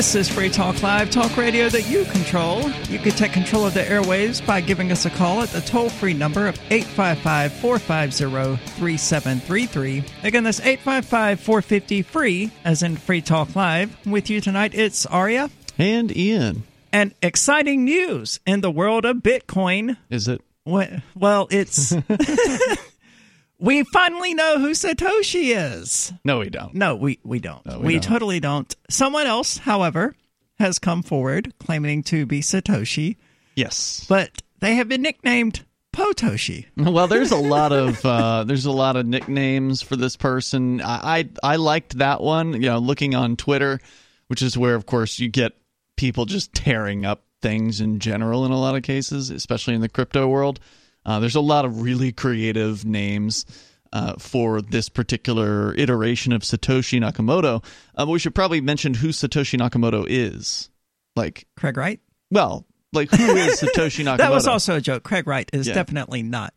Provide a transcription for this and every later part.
This is Free Talk Live, talk radio that you control. You can take control of the airwaves by giving us a call at the toll free number of 855 450 3733. Again, that's 855 450 free, as in Free Talk Live. With you tonight, it's Aria. And Ian. And exciting news in the world of Bitcoin. Is it? Well, it's. we finally know who Satoshi is. No, we don't. No, we, we don't. No, we we don't. totally don't. Someone else, however, has come forward claiming to be Satoshi, Yes. but they have been nicknamed Potoshi. Well, there's a lot of uh, there's a lot of nicknames for this person. I, I I liked that one. You know, looking on Twitter, which is where, of course, you get people just tearing up things in general. In a lot of cases, especially in the crypto world, uh, there's a lot of really creative names. Uh, for this particular iteration of Satoshi Nakamoto, uh, we should probably mention who Satoshi Nakamoto is. Like, Craig Wright? well, like who is Satoshi Nakamoto? That was also a joke. Craig Wright is Yeah. definitely not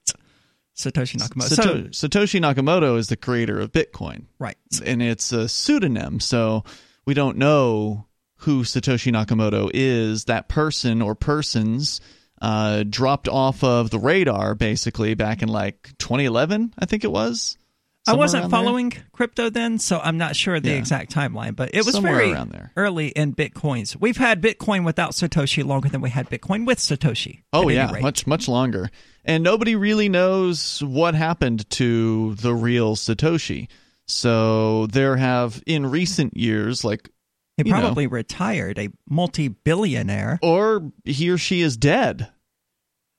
Satoshi Nakamoto. Sato- so, Satoshi Nakamoto is the creator of Bitcoin, right. and it's a pseudonym, so we don't know who Satoshi Nakamoto is. That person or persons uh, dropped off of the radar basically back in like 2011, I think it was. I wasn't around there. following crypto then, so I'm not sure the Yeah. exact timeline, but it was Somewhere very around there. early in Bitcoins. We've had Bitcoin without Satoshi longer than we had Bitcoin with Satoshi. Oh yeah, much much longer. And nobody really knows what happened to the real Satoshi. So there have in recent years, like He you know. probably retired, a multi-billionaire. or he or she is dead.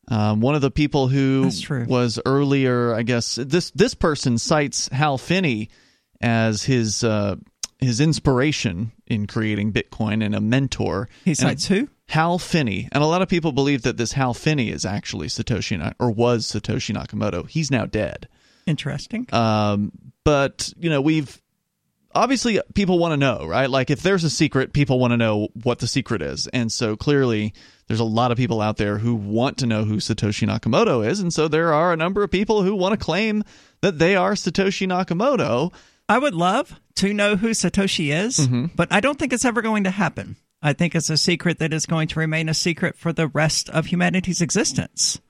Um, one of the people who was earlier, I guess this this person cites Hal Finney as his uh, his inspiration in creating Bitcoin and a mentor. He And cites who? Hal Finney, and a lot of people believe that this Hal Finney is actually Satoshi or was Satoshi Nakamoto. He's now dead. Interesting. Um, but you know, we've obviously people want to know, right? Like if there's a secret, people want to know what the secret is, and so clearly there's a lot of people out there who want to know who Satoshi Nakamoto is, and so there are a number of people who want to claim that they are Satoshi Nakamoto. I would love to know who Satoshi is, Mm-hmm. but I don't think it's ever going to happen. I think it's a secret that is going to remain a secret for the rest of humanity's existence.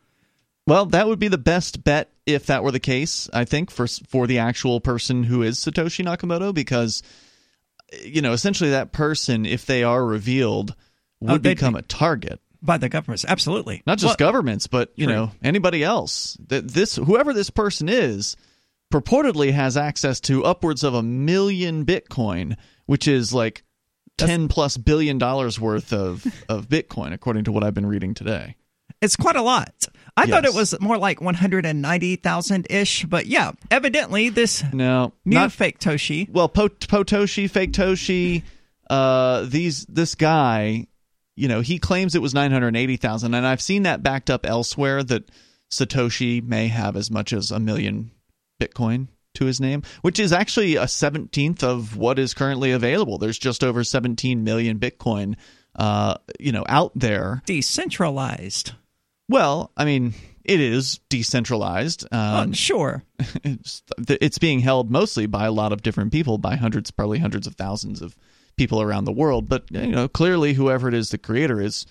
Well, that would be the best bet if that were the case. I think for for the actual person who is Satoshi Nakamoto, because you know, essentially that person, if they are revealed, oh, would Oh, become be- a target. By the governments, absolutely. not just Well, governments, but you True. know anybody else. That this whoever this person is purportedly has access to upwards of a million Bitcoin, which is like ten plus billion dollars worth of of Bitcoin, according to what I've been reading today. It's quite a lot. I thought it was more like 190,000 ish, but yeah, evidently this No, new not fake Toshi. well. Po- Potoshi, fake Toshi, uh, these this guy, you know, he claims it was nine hundred eighty thousand, and I've seen that backed up elsewhere that Satoshi may have as much as a million Bitcoin to his name, which is actually a seventeenth of what is currently available. There's just over seventeen million Bitcoin, uh, you know, out there. Decentralized. Well, I mean, it is decentralized. Um, oh, sure. it's, it's being held mostly by a lot of different people, by hundreds, probably hundreds of thousands of people around the world. But you know, clearly, whoever it is, the creator is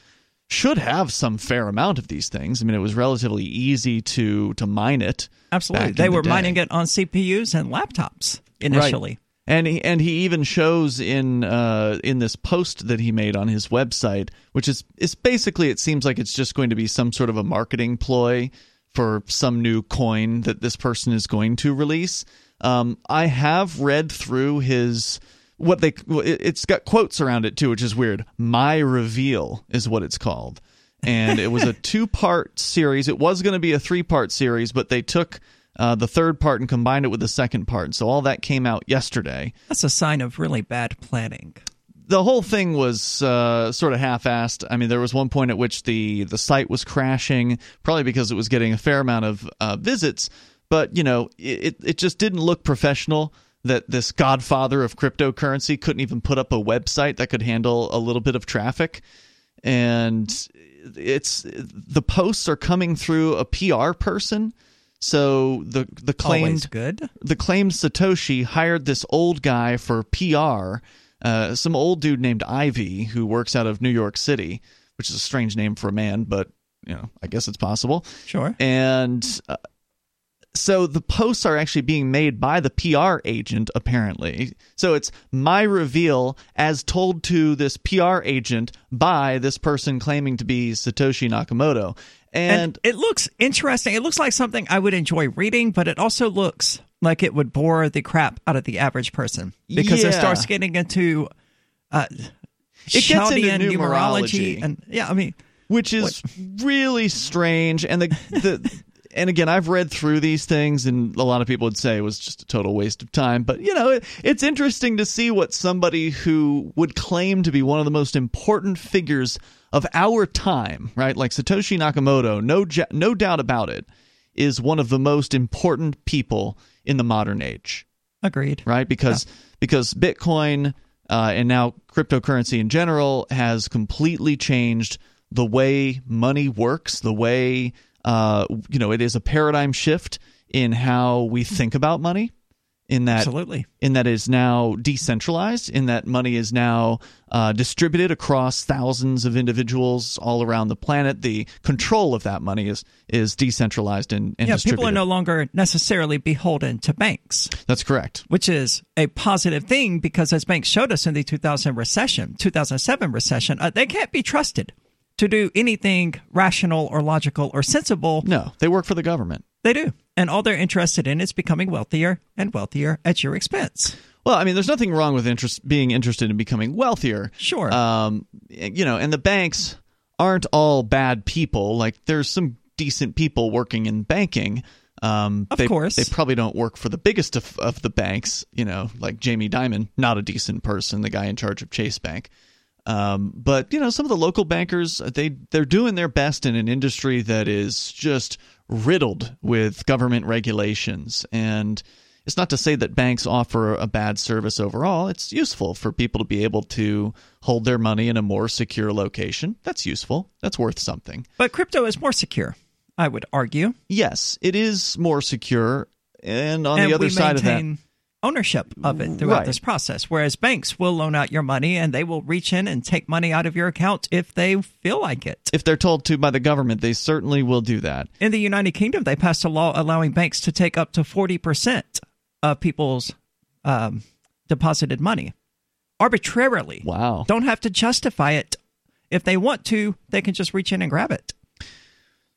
should have some fair amount of these things. I mean, it was relatively easy to to mine it. Absolutely. They the were day. mining it on CPUs and laptops initially. And he, and he even shows in uh, in this post that he made on his website, which is is basically it seems like it's just going to be some sort of a marketing ploy for some new coin that this person is going to release. Um, I have read through his what they it- it's got quotes around it too, which is weird. My reveal is what it's called, and it was a two part series. It was going to be a three part series, but they took uh, the third part and combined it with the second part. So all that came out yesterday. That's a sign of really bad planning. The whole thing was uh, sort of half-assed. I mean, there was one point at which the the site was crashing, probably because it was getting a fair amount of uh, visits. But you know, it it just didn't look professional. That this godfather of cryptocurrency couldn't even put up a website that could handle a little bit of traffic, and it's the posts are coming through a PR person. So the the claimed good. the claimed Satoshi hired this old guy for PR uh, some old dude named Ivy who works out of New York City, which is a strange name for a man, but you know, I guess it's possible. Sure. And uh, so the posts are actually being made by the PR agent, apparently. So it's my reveal as told to this PR agent by this person claiming to be Satoshi Nakamoto. And, And it looks interesting. It looks like something I would enjoy reading, but it also looks like it would bore the crap out of the average person because it Yeah. starts getting into uh, It gets into Chaldean numerology. and yeah, I mean, which is really strange and the the and again I've read through these things and a lot of people would say it was just a total waste of time but you know it, it's interesting to see what somebody who would claim to be one of the most important figures of our time right like Satoshi Nakamoto no no doubt about it is one of the most important people in the modern age agreed. right? Because because Bitcoin uh, and now cryptocurrency in general has completely changed the way money works. The way uh, you know it is a paradigm shift in how we think about money. In that Absolutely. in that is now decentralized, in that money is now uh, distributed across thousands of individuals all around the planet. The control of that money is is decentralized and, and Yeah, people are no longer necessarily beholden to banks. That's correct. which is a positive thing because as banks showed us in the 2000 recession 2007 recession uh, they can't be trusted to do anything rational or logical or sensible No, they work for the government. they do and all they're interested in is becoming wealthier and wealthier at your expense Well, I mean, there's nothing wrong with interest being interested in becoming wealthier. Sure. Um, you know, and the banks aren't all bad people. Like, there's some decent people working in banking. Um, Of they, course. they probably don't work for the biggest of, of the banks. You know, like Jamie Dimon, not a decent person, the guy in charge of Chase Bank. Um, but you know, some of the local bankers they they're doing their best in an industry that is just riddled with government regulations and it's not to say that banks offer a bad service overall. It's useful for people to be able to hold their money in a more secure location. That's useful. That's worth something. but crypto is more secure i would argue Yes, it is more secure. And on and the other side of that, ownership of it throughout Right. this process whereas banks will loan out your money and they will reach in and take money out of your account if they feel like it if they're told to by the government, they certainly will do that. In the United Kingdom, they passed a law allowing banks to take up to 40% of people's um, deposited money arbitrarily. Wow. Don't have to justify it. If they want to, they can just reach in and grab it.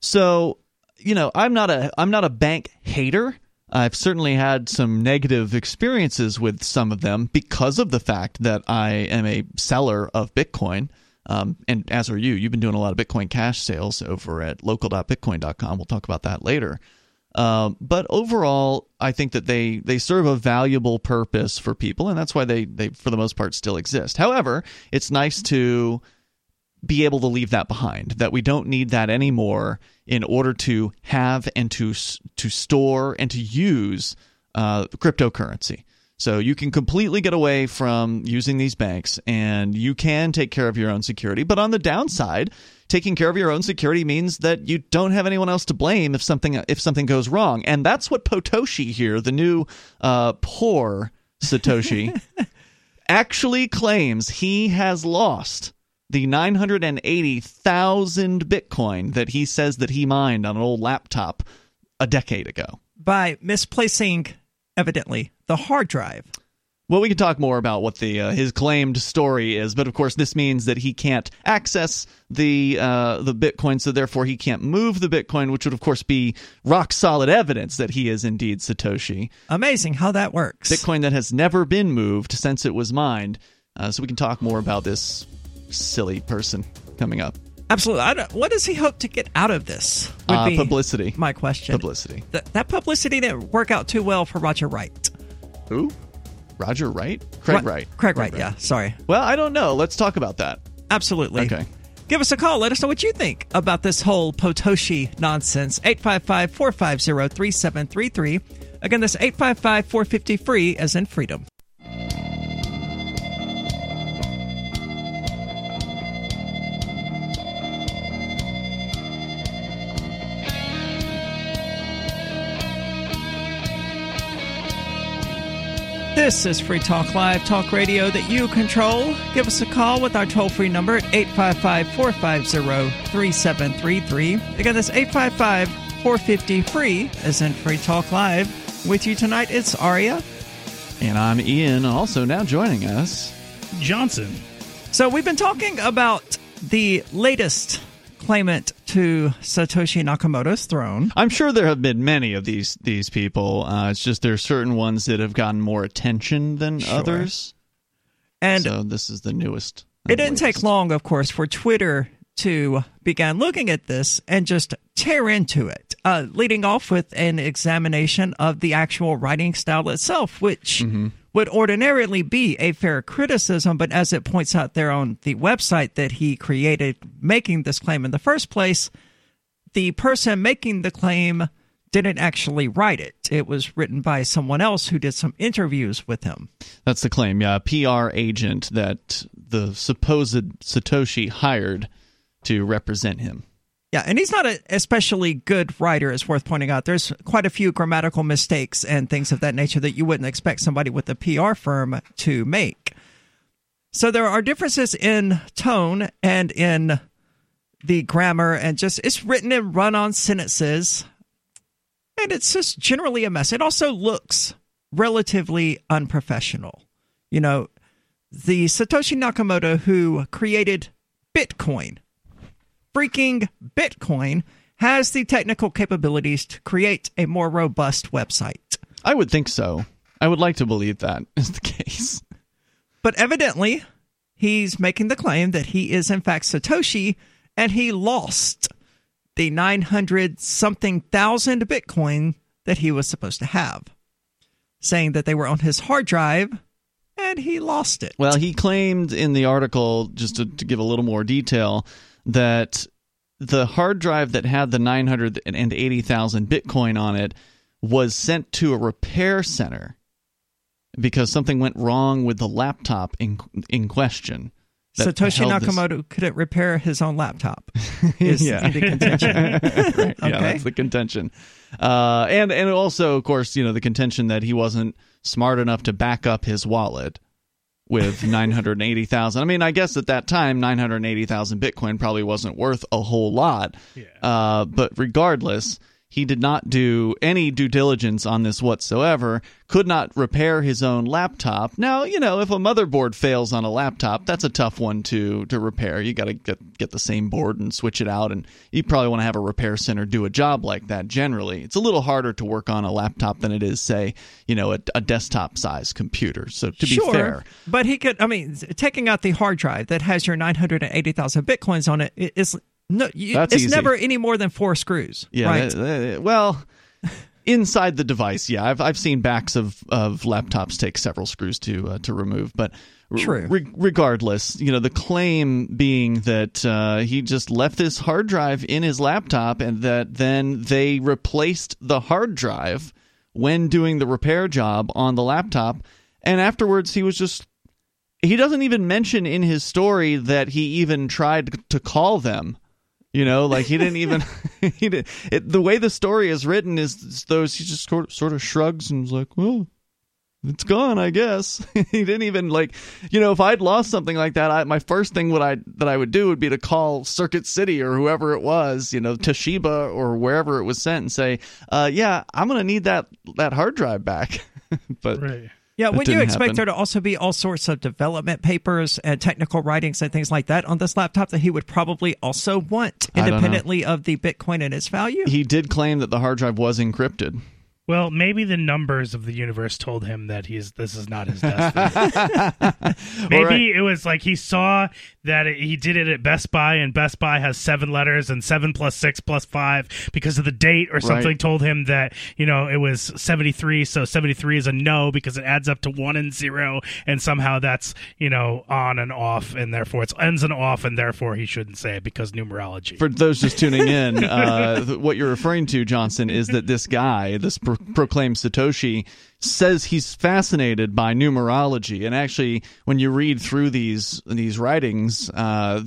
So, you know, I'm not a I'm not a bank hater. I've certainly had some negative experiences with some of them because of the fact that I am a seller of Bitcoin. Um, and as are you. You've been doing a lot of Bitcoin Cash sales over at local.bitcoin.com. We'll talk about that later. Um, but overall, I think that they they serve a valuable purpose for people, and that's why they they for the most part still exist. However, it's nice to be able to leave that behind that we don't need that anymore in order to have and to to store and to use uh, cryptocurrency. So you can completely get away from using these banks and you can take care of your own security. But on the downside taking care of your own security means that you don't have anyone else to blame if something if something goes wrong. And that's what potoshi here the new uh, poor satoshi actually claims he has lost the 980,000 Bitcoin that he says that he mined on an old laptop a decade ago. By misplacing, evidently, the hard drive. Well, we can talk more about what the uh, his claimed story is, but of course, this means that he can't access the uh, the Bitcoin, so therefore he can't move the Bitcoin, which would of course be rock solid evidence that he is indeed Satoshi. Amazing how that works. Bitcoin that has never been moved since it was mined. Uh, so we can talk more about this silly person coming up. Absolutely. I don't, what does he hope to get out of this? Would Uh, publicity. My question. Publicity. Th- that publicity didn't work out too well for Roger Wright. Who? Roger Wright? Craig Ri- Wright. Craig Wright, yeah. Sorry. Well, I don't know. Let's talk about that. Absolutely. Okay. Give us a call. Let us know what you think about this whole Potoshi nonsense. 855 450 3733. Again, that's 855 450 free, as in freedom. This is Free Talk Live, talk radio that you control. Give us a call with our toll free number at 855 450 3733. Again, that's 855 450 free, as in Free Talk Live. With you tonight, it's Aria. And I'm Ian, also now joining us, Johnson. So, we've been talking about the latest claimant to Satoshi Nakamoto's throne. I'm sure there have been many of these these people. Uh, it's just there are certain ones that have gotten more attention than sure. others. And so this is the newest. It didn't latest. take long, of course, for Twitter to begin looking at this and just tear into it, uh, leading off with an examination of the actual writing style itself, which mm-hmm would ordinarily be a fair criticism, but as it points out there on the website that he created making this claim in the first place, the person making the claim didn't actually write it. It was written by someone else who did some interviews with him. That's the claim, yeah. PR agent that the supposed Satoshi hired to represent him. Yeah, and he's not an especially good writer, it's worth pointing out. There's quite a few grammatical mistakes and things of that nature that you wouldn't expect somebody with a PR firm to make. So there are differences in tone and in the grammar, and just it's written in run on sentences, and it's just generally a mess. It also looks relatively unprofessional. You know, the Satoshi Nakamoto who created Bitcoin freaking Bitcoin has the technical capabilities to create a more robust website. I would think so. I would like to believe that is the case. But evidently, he's making the claim that he is, in fact, Satoshi, and he lost the 900 something thousand Bitcoin that he was supposed to have, saying that they were on his hard drive and he lost it. Well, he claimed in the article, just to, to give a little more detail, that the hard drive that had the 980,000 Bitcoin on it was sent to a repair center because something went wrong with the laptop in in question. Satoshi Nakamoto this... couldn't repair his own laptop. Is yeah. the contention. right. okay. Yeah, that's the contention. Uh, and and also, of course, you know the contention that he wasn't smart enough to back up his wallet with 980,000. I mean, I guess at that time 980,000 Bitcoin probably wasn't worth a whole lot. Yeah. Uh, but regardless, he did not do any due diligence on this whatsoever, could not repair his own laptop. Now, you know, if a motherboard fails on a laptop, that's a tough one to to repair. You got to get get the same board and switch it out and you probably want to have a repair center do a job like that generally. It's a little harder to work on a laptop than it is say, you know, a, a desktop size computer. So to sure, be fair, but he could I mean, taking out the hard drive that has your 980,000 bitcoins on it is no, you, That's it's easy. never any more than four screws. Yeah. Right? well, inside the device, yeah, I've I've seen backs of, of laptops take several screws to uh, to remove, but True. Re- regardless, you know, the claim being that uh, he just left this hard drive in his laptop and that then they replaced the hard drive when doing the repair job on the laptop. And afterwards, he was just. He doesn't even mention in his story that he even tried to call them you know, like he didn't even he did it, the way the story is written is those he just sort of, sort of shrugs and was like, "Well, it's gone, I guess." he didn't even like, you know, if I'd lost something like that, I, my first thing would I that I would do would be to call Circuit City or whoever it was, you know, Toshiba or wherever it was sent and say, uh, "Yeah, I'm going to need that that hard drive back." but right. Yeah, would you expect happen. there to also be all sorts of development papers and technical writings and things like that on this laptop that he would probably also want independently of the Bitcoin and its value? He did claim that the hard drive was encrypted. Well, maybe the numbers of the universe told him that he's this is not his destiny. maybe right. it was like he saw that it, he did it at Best Buy, and Best Buy has seven letters, and seven plus six plus five because of the date, or something right. told him that you know it was seventy three, so seventy three is a no because it adds up to one and zero, and somehow that's you know on and off, and therefore it's ends and off, and therefore he shouldn't say it because numerology. For those just tuning in, uh, what you're referring to, Johnson, is that this guy, this proclaimed Satoshi says he's fascinated by numerology, and actually, when you read through these these writings, uh,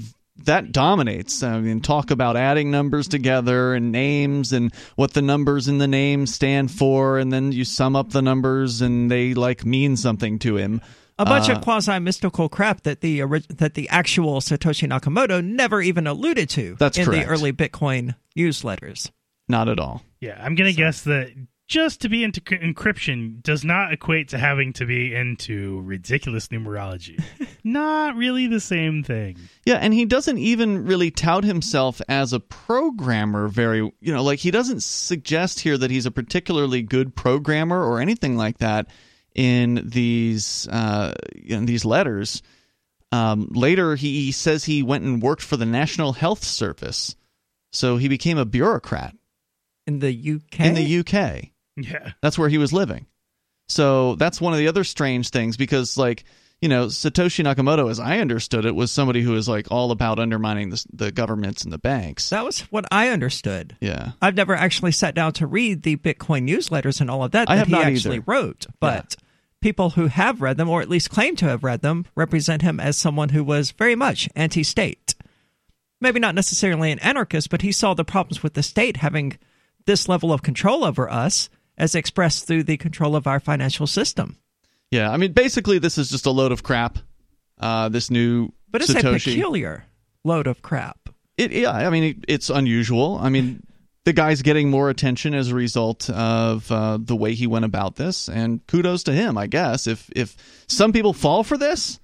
that dominates. I mean, talk about adding numbers together and names and what the numbers in the name stand for, and then you sum up the numbers and they like mean something to him. A bunch Uh, of quasi mystical crap that the ori- that the actual Satoshi Nakamoto never even alluded to That's in correct. the early Bitcoin newsletters. Not at all. Yeah, I'm gonna guess that just to be into c- encryption does not equate to having to be into ridiculous numerology. not really the same thing. Yeah, and he doesn't even really tout himself as a programmer very, you know, like he doesn't suggest here that he's a particularly good programmer or anything like that in these uh, in these letters. Um, later, he says he went and worked for the National Health Service, so he became a bureaucrat In the UK? in the UK. Yeah. That's where he was living. So that's one of the other strange things because, like, you know, Satoshi Nakamoto, as I understood it, was somebody who was like all about undermining the, the governments and the banks. That was what I understood. Yeah. I've never actually sat down to read the Bitcoin newsletters and all of that I that have he not actually either. wrote, but people who have read them or at least claim to have read them represent him as someone who was very much anti-state. Maybe not necessarily an anarchist, but he saw the problems with the state having this level of control over us as expressed through the control of our financial system. Yeah. I mean, basically, this is just a load of crap. Uh, this new But it's a peculiar load of crap. It, yeah, I mean, it, it's unusual. I mean, the guy's getting more attention as a result of uh, the way he went about this, and kudos to him, I guess. If if some people fall for this,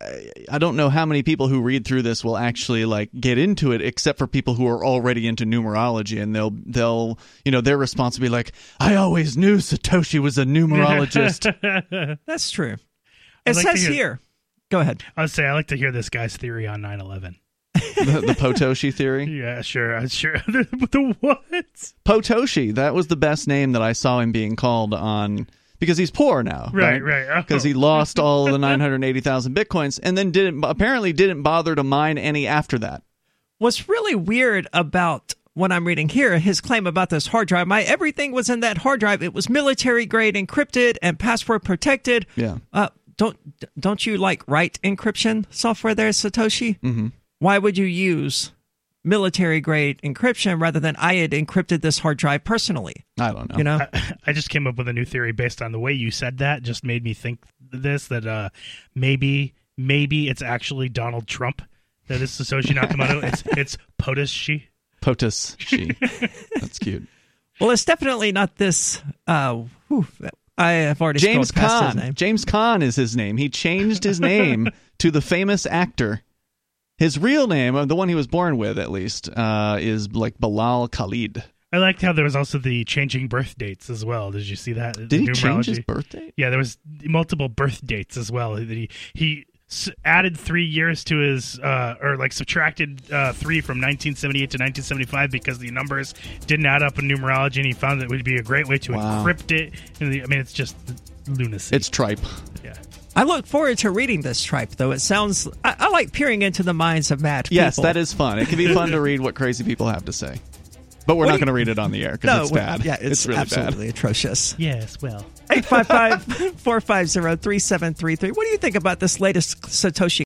I, I don't know how many people who read through this will actually like get into it, except for people who are already into numerology, and they'll they'll you know their response will be like, "I always knew Satoshi was a numerologist." That's true. It like says hear- here. Go ahead. I would say I like to hear this guy's theory on 9/11. the, the Potoshi theory. Yeah, sure, I'm sure. the what? Potoshi, that was the best name that I saw him being called on because he's poor now, Right, right. Oh. Because he lost all of the 980,000 bitcoins and then didn't apparently didn't bother to mine any after that. What's really weird about what I'm reading here, his claim about this hard drive, my everything was in that hard drive. It was military grade encrypted and password protected. Yeah. Uh, don't don't you like write encryption software there, Satoshi? Mm-hmm. Why would you use military grade encryption rather than I had encrypted this hard drive personally? I don't know. You know, I, I just came up with a new theory based on the way you said that. Just made me think this that uh maybe maybe it's actually Donald Trump that is Satoshi Nakamoto. it's it's POTUS she. POTUS she. That's cute. well, it's definitely not this. Uh, whew, I have already James scrolled past his Caan. James Caan is his name. He changed his name to the famous actor. His real name, uh, the one he was born with at least, uh, is like Bilal Khalid. I liked how there was also the changing birth dates as well. Did you see that? Did he change his birth date? Yeah, there was multiple birth dates as well. That he he added three years to his, uh, or like subtracted uh, three from 1978 to 1975 because the numbers didn't add up in numerology, and he found that it would be a great way to Wow. encrypt it. And the, I mean, it's just lunacy. It's tripe. yeah. I look forward to reading this tripe, though. It sounds. I, I like peering into the minds of mad people. Yes, that is fun. It can be fun to read what crazy people have to say. But we're What not going to read it on the air because No, it's bad. Yeah, it's, really absolutely atrocious. Yes. Well. 855-450-3733. What do you think about this latest Satoshi?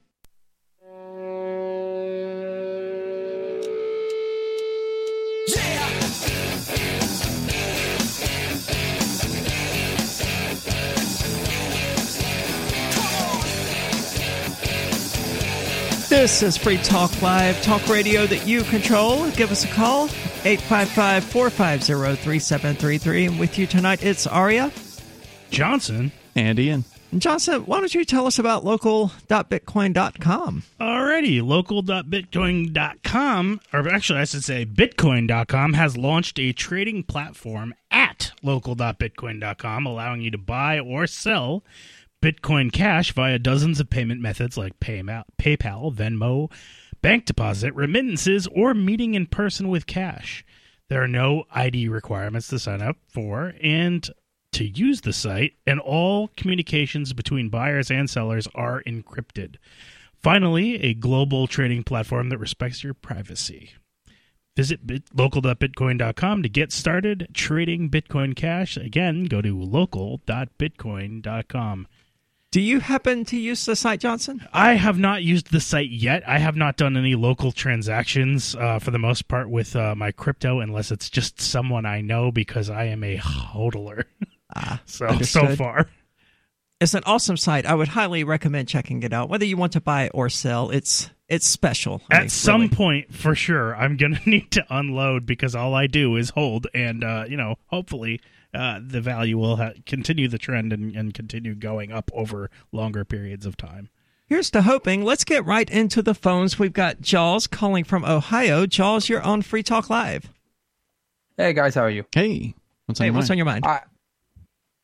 This is Free Talk Live, talk radio that you control. Give us a call, 855-450-3733. And with you tonight, it's Aria. Johnson. And Ian. And Johnson, why don't you tell us about local.bitcoin.com? Alrighty, local.bitcoin.com, or actually, I should say bitcoin.com, has launched a trading platform at local.bitcoin.com, allowing you to buy or sell Bitcoin Cash via dozens of payment methods like PayPal, Venmo, bank deposit, remittances, or meeting in person with cash. There are no ID requirements to sign up for and to use the site, and all communications between buyers and sellers are encrypted. Finally, a global trading platform that respects your privacy. Visit bit- local.bitcoin.com to get started trading Bitcoin Cash. Again, go to local.bitcoin.com. Do you happen to use the site, Johnson? I have not used the site yet. I have not done any local transactions uh, for the most part with uh, my crypto, unless it's just someone I know because I am a hodler. Ah, so understood. so far, It's an awesome site. I would highly recommend checking it out. Whether you want to buy or sell, it's it's special. I at mean, some really. point for sure, I'm gonna need to unload because all I do is hold, and uh, you know, hopefully. Uh, the value will ha- continue the trend and, and continue going up over longer periods of time. Here's to hoping. Let's get right into the phones. We've got Jaws calling from Ohio. Jaws, you're on Free Talk Live. Hey guys, how are you? Hey, what's on Hey, your what's mind? on your mind? I,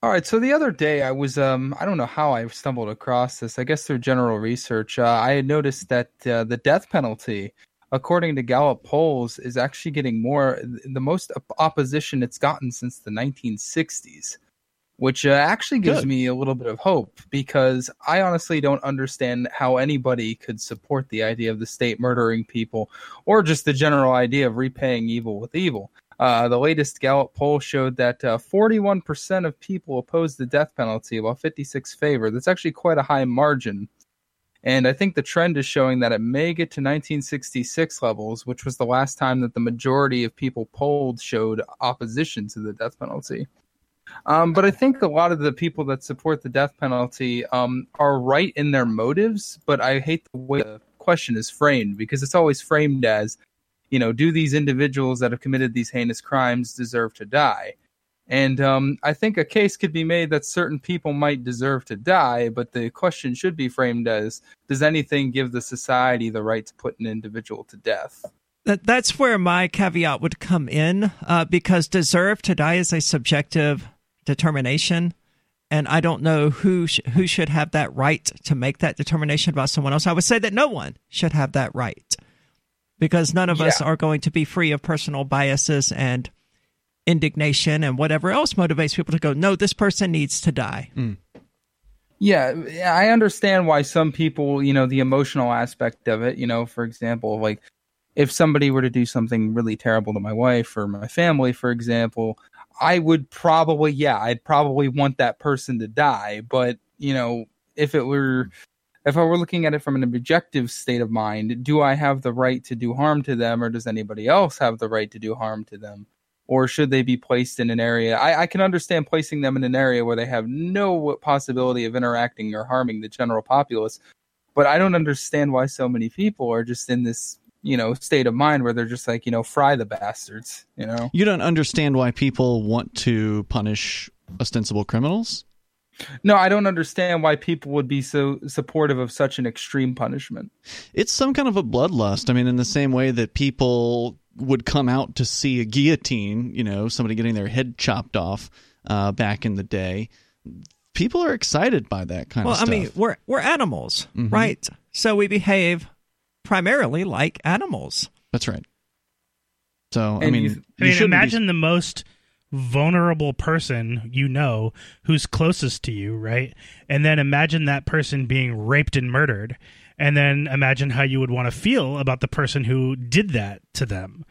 all right, so the other day I was um I don't know how I stumbled across this. I guess through general research, uh, I had noticed that uh, the death penalty, according to Gallup polls, is actually getting more the most opposition it's gotten since the 1960s, which uh, actually gives Good. me a little bit of hope because I honestly don't understand how anybody could support the idea of the state murdering people or just the general idea of repaying evil with evil. Uh, the latest Gallup poll showed that uh, 41% of people oppose the death penalty, while 56 favor. That's actually quite a high margin. And I think the trend is showing that it may get to 1966 levels, which was the last time that the majority of people polled showed opposition to the death penalty. Um, but I think a lot of the people that support the death penalty um, are right in their motives, but I hate the way the question is framed because it's always framed as you know, do these individuals that have committed these heinous crimes deserve to die? And um, I think a case could be made that certain people might deserve to die, but the question should be framed as Does anything give the society the right to put an individual to death? That, that's where my caveat would come in uh, because deserve to die is a subjective determination. And I don't know who sh- who should have that right to make that determination about someone else. I would say that no one should have that right because none of us are going to be free of personal biases and indignation and whatever else motivates people to go, no, this person needs to die. Mm. Yeah, I understand why some people, you know, the emotional aspect of it, you know, for example, like if somebody were to do something really terrible to my wife or my family, for example, I would probably, yeah, I'd probably want that person to die. But, you know, if it were, if I were looking at it from an objective state of mind, do I have the right to do harm to them or does anybody else have the right to do harm to them? Or should they be placed in an area? I, I can understand placing them in an area where they have no possibility of interacting or harming the general populace. But I don't understand why so many people are just in this, you know, state of mind where they're just like, you know, fry the bastards, you know? You don't understand why people want to punish ostensible criminals? No, I don't understand why people would be so supportive of such an extreme punishment. It's some kind of a bloodlust. I mean, in the same way that people would come out to see a guillotine, you know, somebody getting their head chopped off uh, back in the day. People are excited by that kind Well, of stuff. Well, I mean, we're we're animals, Mhm. right? So we behave primarily like animals. That's right. So, I mean, you- you I mean, shouldn't be- imagine the most vulnerable person you know who's closest to you, right? And then imagine that person being raped and murdered. And then imagine how you would want to feel about the person who did that to them,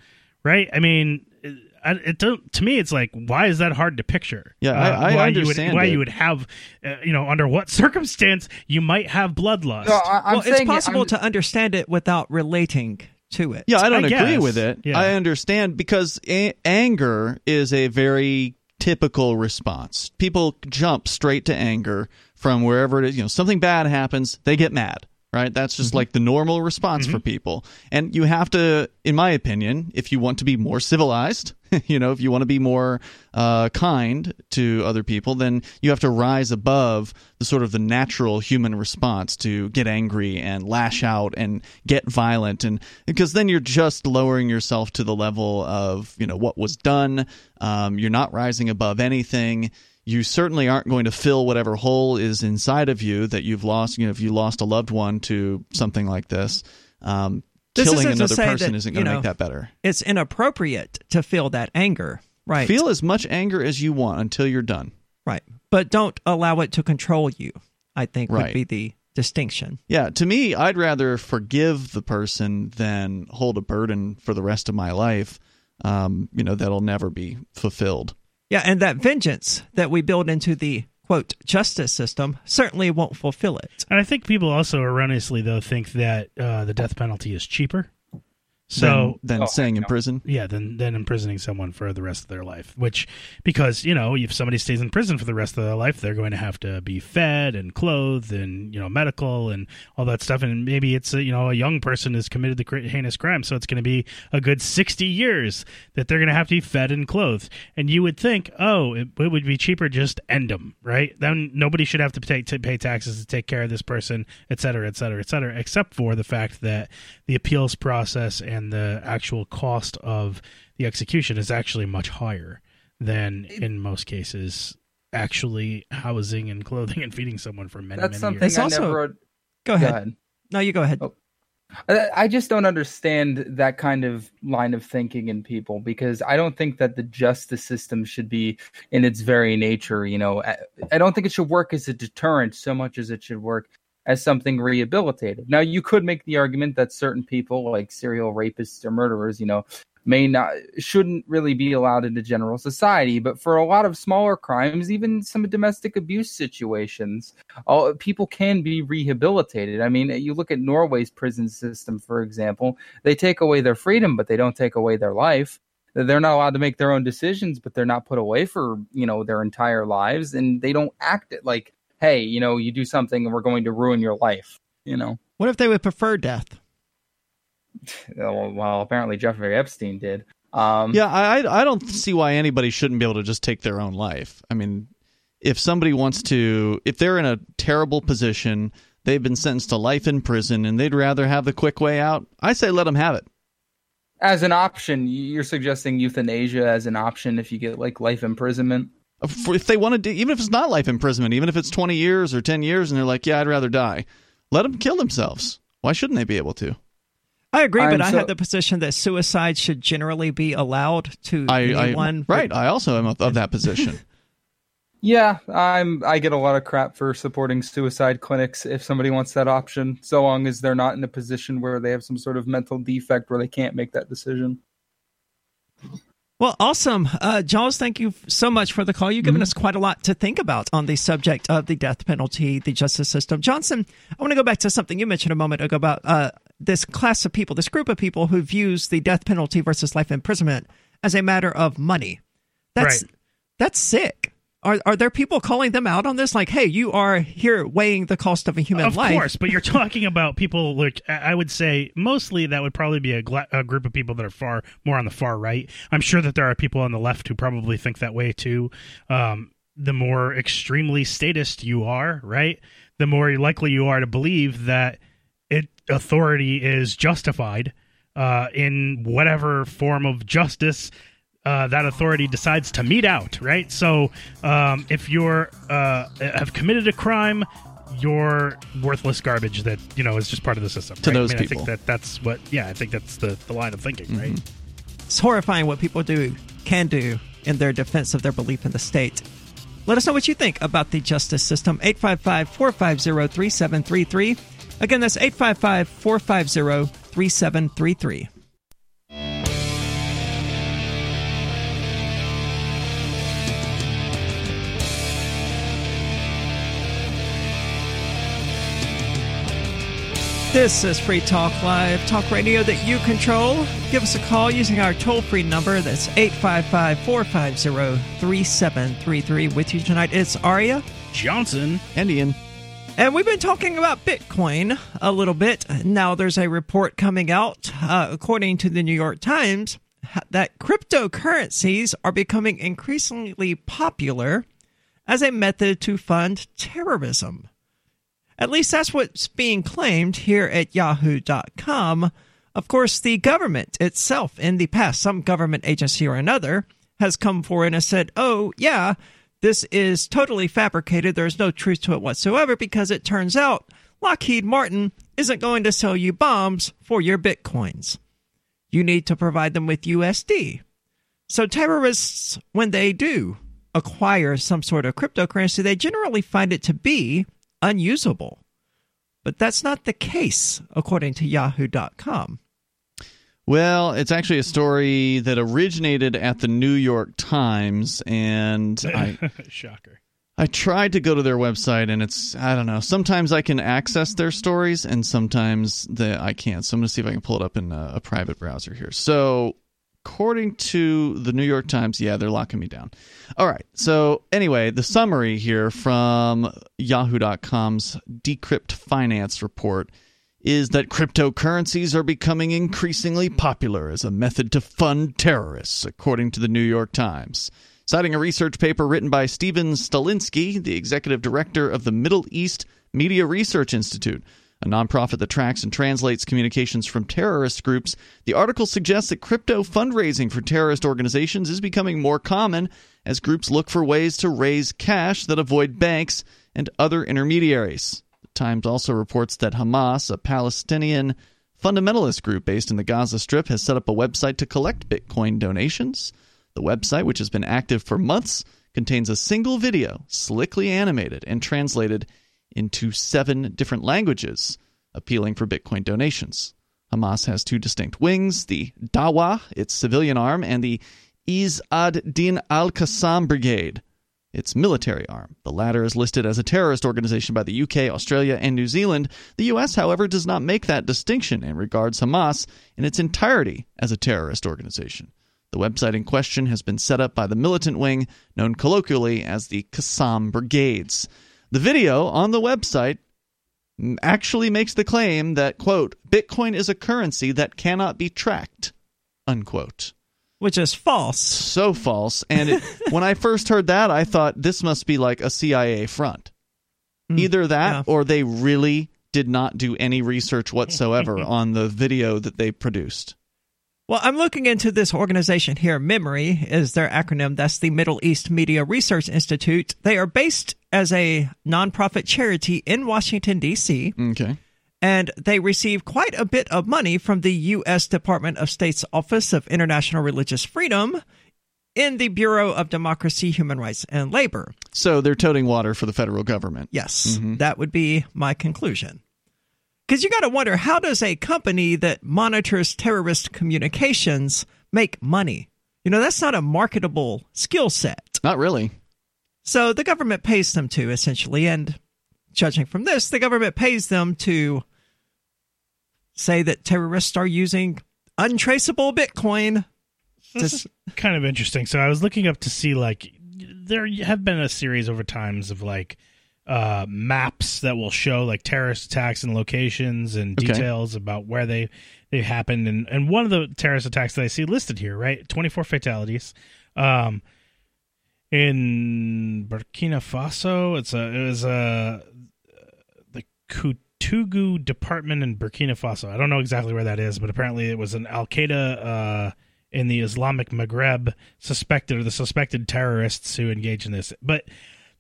right? I mean, it, it don't, to me, it's like, why is that hard to picture? Yeah, I- I why understand You would, why it. you would have, uh, you know, under what circumstance you might have bloodlust. No, I, well, it's possible I'm- to understand it without relating to it. Yeah, I don't I agree guess, with it. yeah. I understand because a- anger is a very typical response. People jump straight to anger from wherever it is. You know, something bad happens, they get mad. Right? That's just like the normal response for people. And you have to, in my opinion, if you want to be more civilized, you know, if you want to be more uh, kind to other people, then you have to rise above the sort of the natural human response to get angry and lash out and get violent, and because then you're just lowering yourself to the level of you know what was done. Um, you're not rising above anything. You certainly aren't going to fill whatever hole is inside of you that you've lost. You know, if you lost a loved one to something like this. Um, killing another person that, isn't going to make that better. It's inappropriate to feel that anger, right? Feel as much anger as you want until you're done. right, but don't allow it to control you. I think would be the distinction. Yeah, to me, I'd rather forgive the person than hold a burden for the rest of my life. Um, you know, that'll never be fulfilled. Yeah, and that vengeance that we build into the quote justice system certainly won't fulfill it. And I think people also erroneously though think that uh, the death penalty is cheaper. So than, than Oh, staying in prison. yeah, than than imprisoning someone for the rest of their life. Which because you know if somebody stays in prison for the rest of their life, they're going to have to be fed and clothed and you know medical and all that stuff. And maybe it's a, you know a young person has committed the heinous crime, so it's going to be a good sixty years that they're going to have to be fed and clothed. And you would think, oh, it, it would be cheaper just end them, right? Then nobody should have to pay to pay taxes to take care of this person, et cetera, et cetera, et cetera. Except for the fact that the appeals process and the actual cost of the execution is actually much higher than in most cases actually housing and clothing and feeding someone for many That's many something years. It's I also- never. Go Go ahead. ahead. No, you go ahead. Oh. I I just don't understand that kind of line of thinking in people because I don't think that the justice system should be in its very nature. You know, I, I don't think it should work as a deterrent so much as it should work as something rehabilitative. Now, you could make the argument that certain people, like serial rapists or murderers, you know, may not shouldn't really be allowed into general society. But for a lot of smaller crimes, even some domestic abuse situations, all people can be rehabilitated. I mean, you look at Norway's prison system, for example, they take away their freedom, but they don't take away their life. They're not allowed to make their own decisions, but they're not put away for, you know, their entire lives and they don't act like, hey, you know, you do something and we're going to ruin your life, you know. What if they would prefer death? Well, well apparently Jeffrey Epstein did. Um Yeah, I I- I don't see why anybody shouldn't be able to just take their own life. I mean, if somebody wants to, if they're in a terrible position, they've been sentenced to life in prison, and they'd rather have the quick way out. I say let them have it. as an option, you're suggesting euthanasia as an option if you get like life imprisonment. For- If they want to do, even if it's not life imprisonment, even if it's twenty years or ten years, and they're like, yeah, I'd rather die, let them kill themselves. Why shouldn't they be able to? I agree, but I'm I so- have the position that suicide should generally be allowed to I, anyone. I right. I also am of, of that position. Yeah, I'm. I get a lot of crap for supporting suicide clinics if somebody wants that option, so long as they're not in a position where they have some sort of mental defect where they can't make that decision. Well, awesome. Uh, Jaws, thank you so much for the call. You've Mm-hmm. given us quite a lot to think about on the subject of the death penalty, the justice system. Johnson, I want to go back to something you mentioned a moment ago about uh, this class of people, this group of people who views the death penalty versus life imprisonment as a matter of money. That's Right. that's sick. Are are there people calling them out on this? Like, hey, you are here weighing the cost of a human of life. Of course, but you're talking about people like I would say mostly that would probably be a, gla- a group of people that are far more on the far right. I'm sure that there are people on the left who probably think that way too. Um, the more extremely statist you are, right, the more likely you are to believe that it authority is justified uh, in whatever form of justice uh, that authority decides to mete out, right? So, um, if you're uh, have committed a crime, you're worthless garbage that you know is just part of the system. To right? those I mean, I people. think that that's what. Yeah, I think that's the, the line of thinking, right? It's horrifying what people do can do in their defense of their belief in the state. Let us know what you think about the justice system. 855 450 3733. Again, that's 855 450 3733. This is Free Talk Live, talk radio that you control. Give us a call using our toll free number. That's 855 450 3733. With you tonight, it's Aria. Johnson. And Ian, And we've been talking about Bitcoin a little bit. Now there's a report coming out, uh, according to the New York Times, that cryptocurrencies are becoming increasingly popular as a method to fund terrorism. At least that's what's being claimed here at yahoo.com. Of course, the government itself, in the past, some government agency or another, has come forward and said, oh, yeah, this is totally fabricated. There's no truth to it whatsoever because it turns out Lockheed Martin isn't going to sell you bombs for your bitcoins. You need to provide them with USD. So, terrorists, when they do acquire some sort of cryptocurrency, they generally find it to be unusable. But that's not the case, according to Yahoo.com. Well, it's actually a story that originated at the New York Times, and I shocker. I tried to go to their website, and it's I don't know. Sometimes I can access their stories, and sometimes the, I can't. So I'm going to see if I can pull it up in a, a private browser here. So according to the New York Times, yeah, they're locking me down. All right. So, anyway, the summary here from Yahoo.com's Decrypt Finance report is that cryptocurrencies are becoming increasingly popular as a method to fund terrorists, according to the New York Times. Citing a research paper written by Steven Stalinsky, the executive director of the Middle East Media Research Institute, a nonprofit that tracks and translates communications from terrorist groups, the article suggests that crypto fundraising for terrorist organizations is becoming more common as groups look for ways to raise cash that avoid banks and other intermediaries. The Times also reports that Hamas, a Palestinian fundamentalist group based in the Gaza Strip, has set up a website to collect Bitcoin donations. The website, which has been active for months, contains a single video, slickly animated and translated into seven different languages, appealing for Bitcoin donations. Hamas has two distinct wings the Dawa, its civilian arm, and the Izz ad-Din al-Qassam Brigade, its military arm. The latter is listed as a terrorist organization by the UK, Australia, and New Zealand. The US, however, does not make that distinction and regards Hamas in its entirety as a terrorist organization. The website in question has been set up by the militant wing, known colloquially as the Qassam Brigades. The video on the website actually makes the claim that, quote, Bitcoin is a currency that cannot be tracked, unquote. Which is false. So false. And it, when I first heard that, I thought this must be like a CIA front. Mm, Either that yeah. or they really did not do any research whatsoever on the video that they produced. Well, I'm looking into this organization here. MEMRI is their acronym. That's the Middle East Media Research Institute. They are based as a nonprofit charity in Washington, D.C. Okay. And they receive quite a bit of money from the U.S. Department of State's Office of International Religious Freedom in the Bureau of Democracy, Human Rights, and Labor. So they're toting water for the federal government. Yes, mm-hmm. that would be my conclusion. Because you got to wonder how does a company that monitors terrorist communications make money? You know, that's not a marketable skill set. Not really. So the government pays them to, essentially. And judging from this, the government pays them to say that terrorists are using untraceable Bitcoin. This is kind of interesting. So I was looking up to see, like, there have been a series over times of, like, uh, maps that will show like terrorist attacks and locations and okay. details about where they they happened. And and one of the terrorist attacks that I see listed here right 24 fatalities um in Burkina Faso. It's a it was a the Koutougou department in Burkina Faso. I don't know exactly where that is but apparently it was an Al Qaeda uh in the Islamic Maghreb suspected or the suspected terrorists who engaged in this. But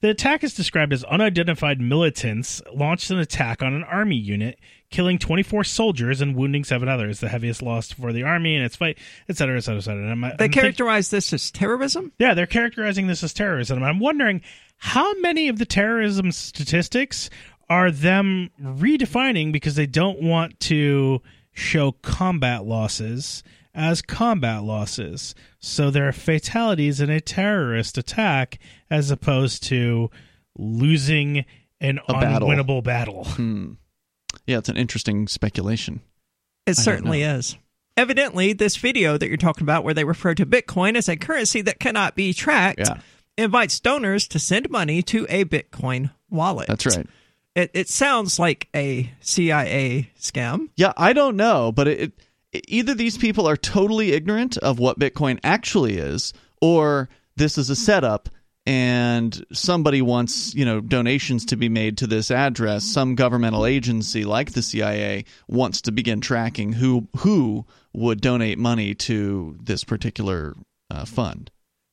the attack is described as unidentified militants launched an attack on an army unit, killing 24 soldiers and wounding seven others, the heaviest loss for the army in its fight, etc., etc., etc. They characterize think, this as terrorism? Yeah, they're characterizing this as terrorism. I'm wondering how many of the terrorism statistics are them redefining because they don't want to show combat losses as combat losses. So there are fatalities in a terrorist attack as opposed to losing an a unwinnable battle. battle. Hmm. Yeah, it's an interesting speculation. It I certainly is. Evidently, this video that you're talking about, where they refer to Bitcoin as a currency that cannot be tracked, yeah. invites donors to send money to a Bitcoin wallet. That's right. It, it sounds like a CIA scam. Yeah, I don't know, but it, it either these people are totally ignorant of what Bitcoin actually is, or this is a setup and somebody wants you know donations to be made to this address some governmental agency like the CIA wants to begin tracking who who would donate money to this particular uh, fund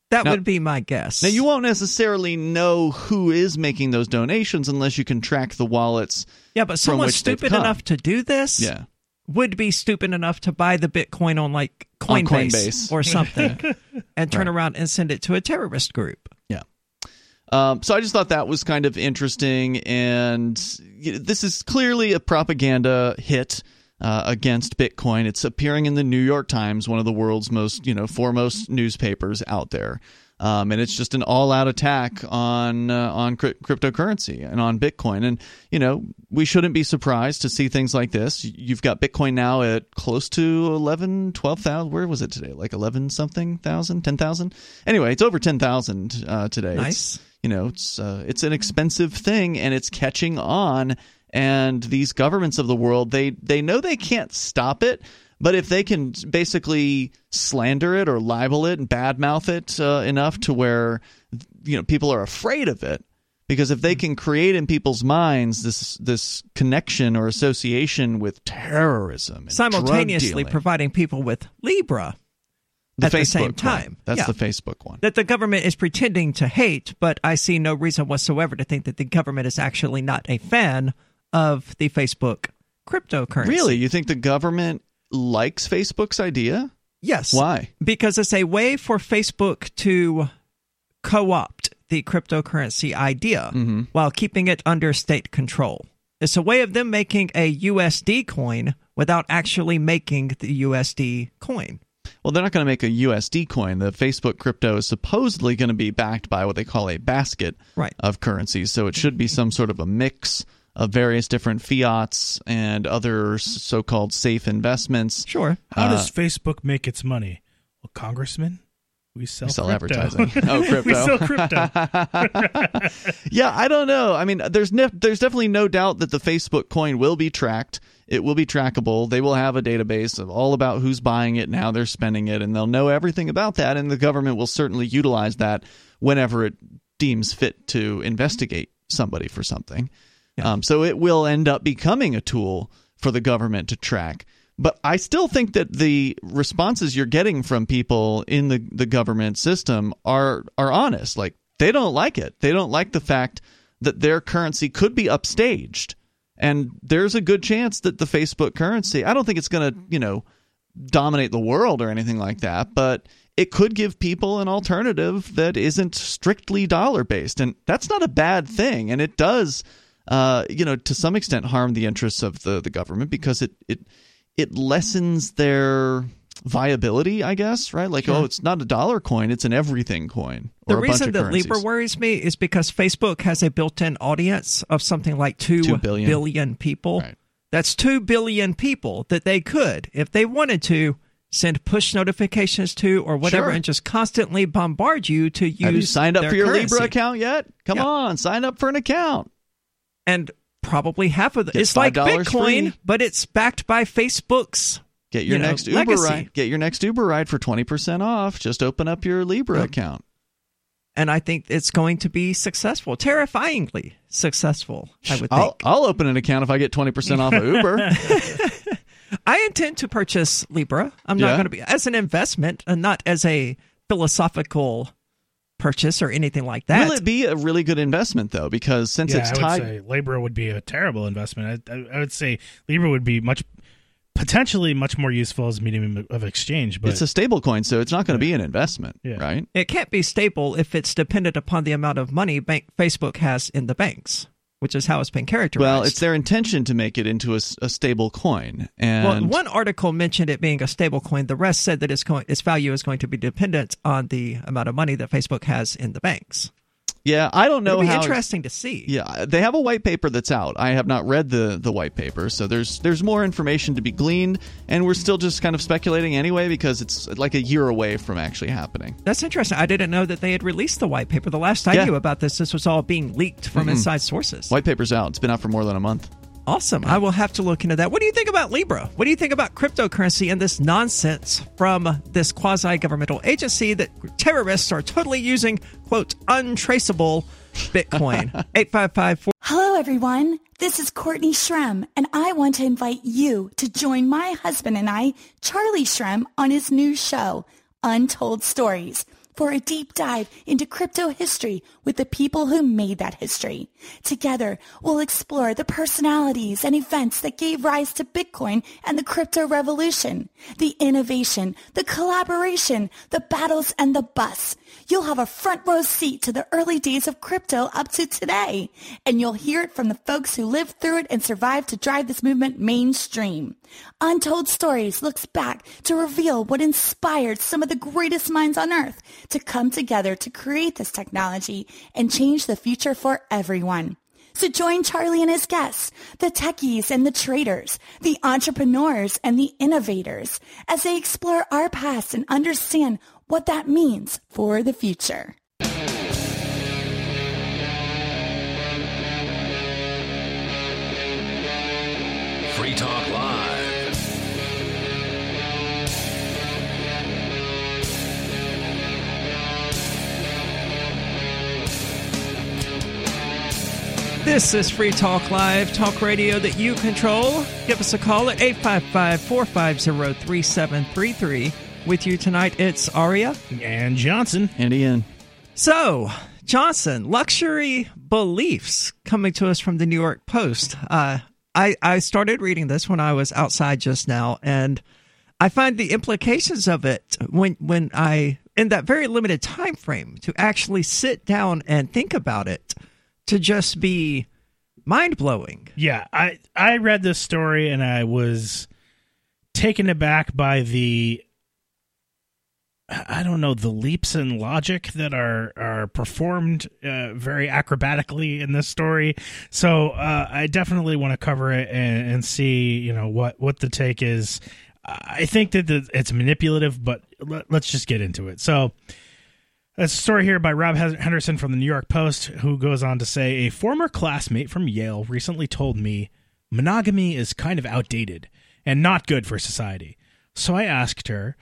That Now- would be my guess. Now, you won't necessarily know who is making those donations unless you can track the wallets. yeah, but someone which stupid enough to do this Yeah. Would be stupid enough to buy the Bitcoin on like On Coinbase, Coinbase. or something and turn Right. around and send it to a terrorist group. Yeah. Um, so I just thought that was kind of interesting, and y- this is clearly a propaganda hit uh, against Bitcoin. It's appearing in the New York Times, one of the world's most you know foremost newspapers out there, um, and it's just an all-out attack on uh, on cryp- cryptocurrency and on Bitcoin. And you know we shouldn't be surprised to see things like this. You've got Bitcoin now at close to 11, 12,000. Where was it today? Like 11 something thousand, 10,000? Anyway, it's over 10,000 uh, today. It's- Nice. you know it's uh, it's an expensive thing and it's catching on and these governments of the world they they know they can't stop it but if they can basically slander it or libel it and badmouth it uh, enough to where you know people are afraid of it because if they can create in people's minds this this connection or association with terrorism Simultaneously dealing- providing people with Libra the at the Facebook same one. time. that's Yeah. the Facebook one that the government is pretending to hate, but I see no reason whatsoever to think that the government is actually not a fan of the Facebook cryptocurrency. really you think the government likes Facebook's idea Yes. why Because it's a way for Facebook to co opt the cryptocurrency idea Mm-hmm. while keeping it under state control. It's a way of them making a USD coin without actually making the USD coin. Well, they're not going to make a USD coin. The Facebook crypto is supposedly going to be backed by what they call a basket Right. of currencies. So it should be some sort of a mix of various different fiats and other so-called safe investments. Sure. How Uh, does Facebook make its money? Well, congressman, we sell, We sell crypto. advertising. Oh, crypto. we sell crypto. yeah, I don't know. I mean, there's ne- there's definitely no doubt that the Facebook coin will be tracked. It will be trackable. They will have a database of all about who's buying it, and how they're spending it, and they'll know everything about that. And the government will certainly utilize that whenever it deems fit to investigate somebody for something. Um, so it will end up becoming a tool for the government to track. But I still think that the responses you're getting from people in the, the government system are are honest. Like they don't like it. They don't like the fact that their currency could be upstaged. And there's a good chance that the Facebook currency, I don't think it's going to, you know, dominate the world or anything like that, but it could give people an alternative that isn't strictly dollar based. And that's not a bad thing. And it does, uh, you know, to some extent harm the interests of the, the government because it, it, it lessens their viability, I guess, right? Like, oh, it's not a dollar coin, it's an everything coin. The or a bunch reason that currencies. Libra worries me is because Facebook has a built-in audience of something like two Two billion. billion people. Right. That's two billion people that they could, if they wanted to, send push notifications to or whatever, Sure. and just constantly bombard you to use. Have you signed up for your currency. Libra account yet? Come Yeah. on, sign up for an account. And probably half of the it's like $5 Bitcoin, free. but it's backed by Facebook's. Get your you know, next Uber legacy. ride. Get your next Uber ride for twenty percent off. Just open up your Libra Yep. account. And I think it's going to be successful, terrifyingly successful. I would I'll, think. I'll open an account if I get twenty percent off of Uber. I intend to purchase Libra. I'm not Yeah? going to be as an investment and not as a philosophical purchase or anything like that. Will it be a really good investment though? Because since yeah, it's I would tied, say Libra would be a terrible investment. I, I, I would say Libra would be much potentially much more useful as a medium of exchange. But it's a stable coin, so it's not going to be an investment, Yeah. right? It can't be stable if it's dependent upon the amount of money bank Facebook has in the banks, which is how it's been characterized. Well, it's their intention to make it into a stable coin, and Well, one article mentioned it being a stable coin. The rest said that its, co- its value is going to be dependent on the amount of money that Facebook has in the banks. Yeah, I don't know It'll be how. interesting to see. Yeah, they have a white paper that's out. I have not read the the white paper, so there's there's more information to be gleaned, and we're still just kind of speculating anyway because it's like a year away from actually happening. That's interesting. I didn't know that they had released the white paper. The last I Yeah. knew about this, this was all being leaked from inside sources. White paper's out. It's been out for more than a month. Awesome. I will have to look into that. What do you think about Libra? What do you think about cryptocurrency and this nonsense from this quasi governmental agency that terrorists are totally using, quote, untraceable Bitcoin? 855 Hello, everyone. This is Courtney Shrem, and I want to invite you to join my husband and I, Charlie Shrem, on his new show, Untold Stories. For a deep dive into crypto history with the people who made that history. Together, we'll explore the personalities and events that gave rise to Bitcoin and the crypto revolution, the innovation, the collaboration, the battles, and the busts. You'll have a front row seat to the early days of crypto up to today, and you'll hear it from the folks who lived through it and survived to drive this movement mainstream. Untold Stories looks back to reveal what inspired some of the greatest minds on earth to come together to create this technology and change the future for everyone. So join Charlie and his guests, the techies and the traders, the entrepreneurs and the innovators, as they explore our past and understand what that means for the future. Free Talk Live. This is Free Talk Live, talk radio that you control. Give us a call at 855 450 3733. With you tonight, it's Aria. And Johnson. And Ian. So, Johnson, luxury beliefs coming to us from the New York Post. Uh, I, I started reading this when I was outside just now, and I find the implications of it when when I in that very limited time frame to actually sit down and think about it to just be mind blowing. Yeah, I I read this story and I was taken aback by the I don't know the leaps in logic that are are performed uh, very acrobatically in this story. So uh, I definitely want to cover it and, and, see you know what what the take is. I think that the, it's manipulative, but let, let's just get into it. So. A story here by Rob Henderson from the New York Post, who goes on to say A former classmate from Yale recently told me monogamy is kind of outdated and not good for society. So I asked her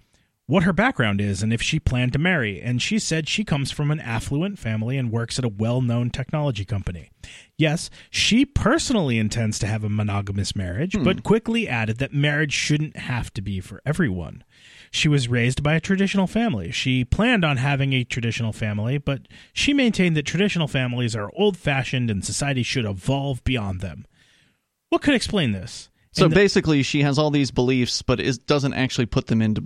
what her background is and if she planned to marry, and she said she comes from an affluent family and works at a well known technology company. Yes, she personally intends to have a monogamous marriage, hmm. but quickly added that marriage shouldn't have to be for everyone. She was raised by a traditional family. She planned on having a traditional family, but she maintained that traditional families are old fashioned and society should evolve beyond them. What could explain this? So the, basically, she has all these beliefs, but it doesn't actually put them into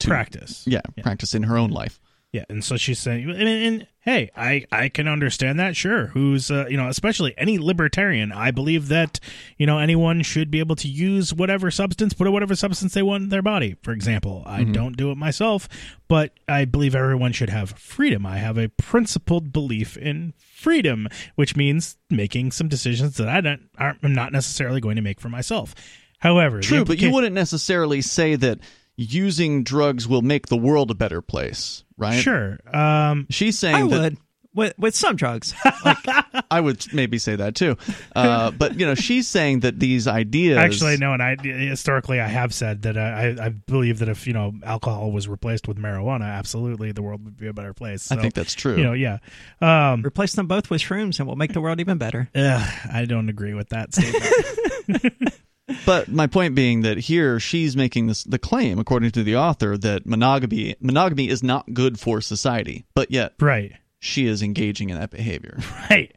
to, practice. Yeah, yeah, practice in her own life. Yeah, and so she's saying, and, and hey, I I can understand that. Sure, who's uh, you know, especially any libertarian. I believe that you know anyone should be able to use whatever substance, put whatever substance they want in their body. For example, I mm-hmm. don't do it myself, but I believe everyone should have freedom. I have a principled belief in freedom, which means making some decisions that I don't aren't, I'm not necessarily going to make for myself. However, true, implica- but you wouldn't necessarily say that using drugs will make the world a better place, right? Sure. Um, She's saying I that, would with with some drugs. Like, I would maybe say that too, uh, but you know, she's saying that these ideas. Actually, no, and I historically I have said that I, I believe that if you know alcohol was replaced with marijuana, absolutely the world would be a better place. So, I think that's true. You know, yeah. Um, Replace them both with shrooms, and we'll make the world even better. Uh, I don't agree with that statement. but my point being that here she's making this the claim, according to the author, that monogamy monogamy is not good for society, but yet right she is engaging in that behavior. Right.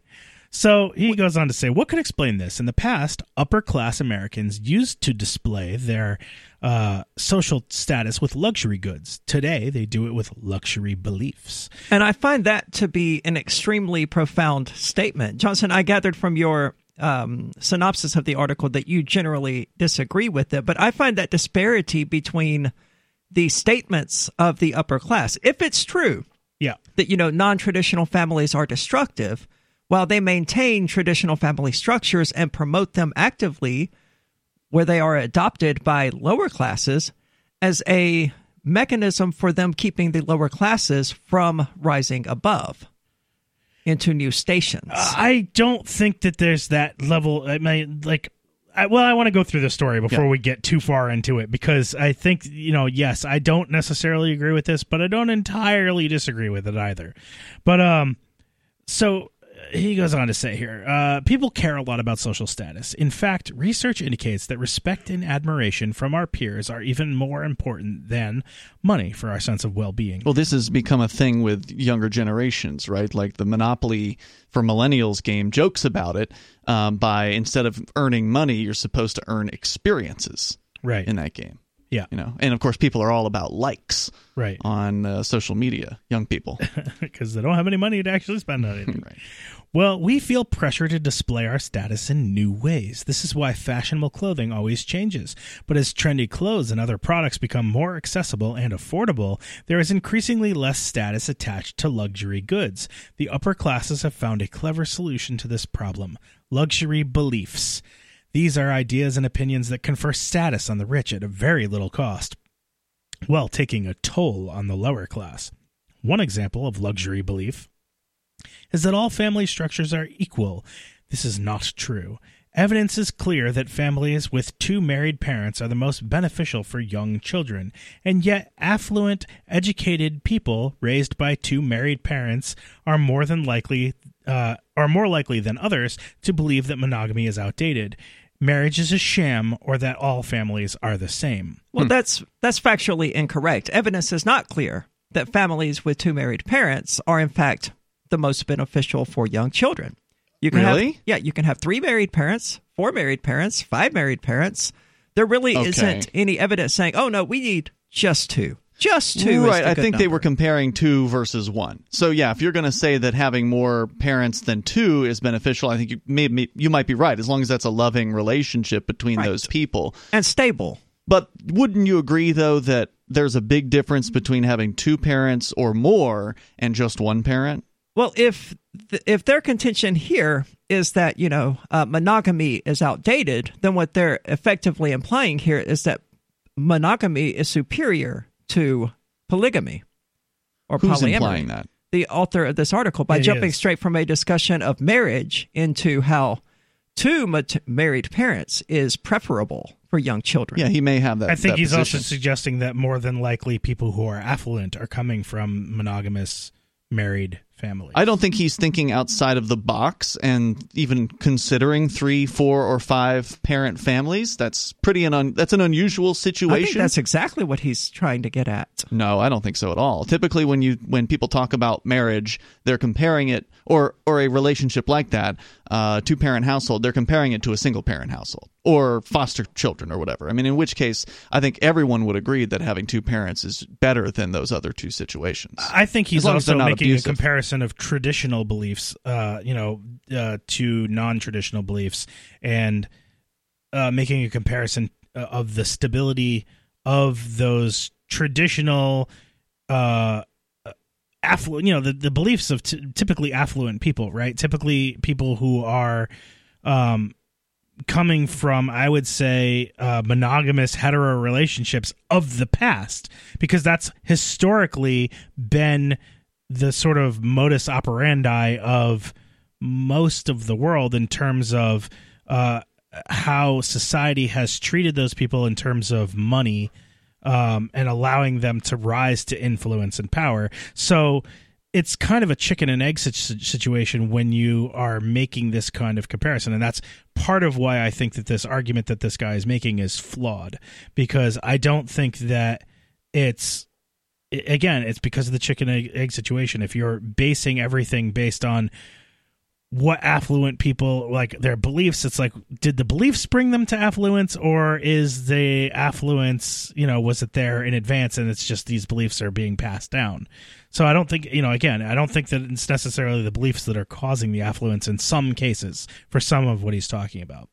So he goes on to say, what could explain this? In the past, upper class Americans used to display their uh, social status with luxury goods. Today, they do it with luxury beliefs. And I find that to be an extremely profound statement. Johnson, I gathered from your um, synopsis of the article that you generally disagree with it, but I find that disparity between the statements of the upper class, if it's true, yeah, that you know non-traditional families are destructive, while they maintain traditional family structures and promote them actively, where they are adopted by lower classes as a mechanism for them keeping the lower classes from rising above into new stations. I don't think that there's that level. I mean, like, I, well, I want to go through the story before yeah. we get too far into it because I think you know, yes, I don't necessarily agree with this, but I don't entirely disagree with it either. But um, so he goes on to say here uh, people care a lot about social status. In fact, research indicates that respect and admiration from our peers are even more important than money for our sense of well being. Well, this has become a thing with younger generations, right? Like the Monopoly for Millennials game jokes about it um, by instead of earning money, you're supposed to earn experiences right. in that game. Yeah. You know, and of course, people are all about likes right. on uh, social media, young people. Because they don't have any money to actually spend on anything. right. Well, we feel pressure to display our status in new ways. This is why fashionable clothing always changes. But as trendy clothes and other products become more accessible and affordable, there is increasingly less status attached to luxury goods. The upper classes have found a clever solution to this problem luxury beliefs. These are ideas and opinions that confer status on the rich at a very little cost, while taking a toll on the lower class. One example of luxury belief is that all family structures are equal. This is not true. Evidence is clear that families with two married parents are the most beneficial for young children, and yet affluent, educated people raised by two married parents are more than likely uh, are more likely than others to believe that monogamy is outdated marriage is a sham or that all families are the same. Well, that's that's factually incorrect. Evidence is not clear that families with two married parents are in fact the most beneficial for young children. You can Really? have yeah, you can have three married parents, four married parents, five married parents. There really Okay. isn't any evidence saying, "Oh no, we need just two." Just two. right. I think they were comparing two versus one. So yeah, if you're going to say that having more parents than two is beneficial, I think you may, you might be right. As long as that's a loving relationship between Right. those people. and stable. But wouldn't you agree though that there's a big difference between having two parents or more and just one parent? Well, if th- if their contention here is that you know uh, monogamy is outdated, then what they're effectively implying here is that monogamy is superior to polygamy or Who's polyamory. implying that? The author of this article by It jumping is. straight from a discussion of marriage into how two mat- married parents is preferable for young children. Yeah, he may have that. I think that he's also suggesting that more than likely people who are affluent are coming from monogamous married families. I don't think he's thinking outside of the box and even considering three, four, or five parent families. That's pretty an un- that's an unusual I think situation. that's exactly what he's trying to get at. No, I don't think so at all. Typically, when you when people talk about marriage, they're comparing it or or a relationship like that, uh, two parent household. They're comparing it to a single parent household or foster children or whatever. I mean, in which case, I think everyone would agree that having two parents is better than those other two situations. I think he's As long as also making abusive. a comparison of traditional beliefs, uh, you know, uh, to non-traditional beliefs, and uh, making a comparison uh, of the stability of those traditional, uh, affluent, you know, the, the beliefs of t- typically affluent people, right? Typically, people who are. Um, coming from i would say uh, monogamous hetero relationships of the past because that's historically been the sort of modus operandi of most of the world in terms of uh, how society has treated those people in terms of money um, and allowing them to rise to influence and power. So it's kind of a chicken and egg situation when you are making this kind of comparison. And that's part of why i think that this argument that this guy is making is flawed because i don't think that it's again it's because of the chicken egg, egg situation. If you're basing everything based on what affluent people like their beliefs. It's like did the beliefs bring them to affluence or is the affluence you know was it there in advance and it's just these beliefs are being passed down? So i don't think you know again i don't think that it's necessarily the beliefs that are causing the affluence in some cases for some of what he's talking about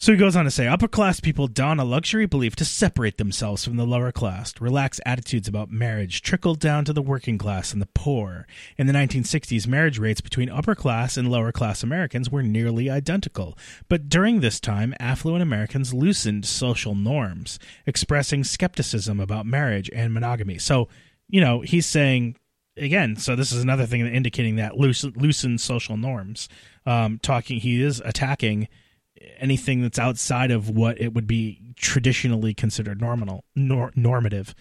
so he goes on to say upper class people don a luxury belief to separate themselves from the lower class. Relaxed attitudes about marriage trickled down to the working class and the poor. In the 1960s, marriage rates between upper class and lower class Americans were nearly identical. But during this time, affluent Americans loosened social norms, expressing skepticism about marriage and monogamy. So, you know, he's saying again so this is another thing indicating that loose, loosened social norms um, talking he is attacking anything that's outside of what it would be traditionally considered normal nor, normative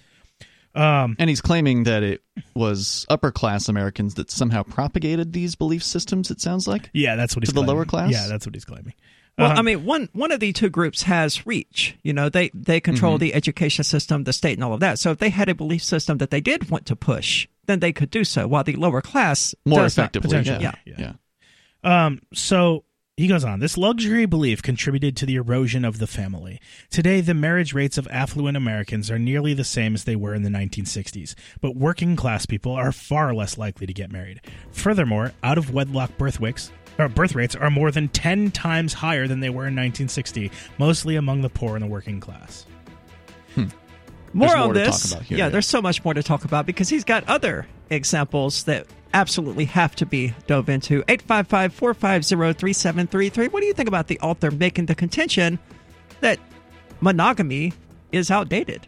Um, And he's claiming that it was upper class Americans that somehow propagated these belief systems, it sounds like. Yeah, that's what he's To the lower class? Yeah, that's what he's claiming. Well, Uh-huh. I mean, one one of the two groups has reach. You know, they they control Mm-hmm. the education system, the state, and all of that. So if they had a belief system that they did want to push, then they could do so. While the lower class More does not. effectively. potentially, Yeah. yeah. yeah. Um, so he goes on. This luxury belief contributed to the erosion of the family. Today, the marriage rates of affluent Americans are nearly the same as they were in the 1960s, but working class people are far less likely to get married. Furthermore, out of wedlock birth rates. Or birth rates are more than 10 times higher than they were in 1960, mostly among the poor and the working class. Hmm. More There's on more this. here, yeah, yeah. there's so much more to talk about because he's got other examples that absolutely have to be dove into. 855 450 3733. What do you think about the author making the contention that monogamy is outdated?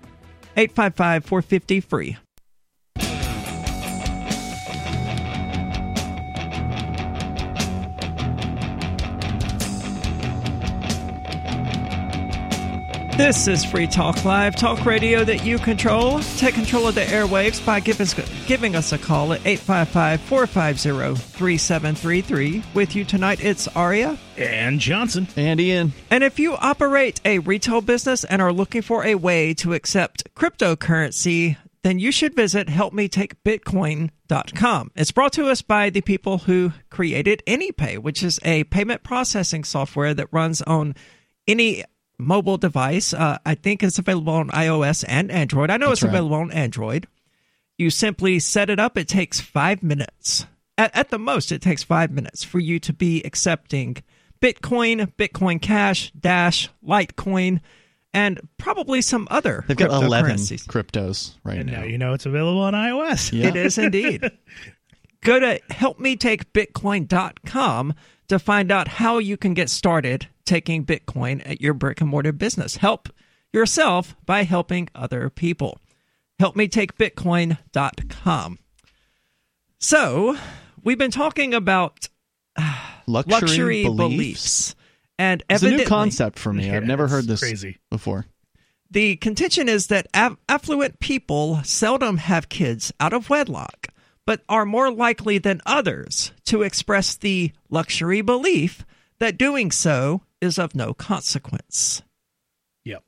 855 450 free. This is Free Talk Live, talk radio that you control. Take control of the airwaves by give us, giving us a call at 855 450 3733. With you tonight, it's Aria. And Johnson. And Ian, And if you operate a retail business and are looking for a way to accept cryptocurrency, then you should visit helpmetakebitcoin.com. It's brought to us by the people who created AnyPay, which is a payment processing software that runs on any mobile device. Uh, I think it's available on iOS and Android. I know it's right. available on Android. You simply set it up. It takes five minutes. At, at the most, it takes five minutes for you to be accepting Bitcoin, Bitcoin Cash, Dash, Litecoin, and probably some other they've got 11 cryptocurrencies. cryptos right And now. now you know it's available on iOS. Yeah. It is indeed. Go to helpmetakebitcoin.com to find out how you can get started taking Bitcoin at your brick and mortar business. Help yourself by helping other people. Helpmetakebitcoin.com. So, we've been talking about Luxury, luxury beliefs. beliefs. And It's a new concept for me. I've never heard this crazy. before. The contention is that affluent people seldom have kids out of wedlock, but are more likely than others to express the luxury belief that doing so is of no consequence. Yep.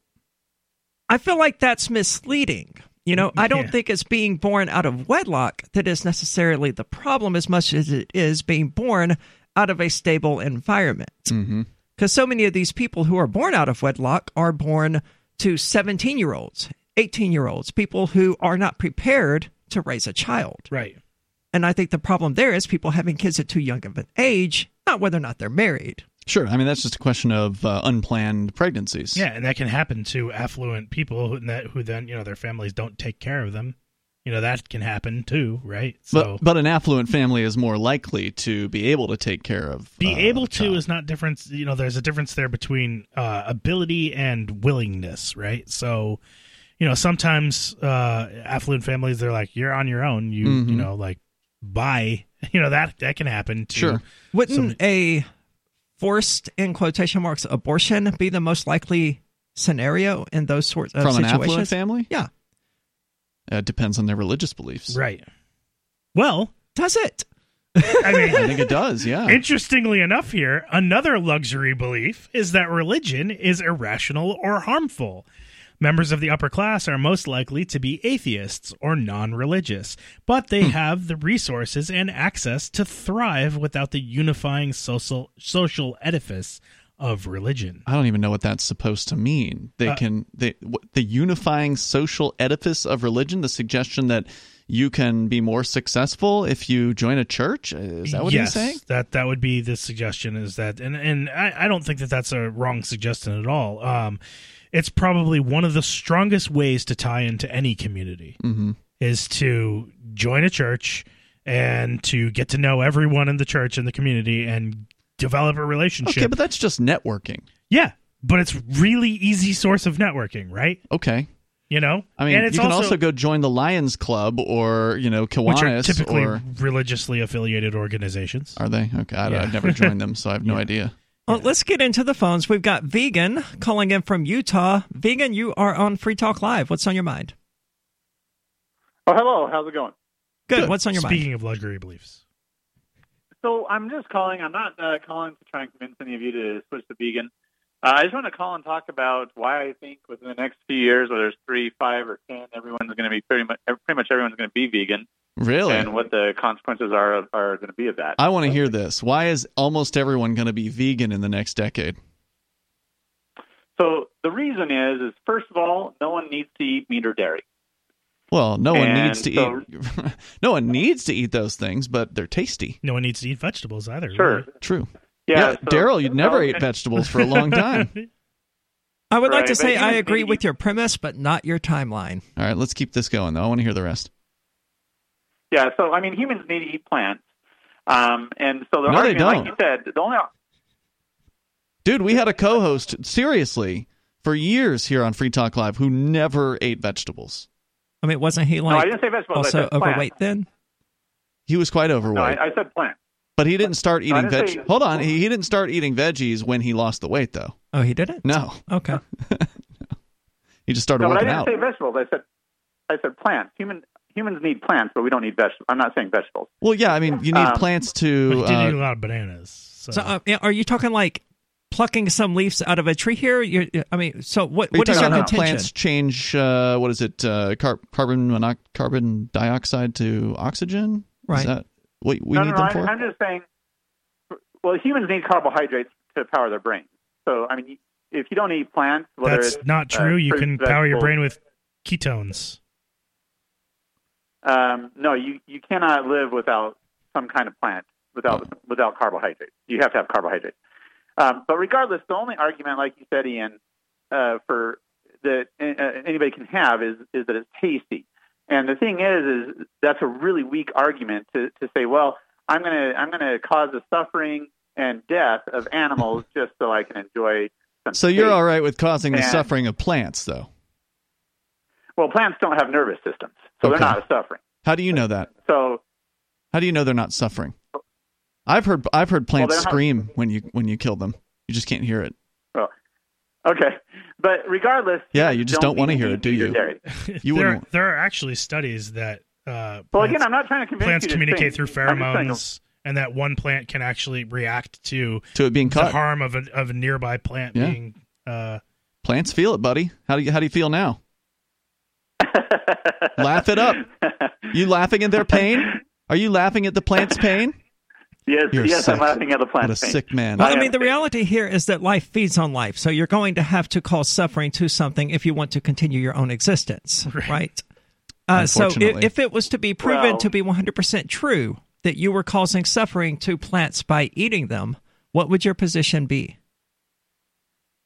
I feel like that's misleading. You know, I don't Yeah. think it's being born out of wedlock that is necessarily the problem as much as it is being born out of a stable environment. Mm-hmm. Because so many of these people who are born out of wedlock are born to 17 year olds, 18 year olds, people who are not prepared to raise a child. Right. And I think the problem there is people having kids at too young of an age, not whether or not they're married. Sure. I mean, that's just a question of uh, unplanned pregnancies. Yeah, and that can happen to affluent people who, that, who then, you know, their families don't take care of them. You know, that can happen too, right? So But, but an affluent family is more likely to be able to take care of. be uh, able to child. is not different. You know, there's a difference there between uh, ability and willingness, right? So, you know, sometimes uh, affluent families they're like, "You're on your own." You you Mhm. know, like buy. You know that that can happen. To, Sure. Wouldn't Some- a forced, in quotation marks, abortion be the most likely scenario in those sorts of from an situations? affluent family. Yeah. Uh, it depends on their religious beliefs. Right. Well, Does it? I mean, I think it does. Yeah. Interestingly enough, here, another luxury belief is that religion is irrational or harmful. Members of the upper class are most likely to be atheists or non religious, but they have the resources and access to thrive without the unifying social, social edifice of religion. I don't even know what that's supposed to mean. They Uh, can they the unifying social edifice of religion. The suggestion that you can be more successful if you join a church. Is that what yes, he's saying? That that would be the suggestion. Is that and and I, I don't think that that's a wrong suggestion at all. Um, it's probably one of the strongest ways to tie into any community Mm-hmm. is to join a church and to get to know everyone in the church and the community and develop a relationship. Okay, but that's just networking. yeah, but it's really easy source of networking, right? Okay. You know, I mean, and it's you can also, go join the Lions Club or you know which are Kiwanis typically or religiously affiliated organizations. are they? Okay, I, Yeah. I've never joined them, so I have no idea. Well, let's get into the phones. We've got Vegan calling in from Utah. Vegan, you are on Free Talk Live. What's on your mind? Oh, hello. How's it going? Good. What's on your mind? Speaking of luxury beliefs, So I'm just calling. I'm not uh, calling to try and convince any of you to switch to vegan. Uh, I just want to call and talk about why I think within the next few years, whether it's three, five, or ten, everyone's going to be pretty much pretty much everyone's going to be vegan, Really? and what the consequences are are going to be of that. I want to hear this. Why is almost everyone going to be vegan in the next decade? So the reason is, is first of all, no one needs to eat meat or dairy. Well, no one And needs to so- eat. no one needs to eat those things, but they're tasty. no one needs to eat vegetables either. Sure. really. True. Yeah, so- Daryl, you never no, ate vegetables for a long time. I would like to say I agree think- with your premise, but not your timeline. All right, let's keep this going, though. I want to hear the rest. Yeah, so I mean, humans need to eat plants, um, and so the No, argument, like don't. you said, the only Dude, we had a co host, seriously, for years here on Free Talk Live who never ate vegetables. I mean, wasn't he like no, I didn't say vegetables. I also said overweight then? He was quite No, overweight. I, I said plants. But he didn't start eating didn't veg. Hold on. He, he didn't start eating veggies when he lost the weight, though. Oh, he didn't. No. Okay. He just started No, but I working didn't out. say vegetables. I said I said plants. Human humans need plants, but we don't need vegetables. I'm not saying vegetables. Well, yeah, I mean, you need Um, plants But he to. did eat a Uh, lot of bananas. So, So, uh, are you talking like plucking some leaves out of a tree here? You're, I mean, so what? are you What is your about contention? plants change, uh, what is it, uh, car- carbon monox- carbon dioxide to oxygen? Right. Is that what we no, need no, them no, for? I'm, I'm just saying. Well, humans need carbohydrates to power their brains. So, I mean, if you don't eat plants, whether that's it's not uh, true. you fruits, can power your brain with ketones. Um, no, you you cannot live without some kind of plant without Oh. without carbohydrates. You have to have carbohydrates. Um, but regardless, the only argument, like you said, Ian, uh, for that uh, anybody can have is is that it's tasty. And the thing is, is that's a really weak argument to, to say, well, I'm gonna I'm gonna cause the suffering and death of animals just so I can enjoy. Some So you're all right with causing the suffering of plants, though? Well, plants don't have nervous systems, so Okay. they're not suffering. How do you know that? So How do you know they're not suffering? I've heard I've heard plants don't scream when you when you kill them. You just can't hear it. Okay, but regardless, Yeah, you just don't need wanna hear it, do you? You there, wouldn't- there are actually studies that uh, Well, plants, again, I'm not trying to convince plants you to communicate think. through I'm pheromones, and that one plant can actually react to To it being the cut. harm of a of a nearby plant Yeah. being. Uh, Plants feel it, buddy. How do you how do you feel now? Laugh it up. You laughing at their pain? Are you laughing at the plant's pain? Yes, You're yes, I'm laughing at the What a plant. sick man. Well, I I mean, am- the reality here is that life feeds on life. So you're going to have to cause suffering to something if you want to continue your own existence, right? Uh, so if, if it was to be proven Well- to be 100% true that you were causing suffering to plants by eating them, what would your position be?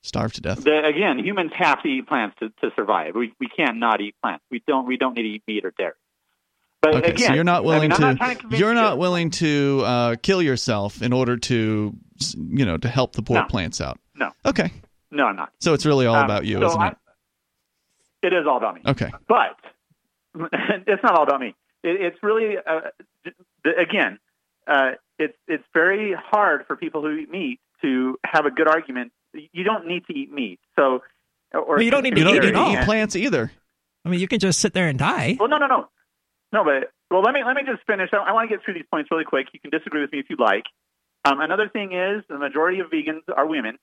Starve to death. The, again, humans have to eat plants to, to survive. We we can't not eat plants. We don't we don't need to eat meat or dairy. But Okay, again, so you're not willing I'm to, not to you're you not to- willing to uh, kill yourself in order to you know to help the poor No. plants out. No. Okay. No, I'm not. So it's really all Um, about you, so isn't I- it? It is all about me. Okay. But it's not all about me. It, it's really, uh, again, uh, it's it's very hard for people who eat meat to have a good argument. You don't need to eat meat, so or Well, you don't need to You eat need it to all. eat plants either. I mean, you can just sit there and die. Well, no, no, no, no. But well, let me let me just finish. I, I want to get through these points really quick. You can disagree with me if you'd like. Um, another thing is the majority of vegans are women.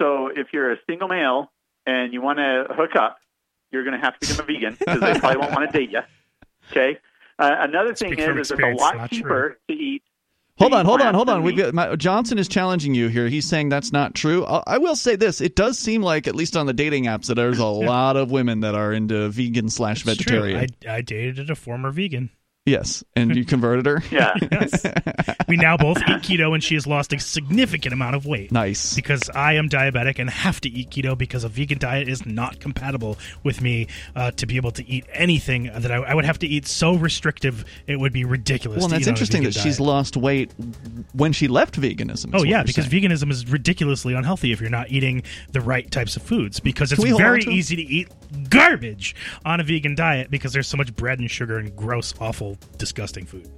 So if you're a single male and you want to hook up, you're going to have to become a vegan because they probably won't want to date you. Okay. Uh, another thing Speak is, is it's a lot cheaper to eat. Hold on, hold on, hold on. We've got my, Johnson is challenging you here. He's saying that's not true. I, I will say this: it does seem like, at least on the dating apps, that there's a lot of women that are into vegan slash vegetarian. I, I dated a former vegan. Yes, and you converted her. Yeah. Yes. we now both eat keto, and she has lost a significant amount of weight. Nice. Because I am diabetic and have to eat keto because a vegan diet is not compatible with me uh, to be able to eat anything that I, I would have to eat so restrictive it would be ridiculous. Well, to that's eat on a interesting that vegan she's lost weight when she left veganism. Oh yeah, because saying. veganism is ridiculously unhealthy if you're not eating the right types of foods. Because it's very to easy to eat garbage on a vegan diet because there's so much bread and sugar and gross, awful, disgusting food.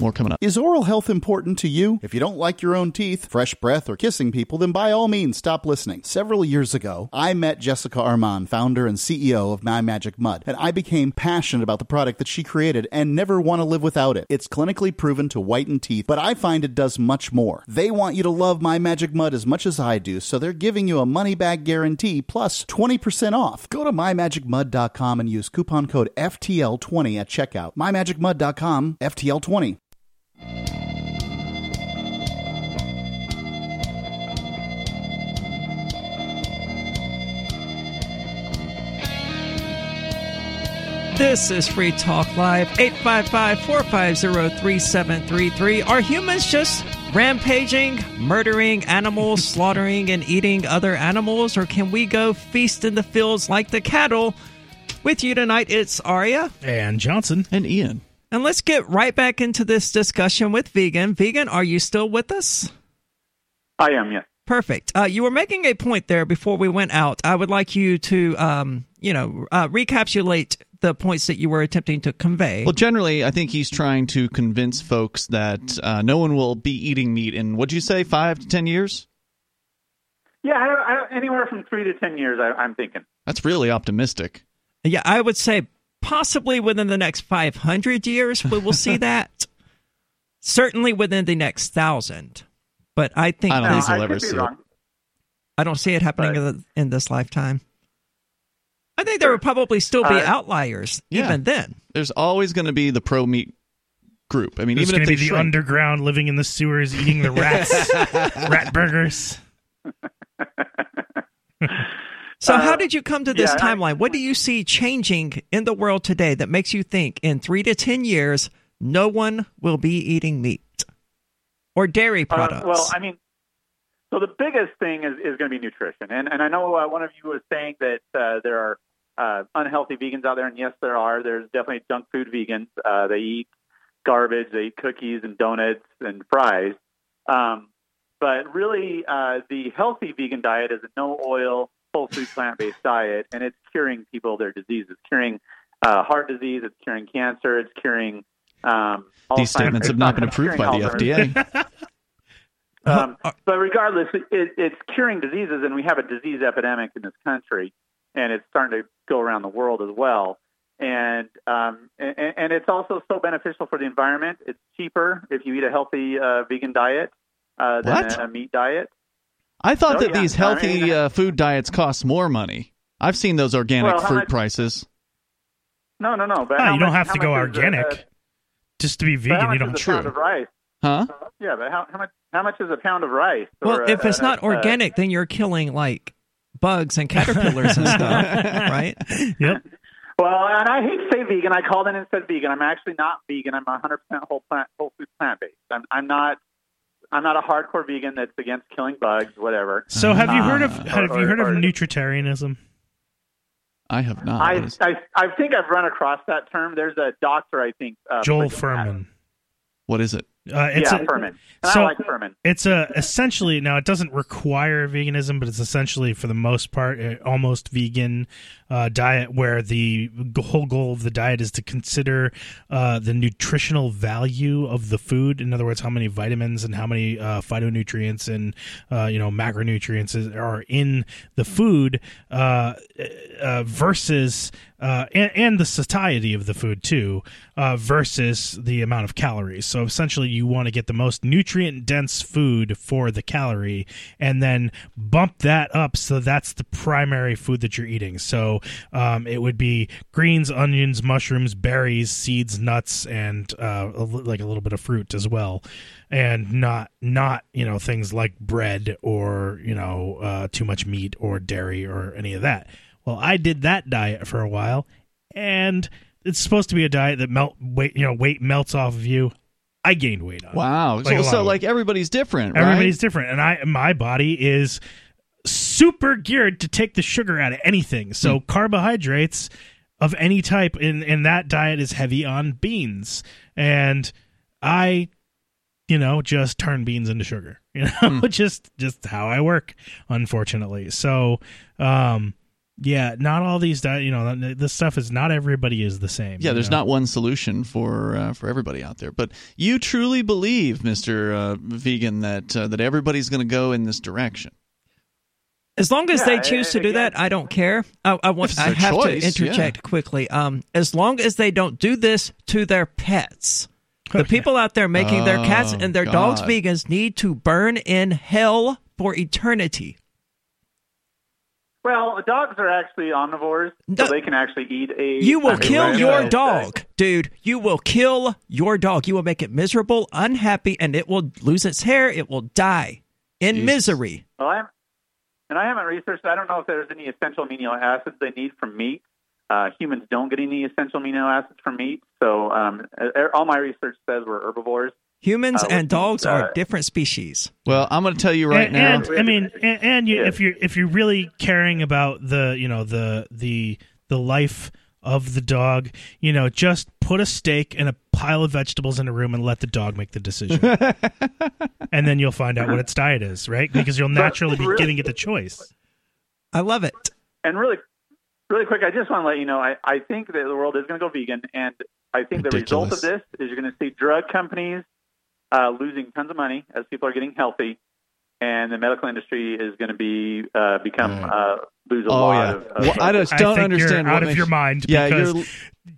More coming up. Is oral health important to you? If you don't like your own teeth, fresh breath, or kissing people, then by all means stop listening. Several years ago, I met Jessica Armand, founder and CEO of My Magic Mud, and I became passionate about the product that she created and never want to live without it. It's clinically proven to whiten teeth, but I find it does much more. They want you to love My Magic Mud as much as I do, so they're giving you a money back guarantee plus 20% off. Go to mymagicmud.com and use coupon code FTL20 at checkout. mymagicmud.com FTL20. This is Free Talk Live, 855 450 3733. Are humans just rampaging, murdering animals, slaughtering, and eating other animals, or can we go feast in the fields like the cattle? With you tonight, it's Aria. And Johnson. And Ian. And let's get right back into this discussion with Vegan. Vegan, are you still with us? I am, yes. Perfect. Uh, you were making a point there before we went out. I would like you to, um, you know, uh, recapitulate the points that you were attempting to convey. Well, generally, I think he's trying to convince folks that uh, no one will be eating meat in, what'd you say, five to ten years? Yeah, I don't, I don't, anywhere from three to ten years, I, I'm thinking. That's really optimistic. Yeah, I would say possibly within the next 500 years we will see that. Certainly within the next thousand. But I think I don't Now, think we'll I ever could be see it. I don't see it happening Right. in, in this lifetime. I think there would probably still be Uh, outliers yeah. even then. There's always going to be the pro meat group. I mean, There's even going if to they be the shrink, underground living in the sewers eating the rats, rat burgers. So, Uh, how did you come to this yeah, I- timeline? what do you see changing in the world today that makes you think in three to 10 years, no one will be eating meat or dairy Uh, products? well, I mean, so the biggest thing is, is going to be nutrition, and and I know uh, one of you was saying that uh, there are uh, unhealthy vegans out there, and yes, there are. There's definitely junk food vegans. Uh, they eat garbage, they eat cookies and donuts and fries. Um, but really, uh, the healthy vegan diet is a no oil, whole food, plant based diet, and it's curing people their diseases, curing uh, heart disease, it's curing cancer, it's curing. Um, these statements have not been approved by the FDA. Um, but regardless, it, it's curing diseases, and we have a disease epidemic in this country, and it's starting to go around the world as well. And um, and, and it's also so beneficial for the environment. It's cheaper if you eat a healthy uh, vegan diet uh, than a, a meat diet. I thought Oh, that yeah. these I healthy mean- uh, food diets cost more money. I've seen those organic Well, fruit much- prices. No, no, no. But how you don't have to go much is, uh, organic. Just to be but how vegan, much you don't. is a pound of rice? Huh? Yeah, but how, how much? How much is a pound of rice? well, Or, if uh, it's not uh, organic, then you're killing like bugs and caterpillars and stuff, right? Yep. Well, and I hate to say vegan. I called in and said vegan. I'm actually not vegan. I'm 100% whole plant, whole food plant based. I'm, I'm not. I'm not a hardcore vegan that's against killing bugs, whatever. So, have you heard of Ah. have Or- you heard of or- nutritarianism? I have not. I, I I think I've run across that term. There's a doctor, I think. Uh, Joel Fuhrman. Fuhrman. what is it? Uh, it's yeah, a, Fuhrman. And so- I like Fuhrman. It's a essentially now it doesn't require veganism, but it's essentially for the most part almost vegan uh, diet where the whole goal of the diet is to consider uh, the nutritional value of the food. In other words, how many vitamins and how many uh, phytonutrients and uh, you know macronutrients are in the food uh, uh, versus uh, and, and the satiety of the food too, uh, versus the amount of calories. So essentially, you want to get the most nutrient dense food for the calorie, and then bump that up so that's the primary food that you're eating. So um, it would be greens, onions, mushrooms, berries, seeds, nuts, and uh, a like a little bit of fruit as well, and not not you know things like bread or you know uh, too much meat or dairy or any of that. Well, I did that diet for a while, and it's supposed to be a diet that melt weight, you know, weight melts off of you. I gained weight on. it. Wow. Like so, so like everybody's different, right? Everybody's different, and I my body is super geared to take the sugar out of anything. So Hmm. carbohydrates of any type in in that diet is heavy on beans, and I, you know, just turn beans into sugar. You know, Hmm. just just how I work, unfortunately. So, um, Yeah, not all these. Di- you know, this stuff is not everybody is the same. Yeah, there's know? not one solution for uh, for everybody out there. But you truly believe, Mister uh, Vegan, that uh, that everybody's going to go in this direction. As long as Yeah, they choose to do again- that, I don't care. I, I want. If it's I have choice, to interject quickly. Um, as long as they don't do this to their pets, the Okay. people out there making their cats Oh, and their dogs vegans need to burn in hell for eternity. Well, dogs are actually omnivores, No. so they can actually eat a. You will a kill your dog, dude. You will kill your dog. You will make it miserable, unhappy, and it will lose its hair. It will die in Jesus. misery. Well, I'm, and I haven't researched. I don't know if there's any essential amino acids they need from meat. Uh, humans don't get any essential amino acids from meat, so um, all my research says we're herbivores. Humans Uh, and dogs uh, are different species. Well, I'm going to tell you right and, now. and I mean, and, and you, Yeah. if you're if you're really caring about the you know the the the life of the dog, you know, just put a steak and a pile of vegetables in a room and let the dog make the decision, and then you'll find out what its diet is, right? Because you'll naturally be giving it the choice. I love it. And really, really quick, I just want to let you know, I, I think that the world is going to go vegan, and I think the result of this is you're going to see drug companies uh, losing tons of money as people are getting healthy, and the medical industry is going to be uh, become uh, lose a oh lot yeah, of. of well, I just don't think understand. you're out of your mind Yeah, because you're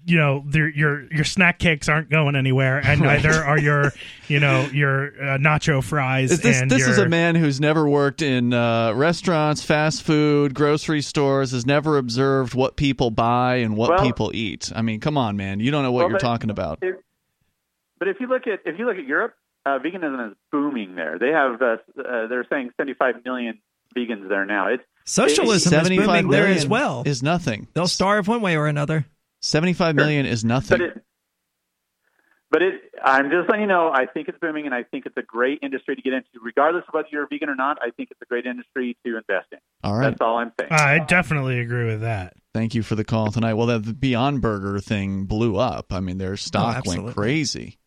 you know your your snack cakes aren't going anywhere, and neither are your you know your uh, nacho fries. Is this and this is a man who's never worked in uh, restaurants, fast food, grocery stores, has never observed what people buy and what Well- people eat. I mean, come on, man, you don't know what Well, you're talking about. If, but if you look at if you look at Europe, uh, veganism is booming there. They have uh, uh, they're saying 75 million vegans there now. It's Socialism is booming there as well. is nothing. They'll starve one way or another. Seventy-five million is nothing. but it, but it. I'm just letting you know. I think it's booming, and I think it's a great industry to get into, regardless of whether you're vegan or not. I think it's a great industry to invest in. All right. That's all I'm saying. I definitely agree with that. Thank you for the call tonight. Well, that Beyond Burger thing blew up. I mean, their stock went crazy.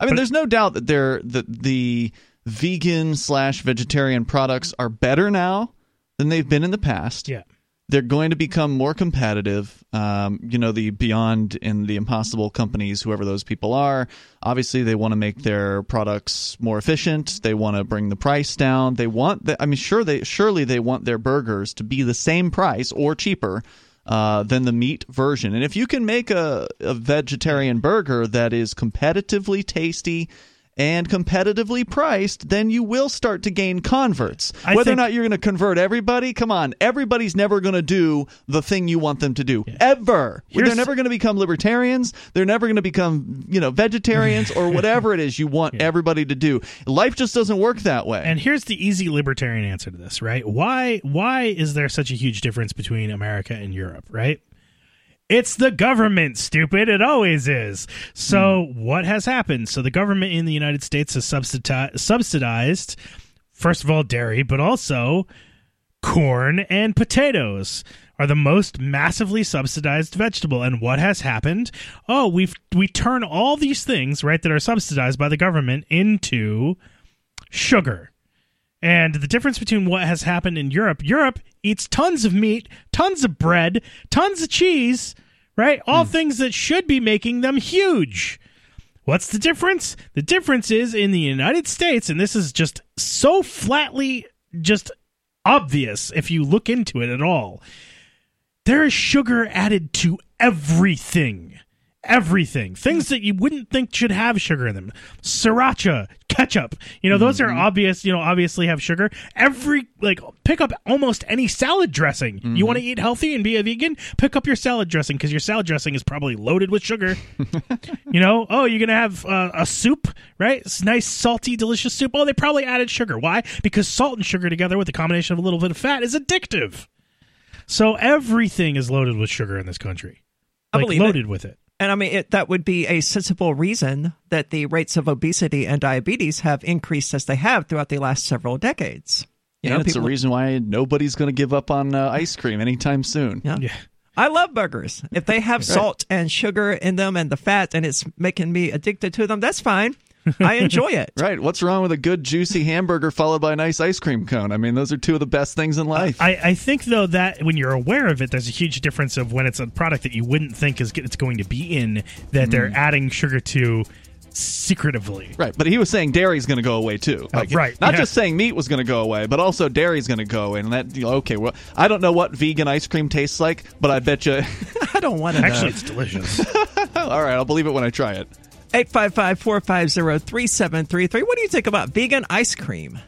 I mean, But- there's no doubt that they're that the vegan slash vegetarian products are better now than they've been in the past. Yeah. They're going to become more competitive. Um, you know, the Beyond and the Impossible companies, whoever those people are, obviously they want to make their products more efficient. They want to bring the price down. They want, the, I mean, sure they surely they want their burgers to be the same price or cheaper uh, than the meat version. And if you can make a, a vegetarian burger that is competitively tasty and competitively priced, then you will start to gain converts. I Whether or not you're going to convert everybody, come on, everybody's never going to do the thing you want them to do. Ever. Here's- They're never going to become libertarians. They're never going to become, you know, vegetarians or whatever it is you want everybody to do. Life just doesn't work that way. And here's the easy libertarian answer to this, right? Why why is there such a huge difference between America and Europe, right? It's the government, stupid. It always is. So hmm. what has happened? So the government in the United States has subsidi- subsidized, first of all, dairy, but also corn and potatoes are the most massively subsidized vegetable and what has happened oh we've we turn all these things right that are subsidized by the government into sugar and the difference between what has happened in Europe, Europe eats tons of meat, tons of bread, tons of cheese, right? All hmm. things that should be making them huge. What's the difference? The difference is in the United States, and this is just so flatly just obvious if you look into it at all. There is sugar added to everything. Everything. Things that you wouldn't think should have sugar in them. Sriracha, ketchup. You know, those are obvious, you know, obviously have sugar. Every, like, pick up almost any salad dressing. You want to eat healthy and be a vegan? Pick up your salad dressing because your salad dressing is probably loaded with sugar. you know, oh, you're going to have uh, a soup, right? It's nice, salty, delicious soup. Oh, they probably added sugar. Why? Because salt and sugar together with a combination of a little bit of fat is addictive. So everything is loaded with sugar in this country. I Like believe it. loaded with it. And I mean, it, that would be a sensible reason that the rates of obesity and diabetes have increased as they have throughout the last several decades. You and know, it's people- a reason why nobody's going to give up on uh, ice cream anytime soon. Yeah. Yeah. I love burgers. If they have salt and sugar in them and the fat and it's making me addicted to them, that's fine. I enjoy it. Right. What's wrong with a good juicy hamburger followed by a nice ice cream cone? I mean, those are two of the best things in life. I, I think though that when you're aware of it, there's a huge difference of when it's a product that you wouldn't think is it's going to be in that they're mm. adding sugar to secretively. Right, but he was saying dairy's going to go away too. Oh, like, right, Not yeah. just saying meat was going to go away, but also dairy's going to go away. And that, you know, okay, well, I don't know what vegan ice cream tastes like, but I bet you. I don't want to know. Actually, it's delicious. All right, I'll believe it when I try it. 855 450 3733. What do you think about vegan ice cream?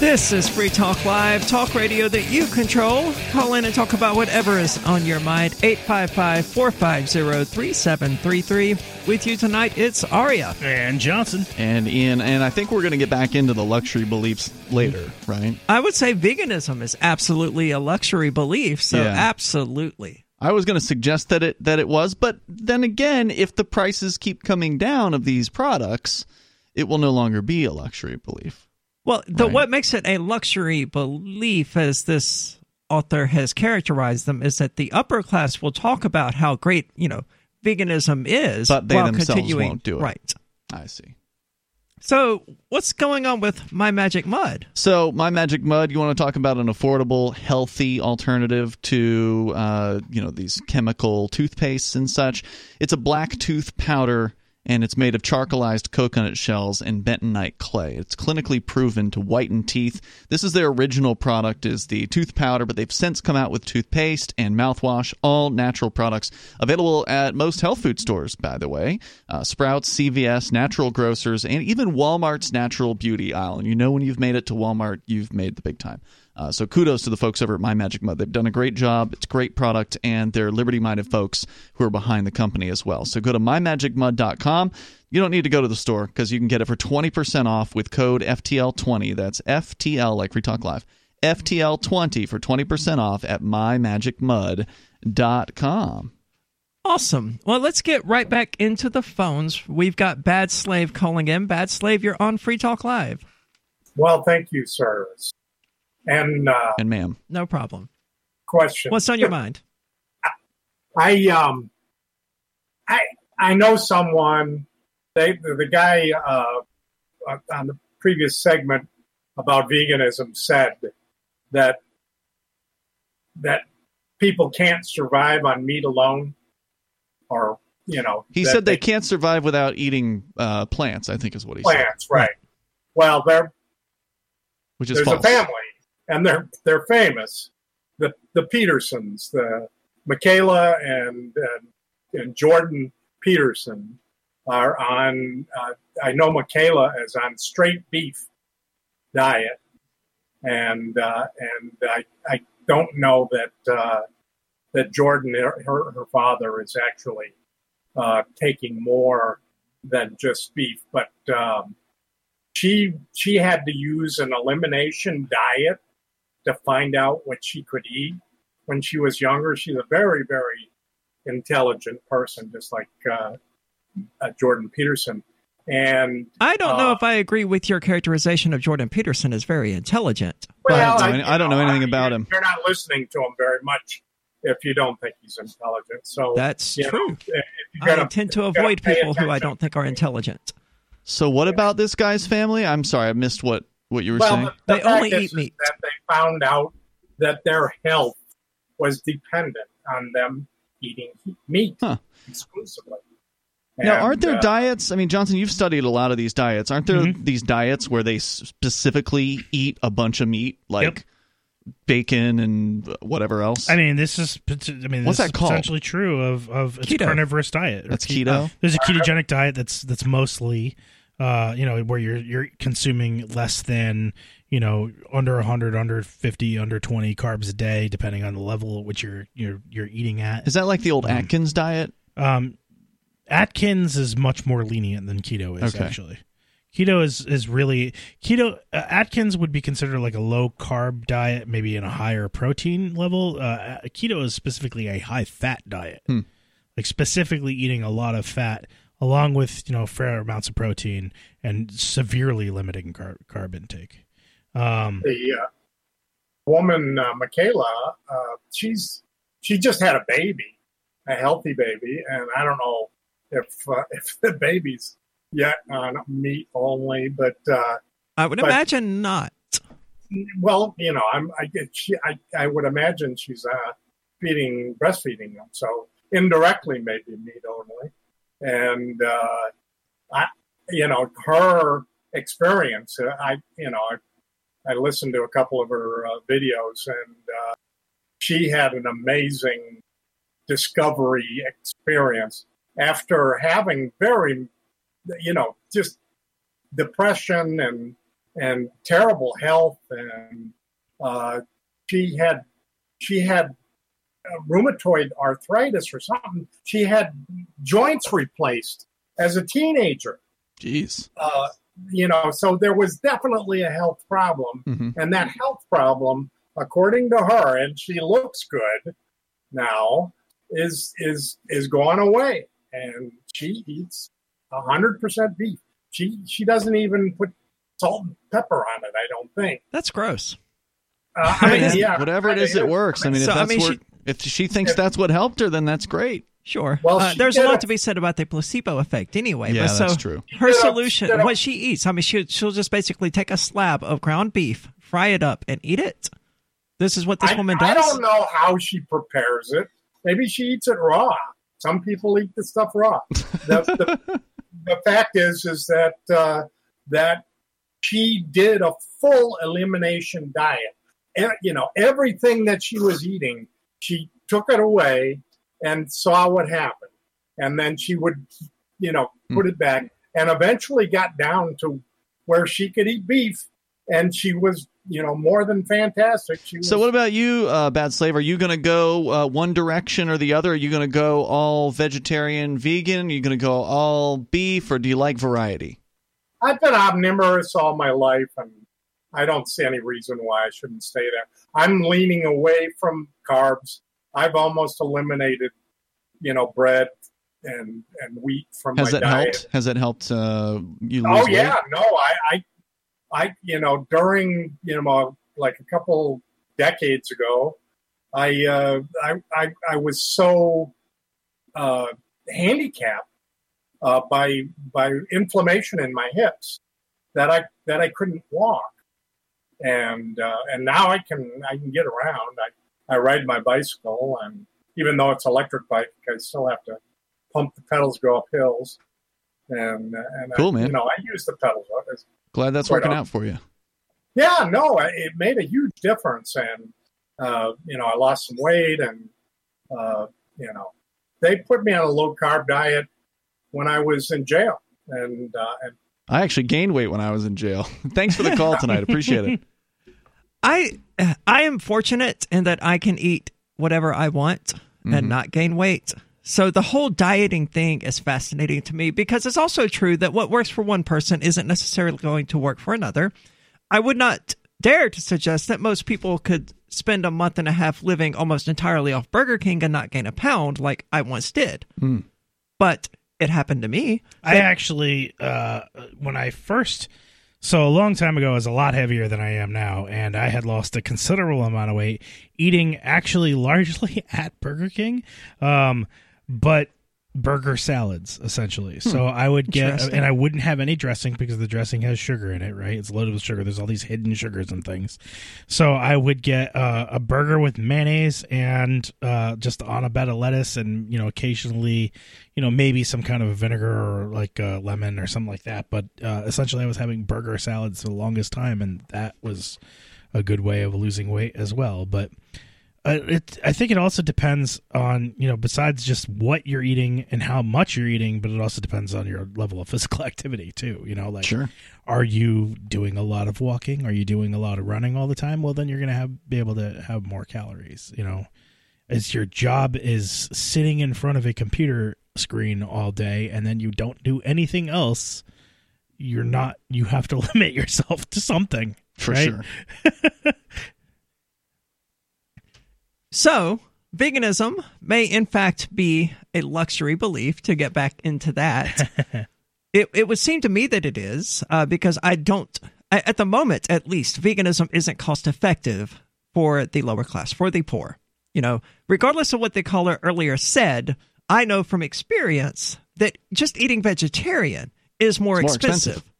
This is Free Talk Live, talk radio that you control. Call in and talk about whatever is on your mind. 855 450 3733. With you tonight, it's Aria. and Johnson. And Ian, and I think we're going to get back into the luxury beliefs later, right? I would say veganism is absolutely a luxury belief, so Yeah. absolutely. I was going to suggest that it that it was, but then again, if the prices keep coming down of these products, it will no longer be a luxury belief. Well, the, Right. what makes it a luxury belief, as this author has characterized them, is that the upper class will talk about how great you know veganism is, But they while themselves continuing, won't do it. Right. I see. So, what's going on with My Magic Mud? So, My Magic Mud, you want to talk about an affordable, healthy alternative to, uh, you know, these chemical toothpastes and such. It's a black tooth powder, and it's made of charcoalized coconut shells and bentonite clay. It's clinically proven to whiten teeth. This is their original product, is the tooth powder, but they've since come out with toothpaste and mouthwash, all natural products available at most health food stores, by the way. Uh, Sprouts, CVS, Natural Grocers, and even Walmart's Natural Beauty aisle. And you know when you've made it to Walmart, you've made the big time. Uh, so kudos to the folks over at My Magic Mud. They've done a great job. It's a great product, and they're liberty-minded folks who are behind the company as well. So go to mymagicmud.com. You don't need to go to the store because you can get it for 20% off with code FTL20. That's FTL, like Free Talk Live. FTL20 for 20% off at mymagicmud.com. Awesome. Well, let's get right back into the phones. We've got Bad Slave calling in. Bad Slave, you're on Free Talk Live. Well, thank you, sirs. And uh, And ma'am. No problem. question: What's on your mind? I um, I I know someone. They the, the guy uh, on the previous segment about veganism said that that people can't survive on meat alone, or you know, He said they can't survive without eating uh, plants, I think is what he said. plants, right? Well, they're Which is there's false. a family, and they're they're famous. The the Petersons, the Mikhaila and and, and Jordan Peterson are on. Uh, I know Mikhaila is on straight beef diet, and uh, and I I don't know that uh, that Jordan her her her father is actually uh, taking more than just beef, but. Um, she she had to use an elimination diet to find out what she could eat when she was younger. She's a very very intelligent person, just like uh, uh, Jordan Peterson. And I don't know uh, if I agree with your characterization of Jordan Peterson as very intelligent. well, I don't know any- I don't know anything you about him. You're not listening to him very much if you don't think he's intelligent. So That's you know, true. if you I tend to avoid people who I don't think are intelligent. So what about this guy's family? I'm sorry, I missed what what you were well, saying. the, the They only eat meat. That they found out that their health was dependent on them eating meat Huh. exclusively. Now, And, aren't there uh, diets? I mean, Johnson, you've studied a lot of these diets. Aren't there Mhm. these diets where they specifically eat a bunch of meat, like Yep. bacon and whatever else? I mean, this is I mean, What's this that is called? potentially true of of it's a Keto. carnivorous diet. That's ke- keto? There's a ketogenic diet that's that's mostly, uh, you know, where you're you're consuming less than you know under 100, under 50, under 20 carbs a day, depending on the level at which you're you're you're eating at. Is that like the old Um, Atkins diet? Um, Atkins is much more lenient than keto is Okay. actually. Keto is is really keto. Uh, Atkins would be considered like a low carb diet, maybe in a higher protein level. Uh, keto is specifically a high fat diet, Hmm. like specifically eating a lot of fat along with you know fair amounts of protein and severely limiting car- carb intake. Um, the uh, woman uh, Mikhaila, uh, she's she just had a baby, a healthy baby, and I don't know if uh, if the baby's yet on meat only, but uh, I would but- imagine not. well, you know, I'm I she I, I would imagine she's uh, feeding breastfeeding them, so indirectly maybe meat only, and uh, I you know her experience. Uh, I you know I listened to a couple of her uh, videos, and uh, she had an amazing discovery experience after having very, you know, just depression and and terrible health, and uh, she had she had uh, rheumatoid arthritis or something. She had joints replaced as a teenager Jeez. uh, you know, so there was definitely a health problem, Mhm. and that health problem, according to her, and she looks good now, is is is gone away, and she eats hundred percent beef. She she doesn't even put salt and pepper on it. I don't think. That's gross. Uh, I mean, yeah, whatever it is, it works. I mean, So, if I that's mean, where, she- if she thinks that's what helped her, then that's great. Sure. Well, uh, there's a lot a- to be said about the placebo effect anyway. Yeah, but so that's true. Her solution, a- what she eats, I mean, she, she'll just basically take a slab of ground beef, fry it up, and eat it. This is what this I, woman does. I don't know how she prepares it. Maybe she eats it raw. Some people eat the stuff raw. The, the, the fact is, is that uh, that she did a full elimination diet. And, you know, everything that she was eating, she took it away and saw what happened, and then she would, you know, put it back, and eventually got down to where she could eat beef, and she was, you know, more than fantastic. She was, So, what about you, uh, Bad Slave? Are you going to go uh, one direction or the other? Are you going to go all vegetarian, vegan? Are you going to go all beef, or do you like variety? I've been omnivorous all my life, and I don't see any reason why I shouldn't stay there. I'm leaning away from carbs. I've almost eliminated, you know, bread and and wheat from Has my that diet. helped? Has that helped uh, you lose Oh weight? yeah, no, I, I, I, you know, during you know, like a couple decades ago, I, uh, I, I, I was so uh, handicapped uh, by by inflammation in my hips that I that I couldn't walk, and uh, and now I can I can get around. I I ride my bicycle, and even though it's electric bike, I still have to pump the pedals, go up hills, and and Cool, I, man. You know, I use the pedals. It's- Glad that's working out for you. Yeah, no, it made a huge difference, and uh, you know, I lost some weight, and uh, you know, they put me on a low carb diet when I was in jail, and uh, and I actually gained weight when I was in jail. Thanks for the call tonight. Appreciate it. I I am fortunate in that I can eat whatever I want Mhm. and not gain weight. So the whole dieting thing is fascinating to me because it's also true that what works for one person isn't necessarily going to work for another. I would not dare to suggest that most people could spend a month and a half living almost entirely off Burger King and not gain a pound like I once did. Hmm. But it happened to me. I actually, uh, when I first, so a long time ago, I was a lot heavier than I am now, and I had lost a considerable amount of weight eating actually largely at Burger King, um, but burger salads essentially. So I would get, and I wouldn't have any dressing because the dressing has sugar in it, right? It's loaded with sugar. There's all these hidden sugars and things. So I would get uh, a burger with mayonnaise and uh, just on a bed of lettuce, and you know, occasionally, you know, maybe some kind of vinegar or like uh, lemon or something like that. But uh, essentially, I was having burger salads for the longest time, and that was a good way of losing weight as well. But uh, it, I think it also depends on you know besides just what you're eating and how much you're eating, but it also depends on your level of physical activity too. You know, like Sure. are you doing a lot of walking? Are you doing a lot of running all the time? Well, then you're gonna have be able to have more calories. You know, as your job is sitting in front of a computer screen all day, and then you don't do anything else. You're not. You have to limit yourself to something. For right? sure. So veganism may in fact be a luxury belief. To get back into that, it it would seem to me that it is uh, because I don't at the moment at least veganism isn't cost effective for the lower class for the poor. You know, regardless of what the caller earlier said, I know from experience that just eating vegetarian is more, more expensive. expensive.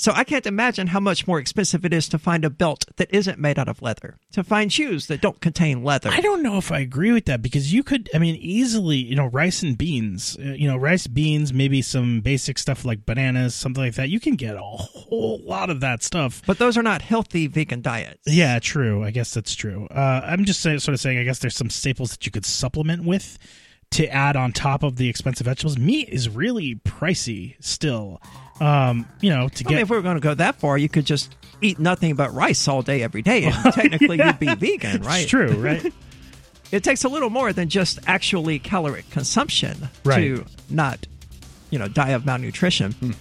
So I can't imagine how much more expensive it is to find a belt that isn't made out of leather, to find shoes that don't contain leather. I don't know if I agree with that because you could, I mean, easily, you know, rice and beans, uh, you know, rice, beans, maybe some basic stuff like bananas, something like that. You can get a whole lot of that stuff. But those are not healthy vegan diets. Yeah, true. I guess that's true. Uh, I'm just sort of saying, I guess there's some staples that you could supplement with to add on top of the expensive vegetables. Meat is really pricey still. Um, you know, to I get mean, if we were going to go that far, you could just eat nothing but rice all day, every day, and technically you'd be vegan, right? It's true, right? it takes a little more than just actually caloric consumption Right. to not, you know, die of malnutrition.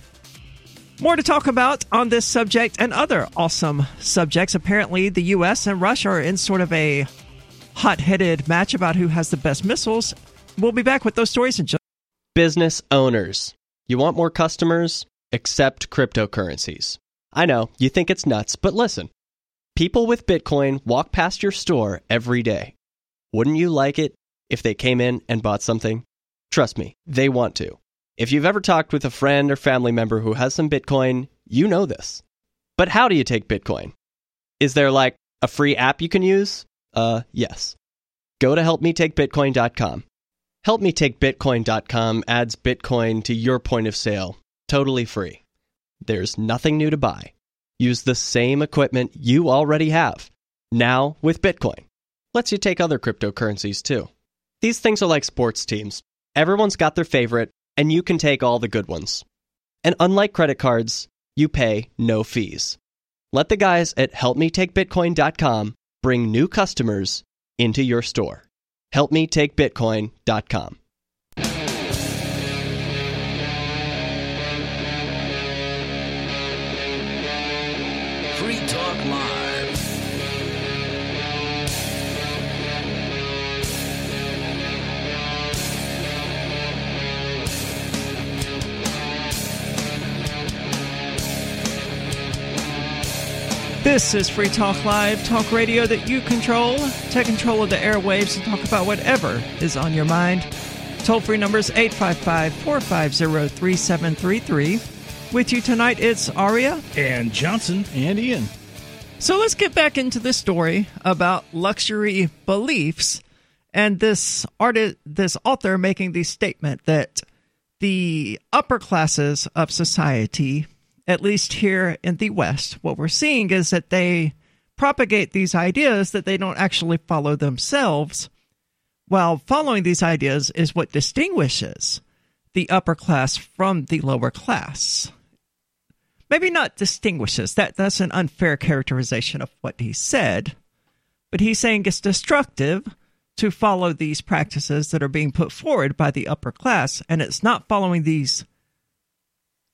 More to talk about on this subject and other awesome subjects. Apparently, the U.S. and Russia are in sort of a hot-headed match about who has the best missiles. We'll be back with those stories in just. Business owners. You want more customers? Accept cryptocurrencies. I know, you think it's nuts, but listen. People with Bitcoin walk past your store every day. Wouldn't you like it if they came in and bought something? Trust me, they want to. If you've ever talked with a friend or family member who has some Bitcoin, you know this. But how do you take Bitcoin? Is there like a free app you can use? Uh, yes. Go to helpmetakebitcoin.com. HelpMeTakeBitcoin.com adds Bitcoin to your point of sale, totally free. There's nothing new to buy. Use the same equipment you already have, now with Bitcoin. Lets you take other cryptocurrencies too. These things are like sports teams. Everyone's got their favorite, and you can take all the good ones. And unlike credit cards, you pay no fees. Let the guys at helpmetakebitcoin.com bring new customers into your store. helpmetakebitcoin.com. This is Free Talk Live, talk radio that you control. Take control of the airwaves and talk about whatever is on your mind. Toll free numbers 855 450 3733. With you tonight, it's Aria. and Johnson. And Ian. So let's get back into this story about luxury beliefs and this artist, this author making the statement that the upper classes of society, at least here in the West, what we're seeing is that they propagate these ideas that they don't actually follow themselves. While following these ideas is what distinguishes the upper class from the lower class maybe not distinguishes that that's an unfair characterization of what he said but he's saying it's destructive to follow these practices that are being put forward by the upper class and it's not following these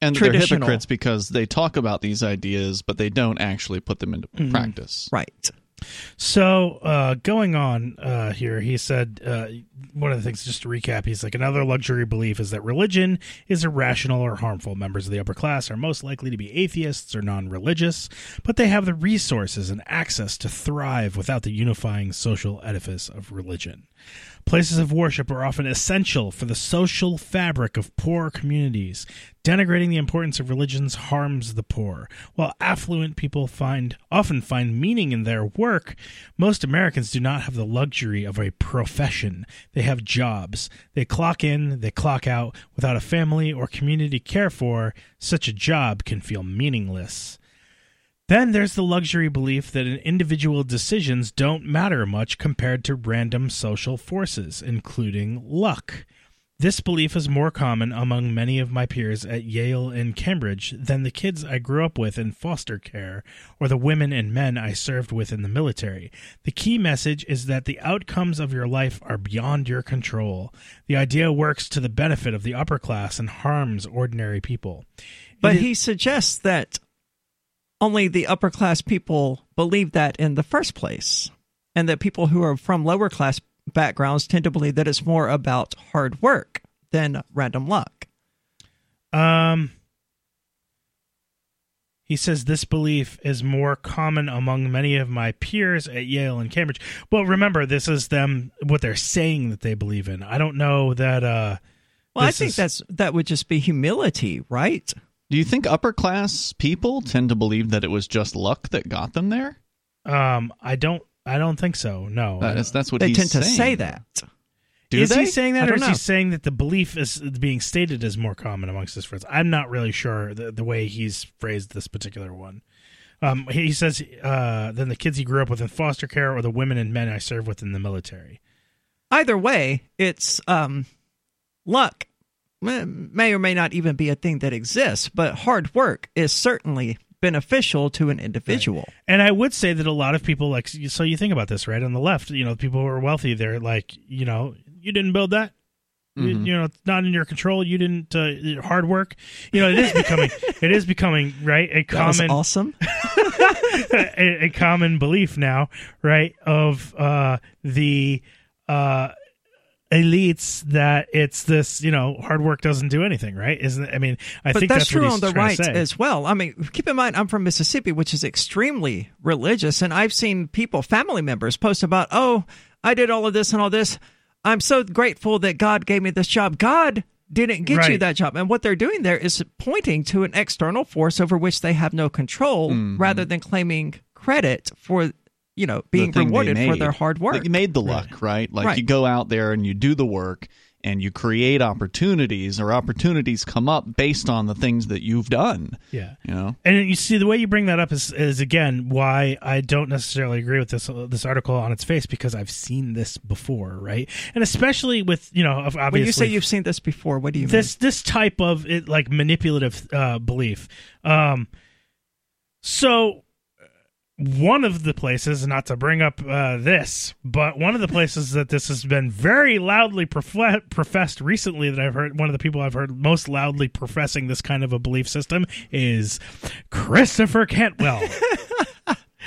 And they're hypocrites because they talk about these ideas, but they don't actually put them into practice. right So, uh, going on uh, here, he said uh, one of the things, just to recap, he's like, another luxury belief is that religion is irrational or harmful. Members of the upper class are most likely to be atheists or non religious, but they have the resources and access to thrive without the unifying social edifice of religion. Places of worship are often essential for the social fabric of poor communities. Denigrating the importance of religions harms the poor. While affluent people find often find meaning in their work, most Americans do not have the luxury of a profession. They have jobs. They clock in, they clock out. Without a family or community to care for, such a job can feel meaningless. Then there's the luxury belief that an individual decisions don't matter much compared to random social forces, including luck. This belief is more common among many of my peers at Yale and Cambridge than the kids I grew up with in foster care or the women and men I served with in the military. The key message is that the outcomes of your life are beyond your control. The idea works to the benefit of the upper class and harms ordinary people. but It he suggests that only the upper class people believe that in the first place and that people who are from lower class backgrounds tend to believe that it's more about hard work than random luck. Um, he says this belief is more common among many of my peers at Yale and Cambridge. Well, remember, this is them what they're saying that they believe in. I don't know that. uh Well, I think is- that's that would just be humility, right? Do you think upper class people tend to believe that it was just luck that got them there? Um, I don't. I don't think so. No, That's that's what They he's tend to say that. Do is they? he saying that, or don't is he saying that the belief is being stated as more common amongst his friends? I'm not really sure the, the way he's phrased this particular one. Um, he says, uh, "Then the kids he grew up with in foster care, or the women and men I serve with in the military." Either way, it's um, luck. May may or may not even be a thing that exists, but hard work is certainly beneficial to an individual. And I would say that a lot of people like so you think about this right on the left, you know, people who are wealthy, they're like, you know, you didn't build that. You, Mhm. you know, it's not in your control. You didn't uh, hard work. You know, it is becoming it is becoming right a That was common awesome. a, a common belief now, right, of uh, the uh, elites that it's this, you know, hard work doesn't do anything, right? Isn't it? I mean, I but think that's, that's, true on the right as well. I mean, keep in mind, I'm from Mississippi, which is extremely religious, and I've seen people, family members, post about, "Oh, I did all of this and all this. I'm so grateful that God gave me this job." God didn't get you that job, and what they're doing there is pointing to an external force over which they have no control, Mhm. rather than claiming credit for, you know, being the rewarded for their hard work. Like, you made the luck, right? Like Right. you go out there and you do the work and you create opportunities or opportunities come up based on the things that you've done. Yeah. You know? And you see, the way you bring that up is, is again why I don't necessarily agree with this this article on its face because I've seen this before, right? And especially with you know, obviously, when you say you've seen this before, what do you this this type of it, like manipulative uh, belief. Um, so one of the places, not to bring up uh, this, but one of the places that this has been very loudly prof- professed recently that I've heard, one of the people I've heard most loudly professing this kind of a belief system is Christopher Cantwell.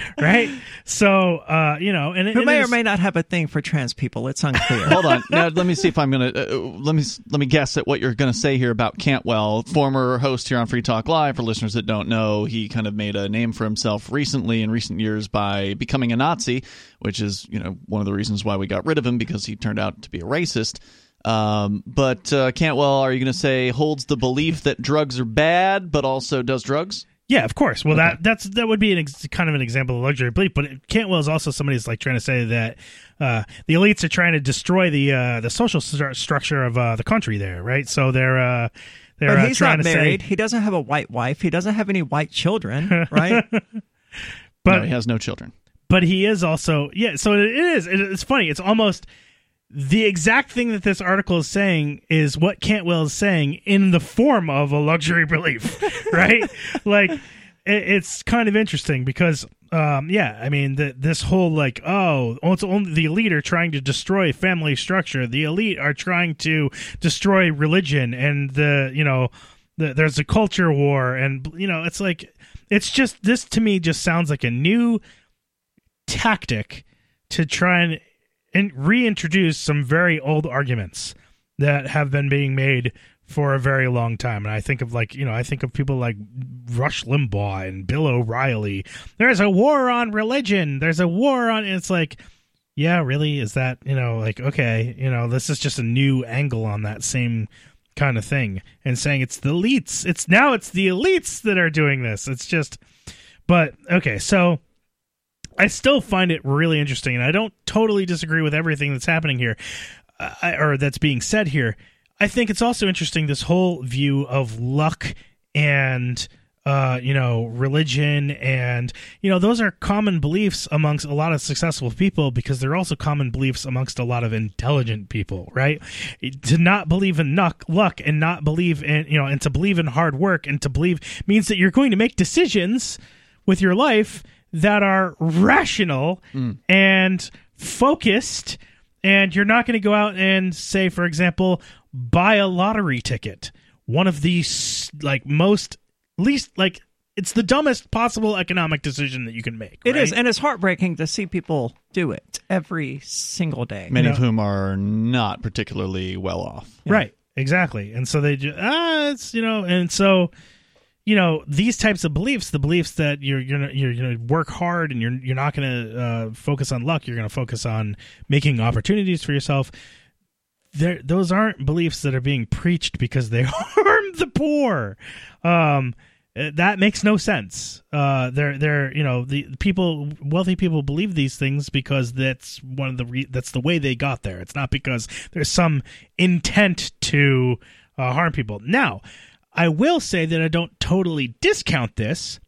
right? So, uh, you know, and mean? Who and may it or may not have a thing for trans people. It's unclear. Hold on. Now let me see if I'm gonna uh, let me let me guess at what you're gonna say here about Cantwell, former host here on Free Talk Live. For listeners that don't know, he kind of made a name for himself recently in recent years by becoming a Nazi, which is you know one of the reasons why we got rid of him because he turned out to be a racist. Um, but uh, Cantwell, are you going to say holds the belief that drugs are bad, but also does drugs? Yeah, of course. Well, that that's that would be an ex- kind of an example of luxury belief. But it- Cantwell is also somebody who's like trying to say that uh, the elites are trying to destroy the uh, the social stru- structure of uh, the country there, right? So they're uh, they're but uh, he's trying not to married. say, He doesn't have a white wife. He doesn't have any white children, right? but no, he has no children. but he is also yeah. So it is. It's funny. It's almost the exact thing that this article is saying is what Cantwell is saying in the form of a luxury belief, right? like it, it's kind of interesting because um yeah i mean the, this whole like oh it's only the elite are trying to destroy family structure the elite are trying to destroy religion and the you know the, there's a culture war and you know it's like it's just this to me just sounds like a new tactic to try and in, reintroduce some very old arguments that have been being made for a very long time. And I think of like, you know, I think of people like Rush Limbaugh and Bill O'Reilly. There's a war on religion. There's a war on it's like yeah, really is that, you know, like okay, you know, this is just a new angle on that same kind of thing and saying it's the elites. It's now it's the elites that are doing this. It's just but okay, so I still find it really interesting, and I don't totally disagree with everything that's happening here, uh, or that's being said here. I think it's also interesting this whole view of luck and uh, you know religion, and you know those are common beliefs amongst a lot of successful people because they're also common beliefs amongst a lot of intelligent people, right? To not believe in luck, luck, and not believe in you know, and to believe in hard work, and to believe means that you're going to make decisions with your life that are rational and focused and you're not going to go out and say for example buy a lottery ticket one of the like most least like it's the dumbest possible economic decision that you can make. It is, right? and it's heartbreaking to see people do it every single day. Many You of whom are not particularly well off. Right. Exactly. And so they just ah, it's you know, and so you know these types of beliefs, the beliefs that you're you're gonna, you're to work hard and you're you're not to uh, focus on luck, you're to focus on making opportunities for yourself. There, those aren't beliefs that are being preached because they harm the poor. Um, uh, that makes no sense. Uh, they're they're you know the people wealthy people believe these things because that's one of the re- that's the way they got there. It's not because there's some intent to uh, harm people. Now, I will say that I don't totally discount this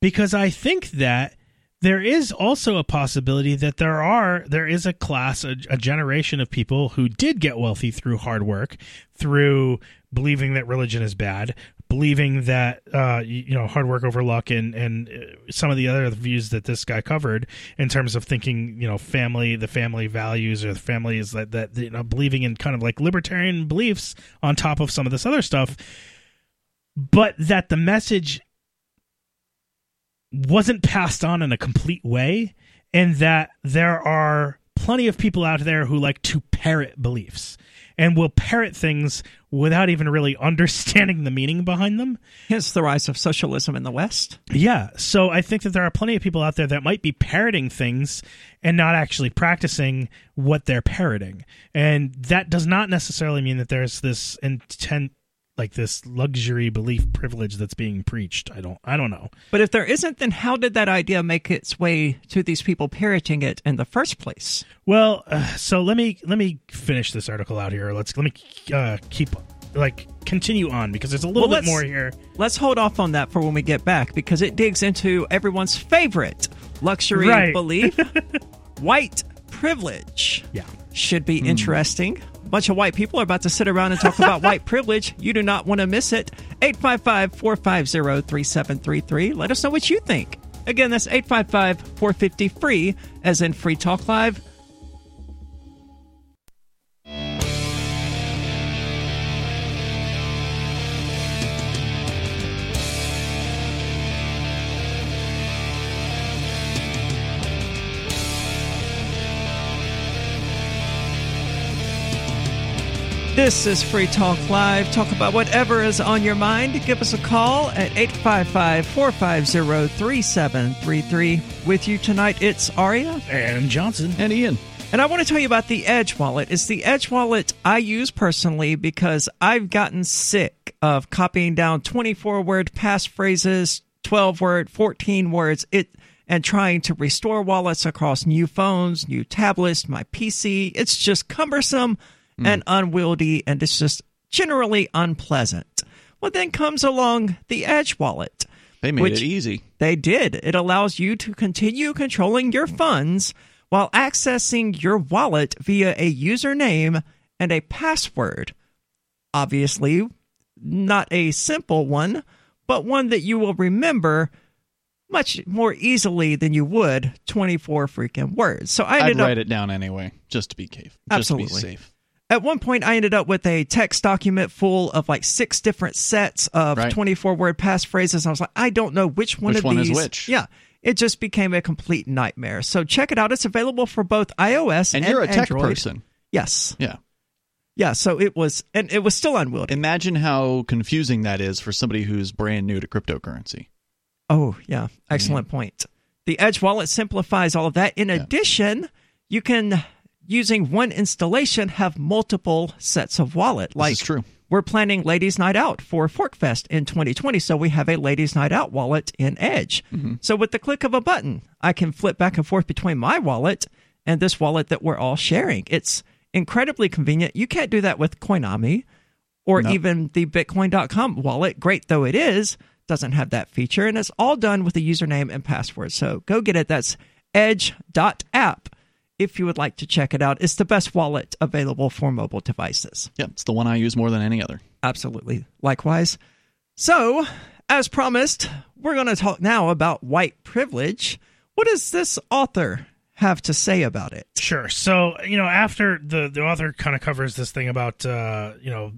because I think that there is also a possibility that there are there is a class a, a generation of people who did get wealthy through hard work through believing that religion is bad believing that uh, you, know hard work over luck and and uh, some of the other views that this guy covered in terms of thinking you know family the family values or the family is that that you know believing in kind of like libertarian beliefs on top of some of this other stuff but that the message wasn't passed on in a complete way and that there are plenty of people out there who like to parrot beliefs and will parrot things without even really understanding the meaning behind them. Hence the rise of socialism in the West. Yeah, so I think that there are plenty of people out there that might be parroting things and not actually practicing what they're parroting. And that does not necessarily mean that there's this intent like this luxury belief privilege that's being preached. I don't I don't know. But if there isn't, then how did that idea make its way to these people parroting it in the first place? Well, uh, so let me let me finish this article out here. Let's let me uh, keep like continue on because there's a little Well, bit more here. Let's hold off on that for when we get back because it digs into everyone's favorite luxury Right. belief white privilege. Yeah. Should be interesting. Bunch of white people are about to sit around and talk about white privilege. You do not want to miss it. 855 450 3733. Let us know what you think. Again, that's 855 450 free, as in Free Talk Live. This is Free Talk Live. Talk about whatever is on your mind. Give us a call at 855 450 3733. With you tonight, it's Aria. And Johnson. And Ian. And I want to tell you about the Edge wallet. It's the Edge wallet I use personally because I've gotten sick of copying down 24 word passphrases, 12 word, 14 words, it and trying to restore wallets across new phones, new tablets, my PC. It's just cumbersome Mm. and unwieldy and it's just generally unpleasant. Well, then comes along the Edge wallet. They made which- it easy. they did. It allows you to continue controlling your funds while accessing your wallet via a username and a password. Obviously, not a simple one, but one that you will remember much more easily than you would 24 freaking words. So I I'd ended up write it down anyway, just to be safe. Just to be Absolutely. safe. At one point, I ended up with a text document full of like six different sets of Right. 24 word passphrases. I was like, I don't know which one Which of one is these. which? Yeah. It just became a complete nightmare. So check it out. It's available for both iOS And and, you're a tech Android. person. Yes. Yeah. Yeah. So it was, and it was still unwieldy. Imagine how confusing that is for somebody who's brand new to cryptocurrency. Oh, yeah. Excellent point. The Edge wallet simplifies all of that. In addition, you can, using one installation, have multiple sets of wallet. Like, is true. We're planning Ladies Night Out for PorcFest in 2020, so we have a Ladies Night Out wallet in Edge. Mm-hmm. So with the click of a button, I can flip back and forth between my wallet and this wallet that we're all sharing. It's incredibly convenient. You can't do that with Coinomi or No. even the Bitcoin.com wallet. Great though it is, doesn't have that feature, and it's all done with a username and password. So go get it. That's edge.app if you would like to check it out. It's the best wallet available for mobile devices. Yep, it's the one I use more than any other. Absolutely. Likewise. So, as promised, we're going to talk now about white privilege. What does this author have to say about it? Sure. So, you know, after the the author kind of covers this thing about uh, you know,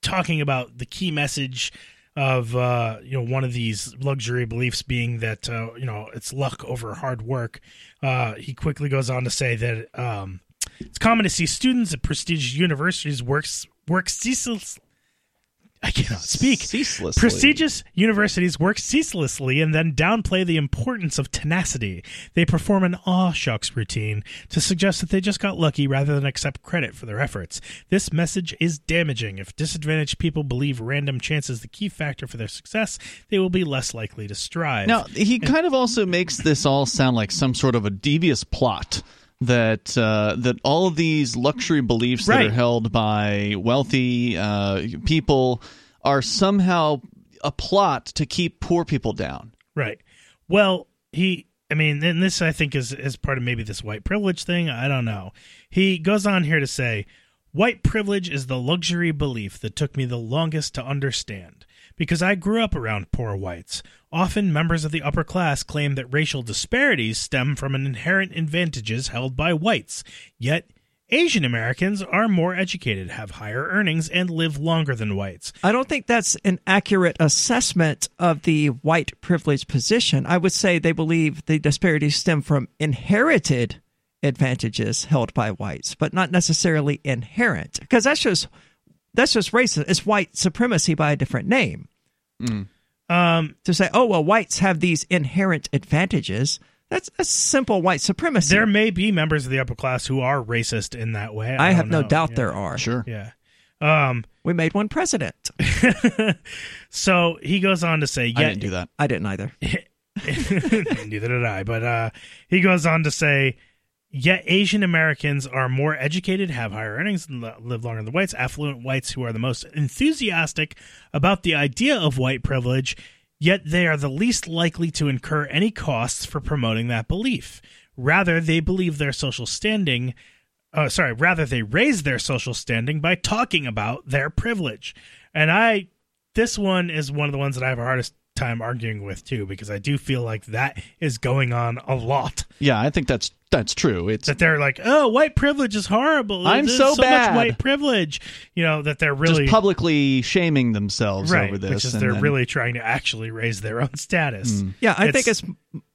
talking about the key message of uh, you know one of these luxury beliefs being that uh, you know it's luck over hard work. Uh, he quickly goes on to say that um, it's common to see students at prestigious universities work work ceaseless, I cannot speak. Ceaselessly. Prestigious universities work ceaselessly and then downplay the importance of tenacity. They perform an aw shucks routine to suggest that they just got lucky rather than accept credit for their efforts. This message is damaging. If disadvantaged people believe random chance is the key factor for their success, they will be less likely to strive. Now, he kind of also makes this all sound like some sort of a devious plot that uh, that all of these luxury beliefs that are held by wealthy uh, people are somehow a plot to keep poor people down. Right. Well, he. I mean, and this I think is is part of maybe this white privilege thing. I don't know. He goes on here to say, "White privilege is the luxury belief that took me the longest to understand." Because I grew up around poor whites. Often members of the upper class claim that racial disparities stem from an inherent advantages held by whites. Yet, Asian Americans are more educated, have higher earnings, and live longer than whites. I don't think that's an accurate assessment of the white privileged position. I would say they believe the disparities stem from inherited advantages held by whites, but not necessarily inherent, because that's just that's just racist. It's white supremacy by a different name. Um, to say, oh well, whites have these inherent advantages. That's a simple white supremacy. There may be members of the upper class who are racist in that way. I, don't have no doubt Yeah. there are. Sure. Yeah. Um, we made one president. so he goes on to say, I didn't do that. I didn't either. Neither did I. But uh, he goes on to say, yet Asian Americans are more educated, have higher earnings, and live longer than whites. Affluent whites who are the most enthusiastic about the idea of white privilege, yet they are the least likely to incur any costs for promoting that belief. Rather, they believe their social standing. Uh, sorry, rather they raise their social standing by talking about their privilege. And I, this one is one of the ones that I have hardest time arguing with too, because I do feel like that is going on a lot. Yeah, I think that's that's true. It's That they're like, oh, white privilege is horrible. I'm There's so so bad." much white privilege. You know that they're really just publicly shaming themselves right, over this. which is they're then- really trying to actually raise their own status. Mm. Yeah, I think it's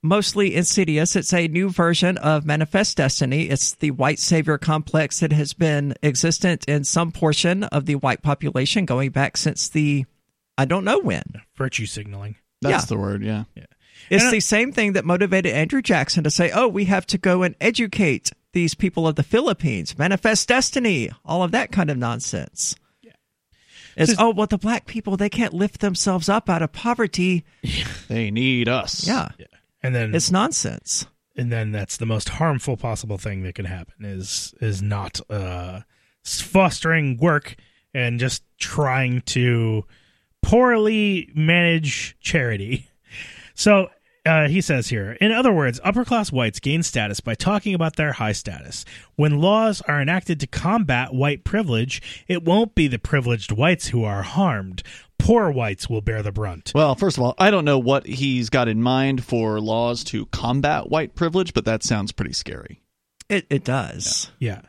mostly insidious. It's a new version of Manifest Destiny. It's the white savior complex that has been existent in some portion of the white population going back since the, I don't know when. virtue signaling. That's Yeah. the word. Yeah. It's And I- the same thing that motivated Andrew Jackson to say, oh, we have to go and educate these people of the Philippines, manifest destiny, all of that kind of nonsense. It's, oh, well, the black people, they can't lift themselves up out of poverty. They need us. Yeah. And then It's nonsense. and then that's the most harmful possible thing that can happen is is not uh fostering work and just trying to poorly manage charity so uh, he says here, in other words, upper class whites gain status by talking about their high status. When laws are enacted to combat white privilege, it won't be the privileged whites who are harmed. Poor whites will bear the brunt. Well, first of all, I don't know what he's got in mind for laws to combat white privilege, but that sounds pretty scary. It, it does. Yeah.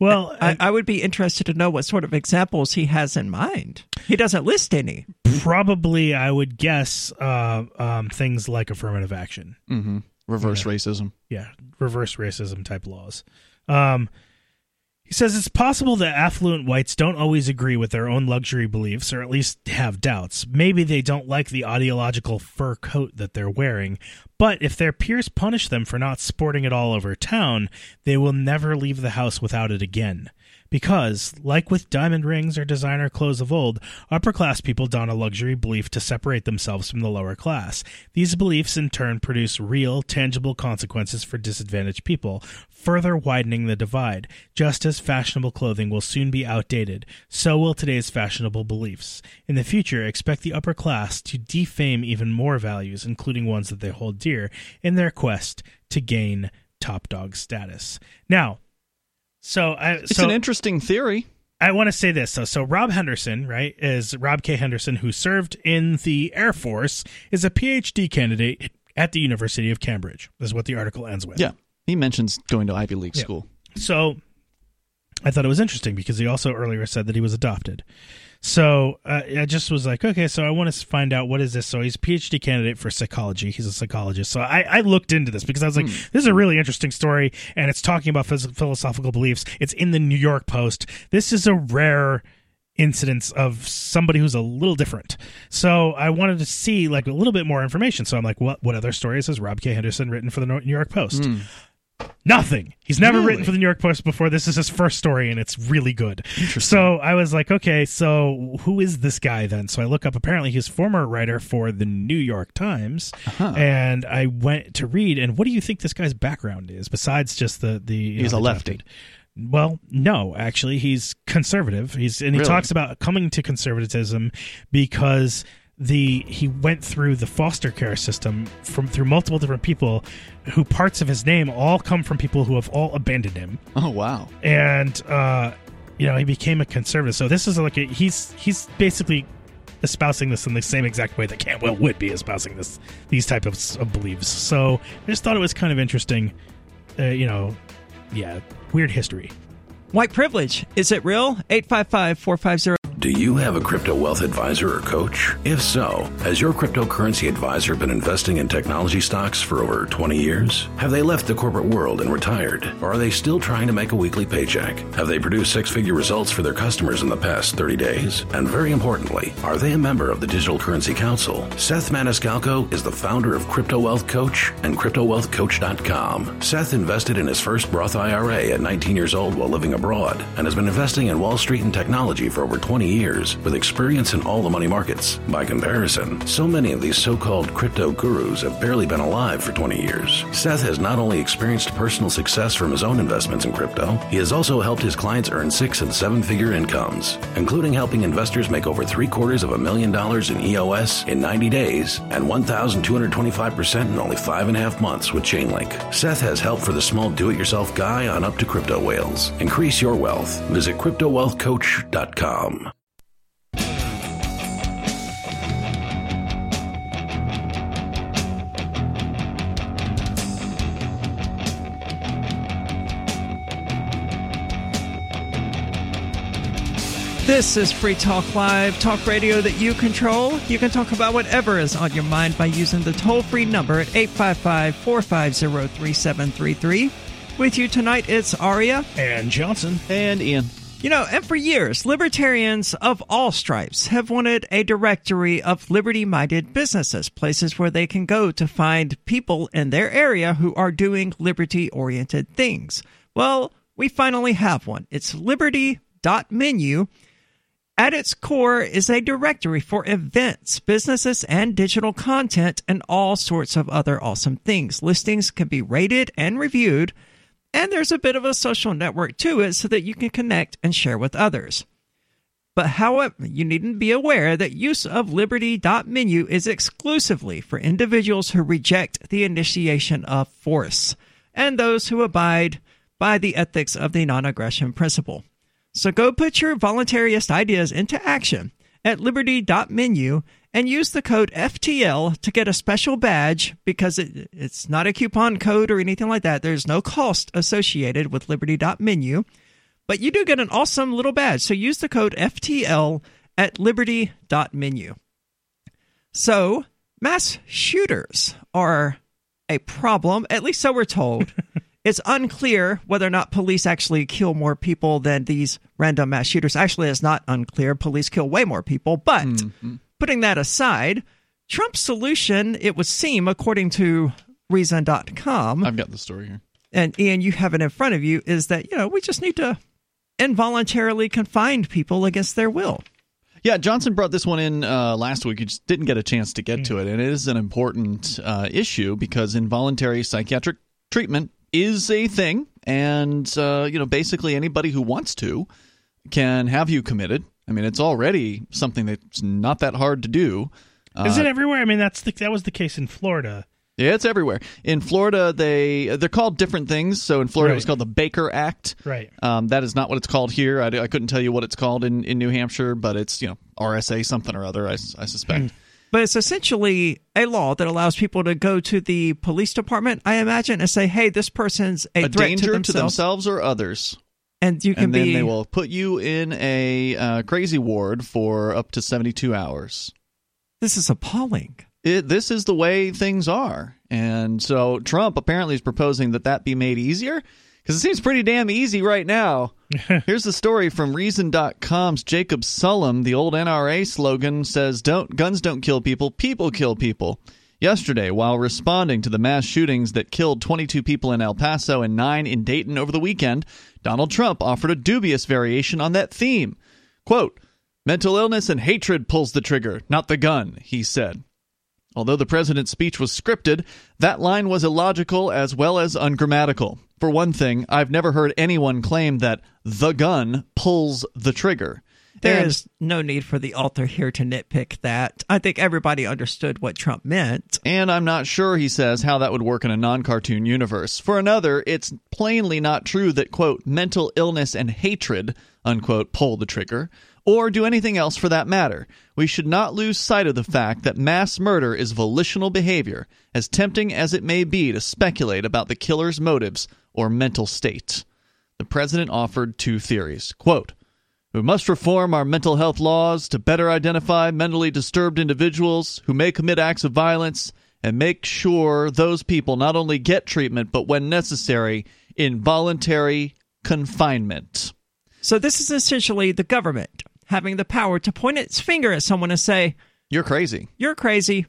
Well, I, I would be interested to know what sort of examples he has in mind. He doesn't list any. probably I would guess uh, um, things like affirmative action. hmm Reverse racism. Yeah, reverse racism type laws. Um, he says it's possible that affluent whites don't always agree with their own luxury beliefs, or at least have doubts. Maybe they don't like the ideological fur coat that they're wearing, but if their peers punish them for not sporting it all over town, they will never leave the house without it again. Because, like with diamond rings or designer clothes of old, upper class people don a luxury belief to separate themselves from the lower class. These beliefs in turn produce real, tangible consequences for disadvantaged people, further widening the divide. Just as fashionable clothing will soon be outdated, so will today's fashionable beliefs. In the future, expect the upper class to defame even more values, including ones that they hold dear, in their quest to gain top dog status. Now, so I It's so an interesting theory. I want to say this. So, so Rob Henderson, right, is Rob K. Henderson, who served in the Air Force, is a PhD candidate at the University of Cambridge. Is what the article ends with. Yeah. He mentions going to Ivy League Yeah. school. So I thought it was interesting because he also earlier said that he was adopted. So uh, I just was like, okay, so I want to find out what is this. So he's a PhD candidate for psychology. He's a psychologist. So I, I looked into this because I was like, Hmm. this is a really interesting story, and it's talking about phys- philosophical beliefs. It's in the New York Post. This is a rare incidence of somebody who's a little different. So I wanted to see like a little bit more information. So I'm like, what what other stories has Rob K. Henderson written for the New York Post? Hmm. Nothing. He's never Really? written for the New York Post before. This is his first story, and it's really good. So I was like, okay, so who is this guy then? So I look up. Apparently, he's former writer for the New York Times, Uh-huh. and I went to read. And what do you think this guy's background is besides just the the? He's know, a lefty. Well, no, actually, he's conservative. He's and he Really? talks about coming to conservatism because the he went through the foster care system from through multiple different people who parts of his name all come from people who have all abandoned him Oh wow. and uh you know he became a conservative so this is like a, he's he's basically espousing this in the same exact way that Cantwell would be espousing this these type of, of beliefs so i just thought it was kind of interesting uh, you know yeah weird history White privilege. Is it real? 855 450. Do you have a crypto wealth advisor or coach? If so, has your cryptocurrency advisor been investing in technology stocks for over 20 years? Have they left the corporate world and retired? Or are they still trying to make a weekly paycheck? Have they produced six figure results for their customers in the past 30 days? And very importantly, are they a member of the Digital Currency Council? Seth Maniscalco is the founder of Crypto Wealth Coach and CryptoWealthCoach.com. Seth invested in his first Roth IRA at 19 years old while living abroad and has been investing in Wall Street and technology for over 20 years with experience in all the money markets. By comparison, so many of these so called crypto gurus have barely been alive for 20 years. Seth has not only experienced personal success from his own investments in crypto, he has also helped his clients earn six and seven figure incomes, including helping investors make over three quarters of a million dollars in EOS in 90 days and 1,225% in only five and a half months with Chainlink. Seth has help for the small do it yourself guy on up to crypto whales. Increase your wealth. Visit CryptoWealthCoach.com. This is Free Talk Live, talk radio that you control. You can talk about whatever is on your mind by using the toll free number at 855 450 3733. With you tonight, it's Aria. and johnson And Ian. You know, and for years, libertarians of all stripes have wanted a directory of liberty minded businesses, places where they can go to find people in their area who are doing liberty oriented things. Well, we finally have one. It's liberty.menu. At its core is a directory for events, businesses, and digital content, and all sorts of other awesome things. Listings can be rated and reviewed, and there's a bit of a social network to it so that you can connect and share with others. But however, you needn't be aware that use of liberty.menu is exclusively for individuals who reject the initiation of force and those who abide by the ethics of the non aggression principle. So go put your voluntarist ideas into action at liberty.menu and use the code FTL to get a special badge because it, it's not a coupon code or anything like that. There's no cost associated with liberty.menu, but you do get an awesome little badge. So use the code FTL at liberty.menu. So, mass shooters are a problem, at least so we're told. It's unclear whether or not police actually kill more people than these random mass shooters. Actually, it's not unclear. Police kill way more people. But putting that aside, Trump's solution, it would seem, according to Reason.com, I've got the story here. and Ian, you have it in front of you, is that, you know, we just need to involuntarily confine people against their will. Yeah, Johnson brought this one in uh, last week. You just didn't get a chance to get to it, and it is an important uh, issue because involuntary psychiatric treatment is a thing, and uh, you know, basically anybody who wants to can have you committed. I mean, it's already something that's not that hard to do. is Uh, it everywhere i mean that's the, that was the case in florida Yeah, it's everywhere. In Florida, they they're called different things. So in Florida, it was called the Baker Act. Right. Um, that is not what it's called here. I, I couldn't tell you what it's called in, in New Hampshire, but it's you know RSA something or other. I suspect. But it's essentially a law that allows people to go to the police department, I imagine, and say, hey, this person's a, a threat danger to themselves. or others. And you can and then be. they will put you in a uh, crazy ward for up to 72 hours. This is appalling. It, this is the way things are. And so Trump apparently is proposing that that be made easier because it seems pretty damn easy right now. Here's the story from Reason.com's Jacob Sullum. The old NRA slogan says, "Don't guns don't kill people, people kill people." Yesterday, while responding to the mass shootings that killed 22 people in El Paso and 9 in Dayton over the weekend, Donald Trump offered a dubious variation on that theme. Quote, Mental illness and hatred pulls the trigger, not the gun, he said. Although the president's speech was scripted, that line was illogical as well as ungrammatical. For one thing, I've never heard anyone claim that the gun pulls the trigger. There And- is no need for the author here to nitpick that. I think everybody understood what Trump meant. And I'm not sure, he says, how that would work in a non cartoon universe. For another, it's plainly not true that, quote, mental illness and hatred, unquote, pull the trigger, or do anything else for that matter. We should not lose sight of the fact that mass murder is volitional behavior, as tempting as it may be to speculate about the killer's motives or mental state. The president offered two theories. Quote, we must reform our mental health laws to better identify mentally disturbed individuals who may commit acts of violence and make sure those people not only get treatment, but when necessary, involuntary confinement. So this is essentially the government having the power to point its finger at someone and say, You're crazy. "You're crazy."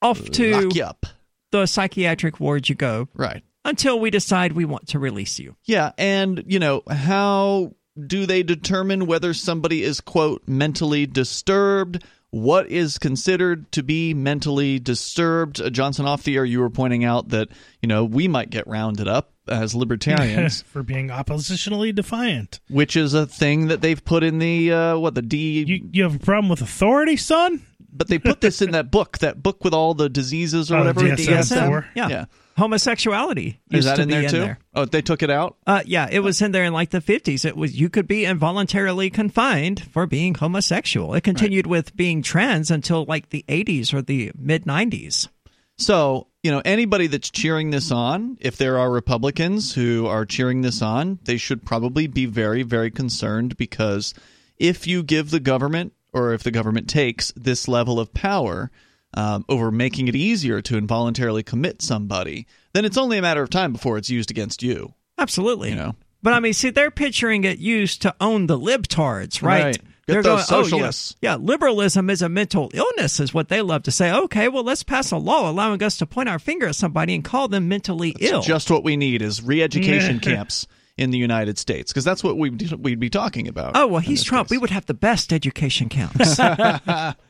Off uh, to Lock you up. the psychiatric ward you go Right. Until we decide we want to release you. Yeah, and you know, how do they determine whether somebody is quote mentally disturbed? What is considered to be mentally disturbed? Uh, Johnson off the air, you were pointing out that you know we might get rounded up as libertarians, for being oppositionally defiant. which is a thing that they've put in the uh, what the D. You, you have a problem with authority, son? But they put this in that book, that book with all the diseases or Oh, whatever. DSM-4? Yeah. Yeah. Homosexuality Is that to in be there in too? there. Oh, they took it out. Uh, yeah, it was in there in like the 50s. It was you could be involuntarily confined for being homosexual. It continued with being trans until like the 80s or the mid 90s. So, you know, anybody that's cheering this on, if there are Republicans who are cheering this on, they should probably be very, very concerned because if you give the government or if the government takes this level of power um, over making it easier to involuntarily commit somebody, then it's only a matter of time before it's used against you. Absolutely. You know, But I mean, see, they're picturing it used to own the libtards, right? Right. Get They're those "Oh, yeah, socialists." yeah, liberalism is a mental illness, is what they love to say. Okay, well, let's pass a law allowing us to point our finger at somebody and call them mentally ill. just what we need is re-education camps in the United States because that's what we'd, we'd be talking about. oh, well, he's Trump. case. We would have the best education counts.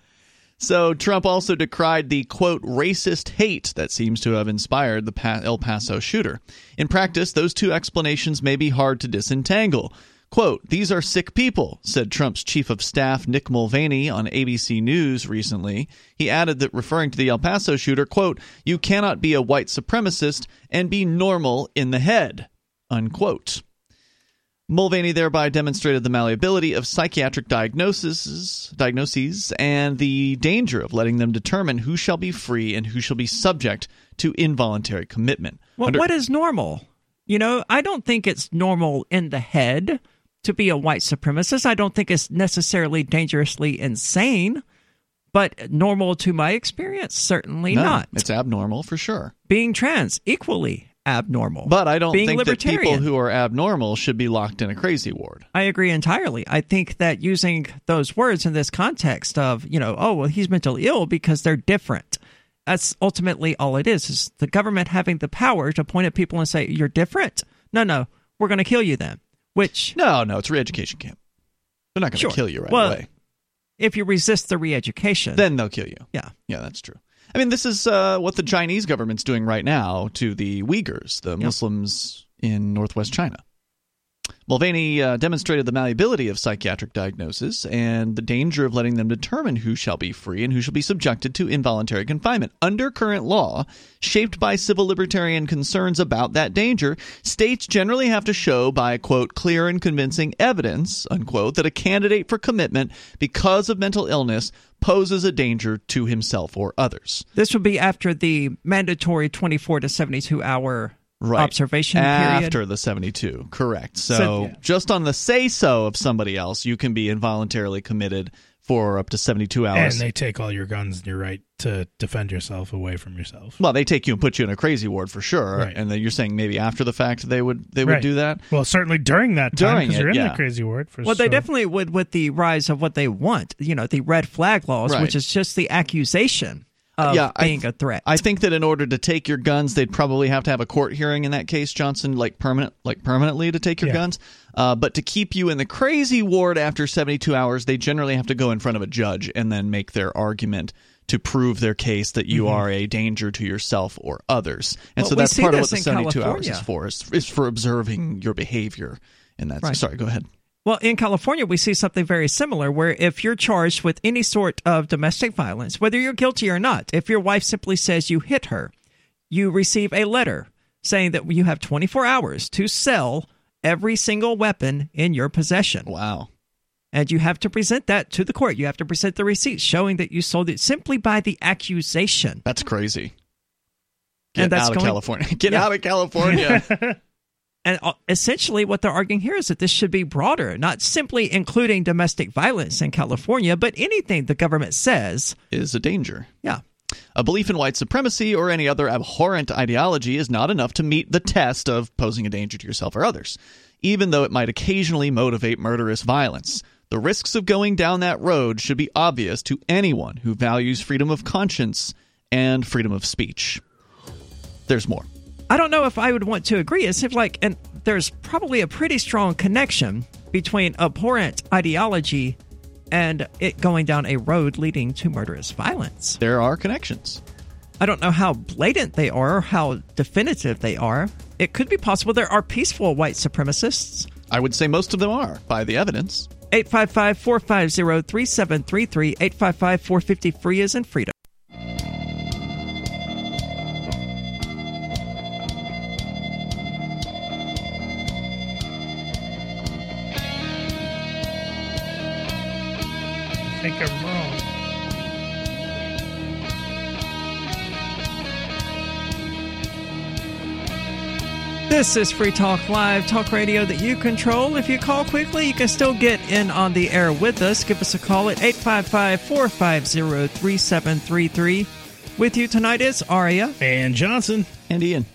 So Trump also decried the quote racist hate that seems to have inspired the Pa- El Paso shooter. In practice, those two explanations may be hard to disentangle. Quote, these are sick people, said Trump's chief of staff Mick Mulvaney on ABC News recently. He added that referring to the El Paso shooter, quote, you cannot be a white supremacist and be normal in the head, unquote. Mulvaney thereby demonstrated the malleability of psychiatric diagnoses, diagnoses and the danger of letting them determine who shall be free and who shall be subject to involuntary commitment. well, Under- what is normal? You know, I don't think it's normal in the head to be a white supremacist. I don't think it's necessarily dangerously insane, but normal to my experience, certainly No, not. It's abnormal for sure. Being trans, equally abnormal. But I don't Being think that people who are abnormal should be locked in a crazy ward. I agree entirely. I think that using those words in this context of, you know, oh, well, he's mentally ill because they're different. That's ultimately all it is, is the government having the power to point at people and say, you're different. No, no, we're going to kill you then. Which, No, no, it's re-education camp. They're not going to Sure. kill you right Well, away. if you resist the re-education, Then they'll kill you. yeah. Yeah, that's true. I mean, this is uh, what the Chinese government's doing right now to the Uyghurs, the Muslims in northwest China. Mulvaney uh, demonstrated the malleability of psychiatric diagnosis and the danger of letting them determine who shall be free and who shall be subjected to involuntary confinement. Under current law, shaped by civil libertarian concerns about that danger, states generally have to show by, quote, clear and convincing evidence, unquote, that a candidate for commitment because of mental illness poses a danger to himself or others. This would be after the mandatory 24 to 72 hour right. observation period. after period. the 72 correct so, So- Yeah. just on the say so of somebody else you can be involuntarily committed for up to 72 hours And they take all your guns and your right to defend yourself away from yourself. well they take you and put you in a crazy ward for sure Right. and then you're saying maybe after the fact they would they would Right. do that Well, certainly during that time, During because it, you're in yeah. the crazy ward. For sure. Well, they definitely would with the rise of what they want, you know, the red flag laws, Right. which is just the accusation of Yeah, I being a threat. I think that in order to take your guns, they'd probably have to have a court hearing in that case, Johnson, like permanent, like permanently to take your Yeah. guns. Uh, but to keep you in the crazy ward after 72 hours, they generally have to go in front of a judge and then make their argument to prove their case that you are a danger to yourself or others. And Well, so that's part of what the in 72 hours is for, is, is for observing your behavior. And that's Right. sorry, go ahead. Well, in California, we see something very similar where if you're charged with any sort of domestic violence, whether you're guilty or not, if your wife simply says you hit her, you receive a letter saying that you have 24 hours to sell every single weapon in your possession. Wow. And you have to present that to the court. You have to present the receipt showing that you sold it simply by the accusation. That's crazy. Get And that's out of going- California. Get Yeah. out of California. And uh, essentially, what they're arguing here is that this should be broader, not simply including domestic violence in California, but anything the government says. is a danger. Yeah. A belief in white supremacy or any other abhorrent ideology is not enough to meet the test of posing a danger to yourself or others, even though it might occasionally motivate murderous violence. The risks of going down that road should be obvious to anyone who values freedom of conscience and freedom of speech. There's more. I don't know if I would want to agree. It seems like, and there's probably a pretty strong connection between abhorrent ideology and it going down a road leading to murderous violence. There are connections. I don't know how blatant they are or how definitive they are. It could be possible there are peaceful white supremacists. I would say most of them are, by the evidence. 855 450 3733 855 450 free is in freedom. This is Free Talk Live, talk radio that you control. If you call quickly, you can still get in on the air with us. Give us a call at 855 450 3733. With you tonight is Aria. And Johnson. And Ian.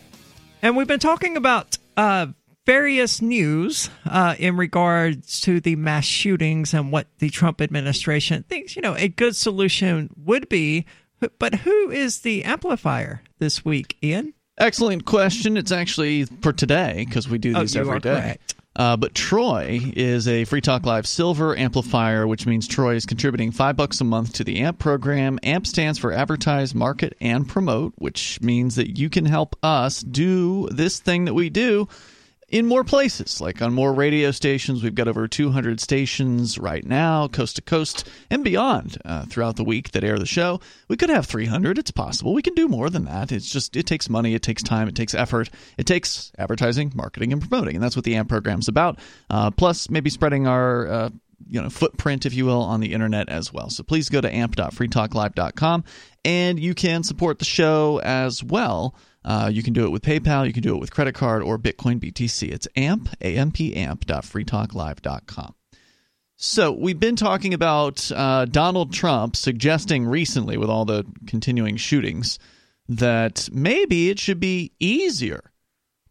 And we've been talking about uh, various news uh, in regards to the mass shootings and what the Trump administration thinks, you know, a good solution would be. But who is the amplifier this week, Ian? Excellent question. It's actually for today because we do Oh, these you every are day. Uh, but Troy is a Free Talk Live Silver amplifier, which means Troy is contributing five bucks a month to the AMP program. AMP stands for Advertise, Market, and Promote, which means that you can help us do this thing that we do in more places, like on more radio stations. We've got over 200 stations right now, coast to coast and beyond, uh, throughout the week that air the show. We could have 300. It's possible. We can do more than that. It's just it takes money, it takes time, it takes effort, it takes advertising, marketing, and promoting, and that's what the AMP program's about. Uh, plus, maybe spreading our uh, you know footprint, if you will, on the internet as well. So please go to amp.freetalklive.com and you can support the show as well. Uh, you can do it with PayPal, you can do it with credit card or Bitcoin BTC. It's amp, A-M-P, amp.freetalklive.com. So we've been talking about uh, Donald Trump suggesting recently, with all the continuing shootings, that maybe it should be easier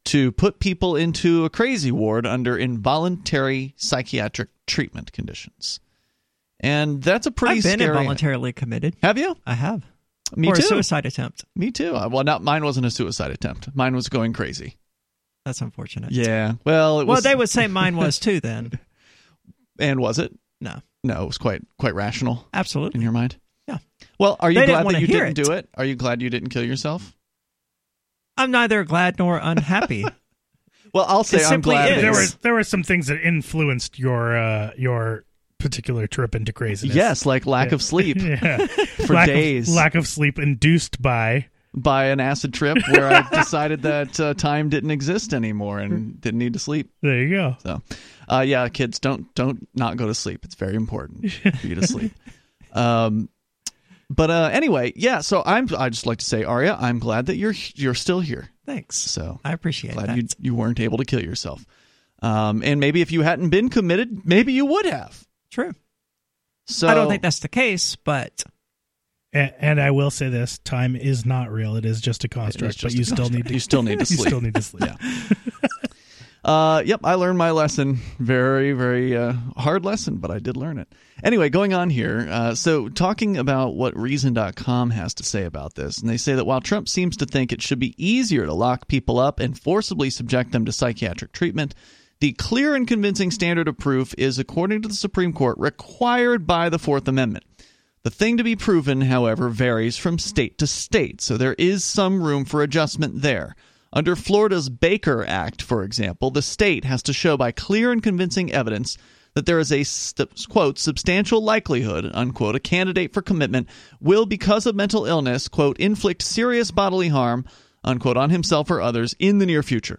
to put people into a crazy ward under involuntary psychiatric treatment conditions. And that's a pretty I've been scary. involuntarily committed. Have you? I have. Me or too. a suicide attempt. Me too. Uh, Well, not mine wasn't a suicide attempt. Mine was going crazy. That's unfortunate. Yeah. Well, it was. Well, they would say mine was too then. And was it? No. No, it was quite quite rational Absolutely. in your mind. Yeah. Well, are you They glad that you didn't it. do it? Are you glad you didn't kill yourself? I'm neither glad nor unhappy. Well, I'll say It I'm simply glad. is. There were there were some things that influenced your uh, your particular trip into craziness. Yes, like lack Yeah. of sleep Yeah. for lack days. Of, lack of sleep induced by by an acid trip where I decided that uh, time didn't exist anymore and didn't need to sleep. there you go. So, uh, yeah, kids, don't don't not go to sleep. It's very important for you to sleep. Um, but uh, anyway, yeah. So I'm. I just like to say, Aria, I'm glad that you're you're still here. thanks. So I appreciate it. glad that. you you weren't able to kill yourself. Um, and maybe if you hadn't been committed, maybe you would have. True. So I don't think that's the case, but And, and I will say this: time is not real. It is just a construct. just but a you still construct. need to. You still need to sleep. you still need to sleep. yeah. Uh, yep, I learned my lesson. Very, very uh, hard lesson, but I did learn it. Anyway, going on here. Uh, so, talking about what Reason.com has to say about this, and they say that while Trump seems to think it should be easier to lock people up and forcibly subject them to psychiatric treatment, the clear and convincing standard of proof is, according to the Supreme Court, required by the Fourth Amendment. The thing to be proven, however, varies from state to state, so there is some room for adjustment there. Under Florida's Baker Act, for example, the state has to show by clear and convincing evidence that there is a quote substantial likelihood unquote a candidate for commitment will because of mental illness quote inflict serious bodily harm unquote on himself or others in the near future.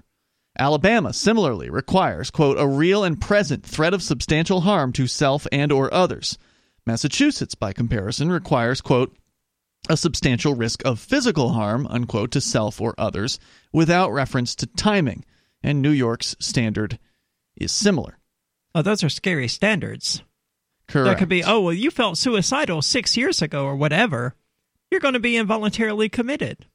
Alabama similarly requires quote a real and present threat of substantial harm to self and or others. Massachusetts by comparison requires quote a substantial risk of physical harm, unquote, to self or others, without reference to timing. And New York's standard is similar. oh, those are scary standards. Correct. That could be, oh, well, you felt suicidal six years ago or whatever. You're going to be involuntarily committed.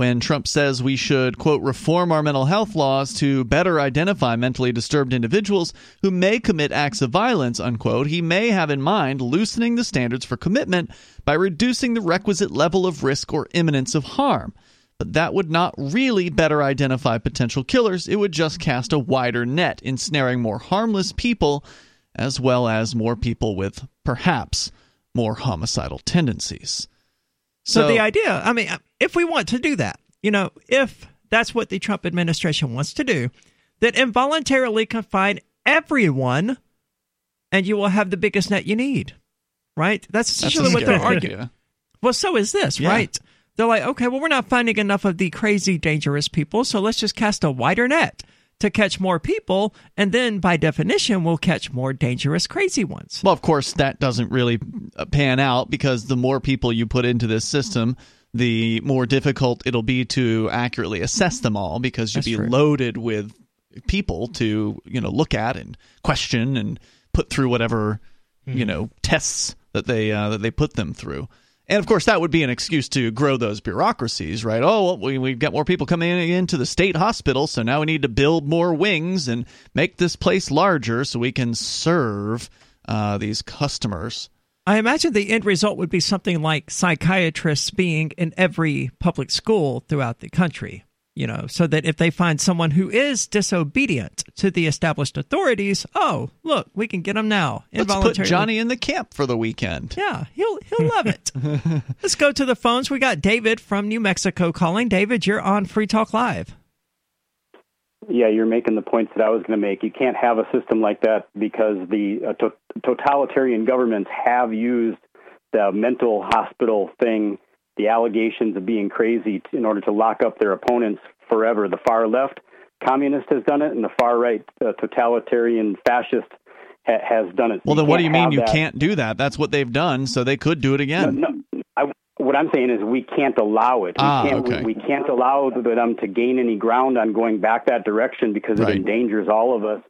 When Trump says we should, quote, reform our mental health laws to better identify mentally disturbed individuals who may commit acts of violence, unquote, he may have in mind loosening the standards for commitment by reducing the requisite level of risk or imminence of harm. But that would not really better identify potential killers. It would just cast a wider net, ensnaring more harmless people as well as more people with perhaps more homicidal tendencies. So, the idea, I mean, if we want to do that, you know, if that's what the Trump administration wants to do, then involuntarily confine everyone and you will have the biggest net you need. Right? That's That's essentially a what they're arguing. Well, so is this, Yeah. right? They're like, okay, well, we're not finding enough of the crazy, dangerous people, so let's just cast a wider net to catch more people, and then by definition, we'll catch more dangerous, crazy ones. Well, of course, that doesn't really uh, pan out because the more people you put into this system, the more difficult it'll be to accurately assess them all because you'll That's be true. loaded with people to you know look at and question and put through whatever Mm-hmm. you know tests that they uh, that they put them through. And of course, that would be an excuse to grow those bureaucracies, right? Oh, well, we, we've got more people coming into the state hospital, so now we need to build more wings and make this place larger so we can serve uh, these customers. I imagine the end result would be something like psychiatrists being in every public school throughout the country, you know, so that if they find someone who is disobedient to the established authorities, oh, look, we can get them now. Let's put involuntarily. Johnny in the camp for the weekend. Yeah, he'll he'll love it. Let's go to the phones. We got David from New Mexico calling. David, you're on Free Talk Live. Yeah, you're making the points that I was going to make. You can't have a system like that because the uh, to- totalitarian governments have used the mental hospital thing, the allegations of being crazy, in order to lock up their opponents forever. The far left communist has done it, and the far right uh, totalitarian fascist ha- has done it. Well, then what do you mean you that. can't do that? That's what they've done, so they could do it again. No, no, I, what I'm saying is we can't allow it. We Ah, can't, okay. we, we can't allow them to gain any ground on going back that direction because it endangers all of us.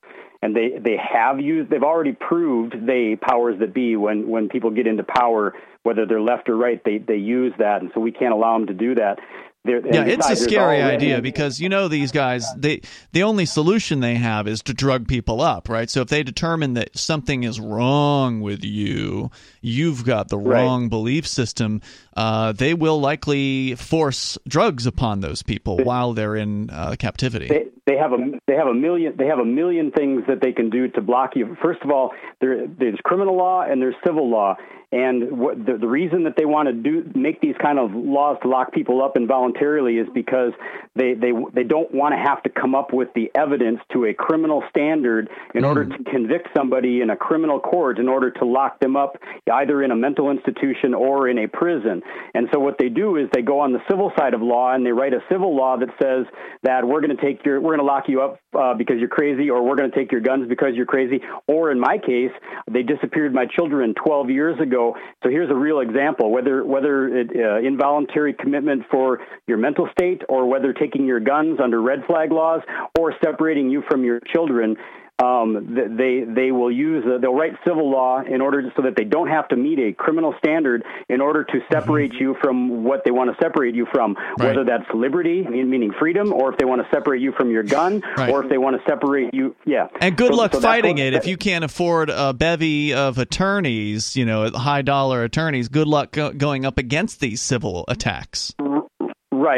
And they, they have used, they've already proved, they powers that be, when, when people get into power, whether they're left or right, they, they use that. And so we can't allow them to do that. Yeah, it's a scary idea because you know these guys they the only solution they have is to drug people up, right? So if they determine that something is wrong with you, you've got the Right. wrong belief system, uh, they will likely force drugs upon those people while they're in uh, captivity. They, they have a they have a million they have a million things that they can do to block you. First of all, there, there's criminal law and there's civil law, and what, the, the reason that they want to do make these kind of laws to lock people up involuntarily is because they they they don't want to have to come up with the evidence to a criminal standard in order to convict somebody in a criminal court in order to lock them up either in a mental institution or in a prison. And so what they do is they go on the civil side of law and they write a civil law that says that we're going to take your we're going to lock you up uh, because you're crazy or we're going to take your guns because you're crazy or in my case they disappeared my children 12 years ago So here's a real example: whether whether it, uh, involuntary commitment for your mental state, or whether taking your guns under red flag laws, or separating you from your children um, they they will use uh, they'll write civil law in order to, so that they don't have to meet a criminal standard in order to separate mm-hmm. you from what they want to separate you from, right. whether that's liberty meaning freedom, or if they want to separate you from your gun, right. or if they want to separate you. Yeah. And good so, luck so fighting it if you can't afford a bevy of attorneys, you know, high dollar attorneys. Good luck go- going up against these civil attacks. Right.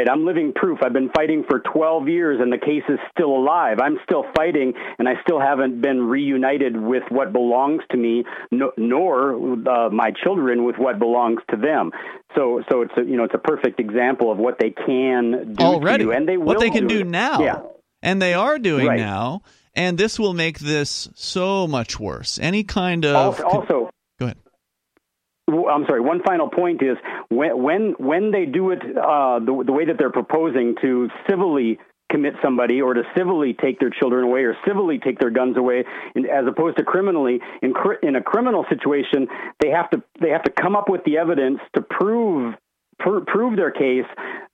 I'm living proof. I've been fighting for 12 years and the case is still alive. I'm still fighting and I still haven't been reunited with what belongs to me, no, nor uh, my children with what belongs to them. So, so it's a, you know, it's a perfect example of what they can do already, and they what they can do, do now. Yeah. And they are doing right. now. And this will make this so much worse. Any kind of also, also. I'm sorry. One final point is when when when they do it uh, the the way that they're proposing to civilly commit somebody or to civilly take their children away or civilly take their guns away as opposed to criminally in in a criminal situation they have to they have to come up with the evidence to prove pr- prove their case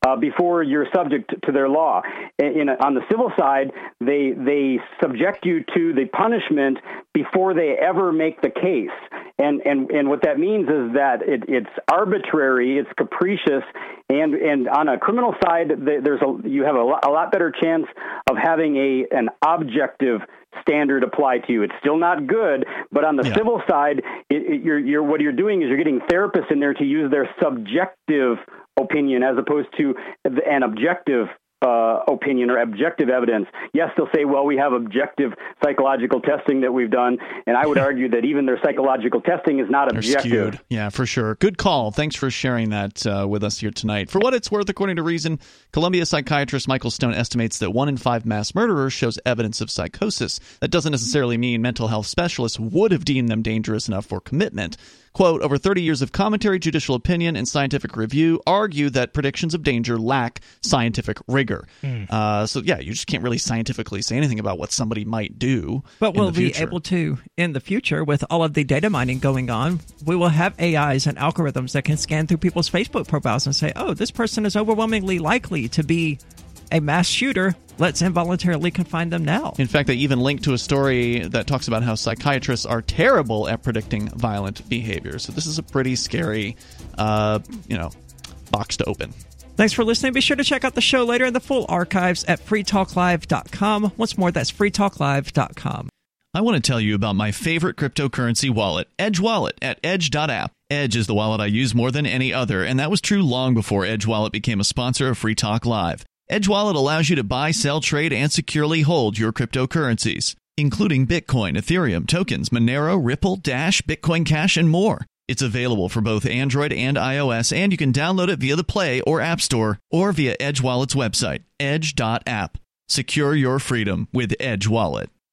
uh, before you're subject to their law. In, in, on the civil side, they they subject you to the punishment before they ever make the case. And and and what that means is that it, it's arbitrary, it's capricious, and and on a criminal side, there's a you have a lot, a lot better chance of having a an objective standard apply to you. It's still not good, but on the yeah. civil side, it, it, you're, you're, what you're doing is you're getting therapists in there to use their subjective opinion as opposed to an objective uh, opinion or objective evidence. Yes, they'll say, well, we have objective psychological testing that we've done, and I would argue that even their psychological testing is not objective. Skewed. Yeah, for sure. Good call. Thanks for sharing that uh, with us here tonight. For what it's worth, according to Reason, Columbia psychiatrist Michael Stone estimates that one in five mass murderers shows evidence of psychosis. That doesn't necessarily mean mental health specialists would have deemed them dangerous enough for commitment. Quote, over 30 years of commentary, judicial opinion, and scientific review argue that predictions of danger lack scientific rigor. Mm. Uh, so, yeah, you just can't really scientifically say anything about what somebody might do. But we'll be able to, in the future, with all of the data mining going on, we will have AIs and algorithms that can scan through people's Facebook profiles and say, oh, this person is overwhelmingly likely to be a mass shooter, let's involuntarily confine them now. In fact, they even link to a story that talks about how psychiatrists are terrible at predicting violent behavior. So this is a pretty scary, uh, you know, box to open. Thanks for listening. Be sure to check out the show later in the full archives at freetalklive.com. Once more, that's freetalklive.com. I want to tell you about my favorite cryptocurrency wallet, Edge Wallet, at edge.app. Edge is the wallet I use more than any other, and that was true long before Edge Wallet became a sponsor of Free Talk Live. Edge Wallet allows you to buy, sell, trade, and securely hold your cryptocurrencies, including Bitcoin, Ethereum, tokens, Monero, Ripple, Dash, Bitcoin Cash, and more. It's available for both Android and iOS, and you can download it via the Play or App Store or via Edge Wallet's website, edge.app. Secure your freedom with Edge Wallet.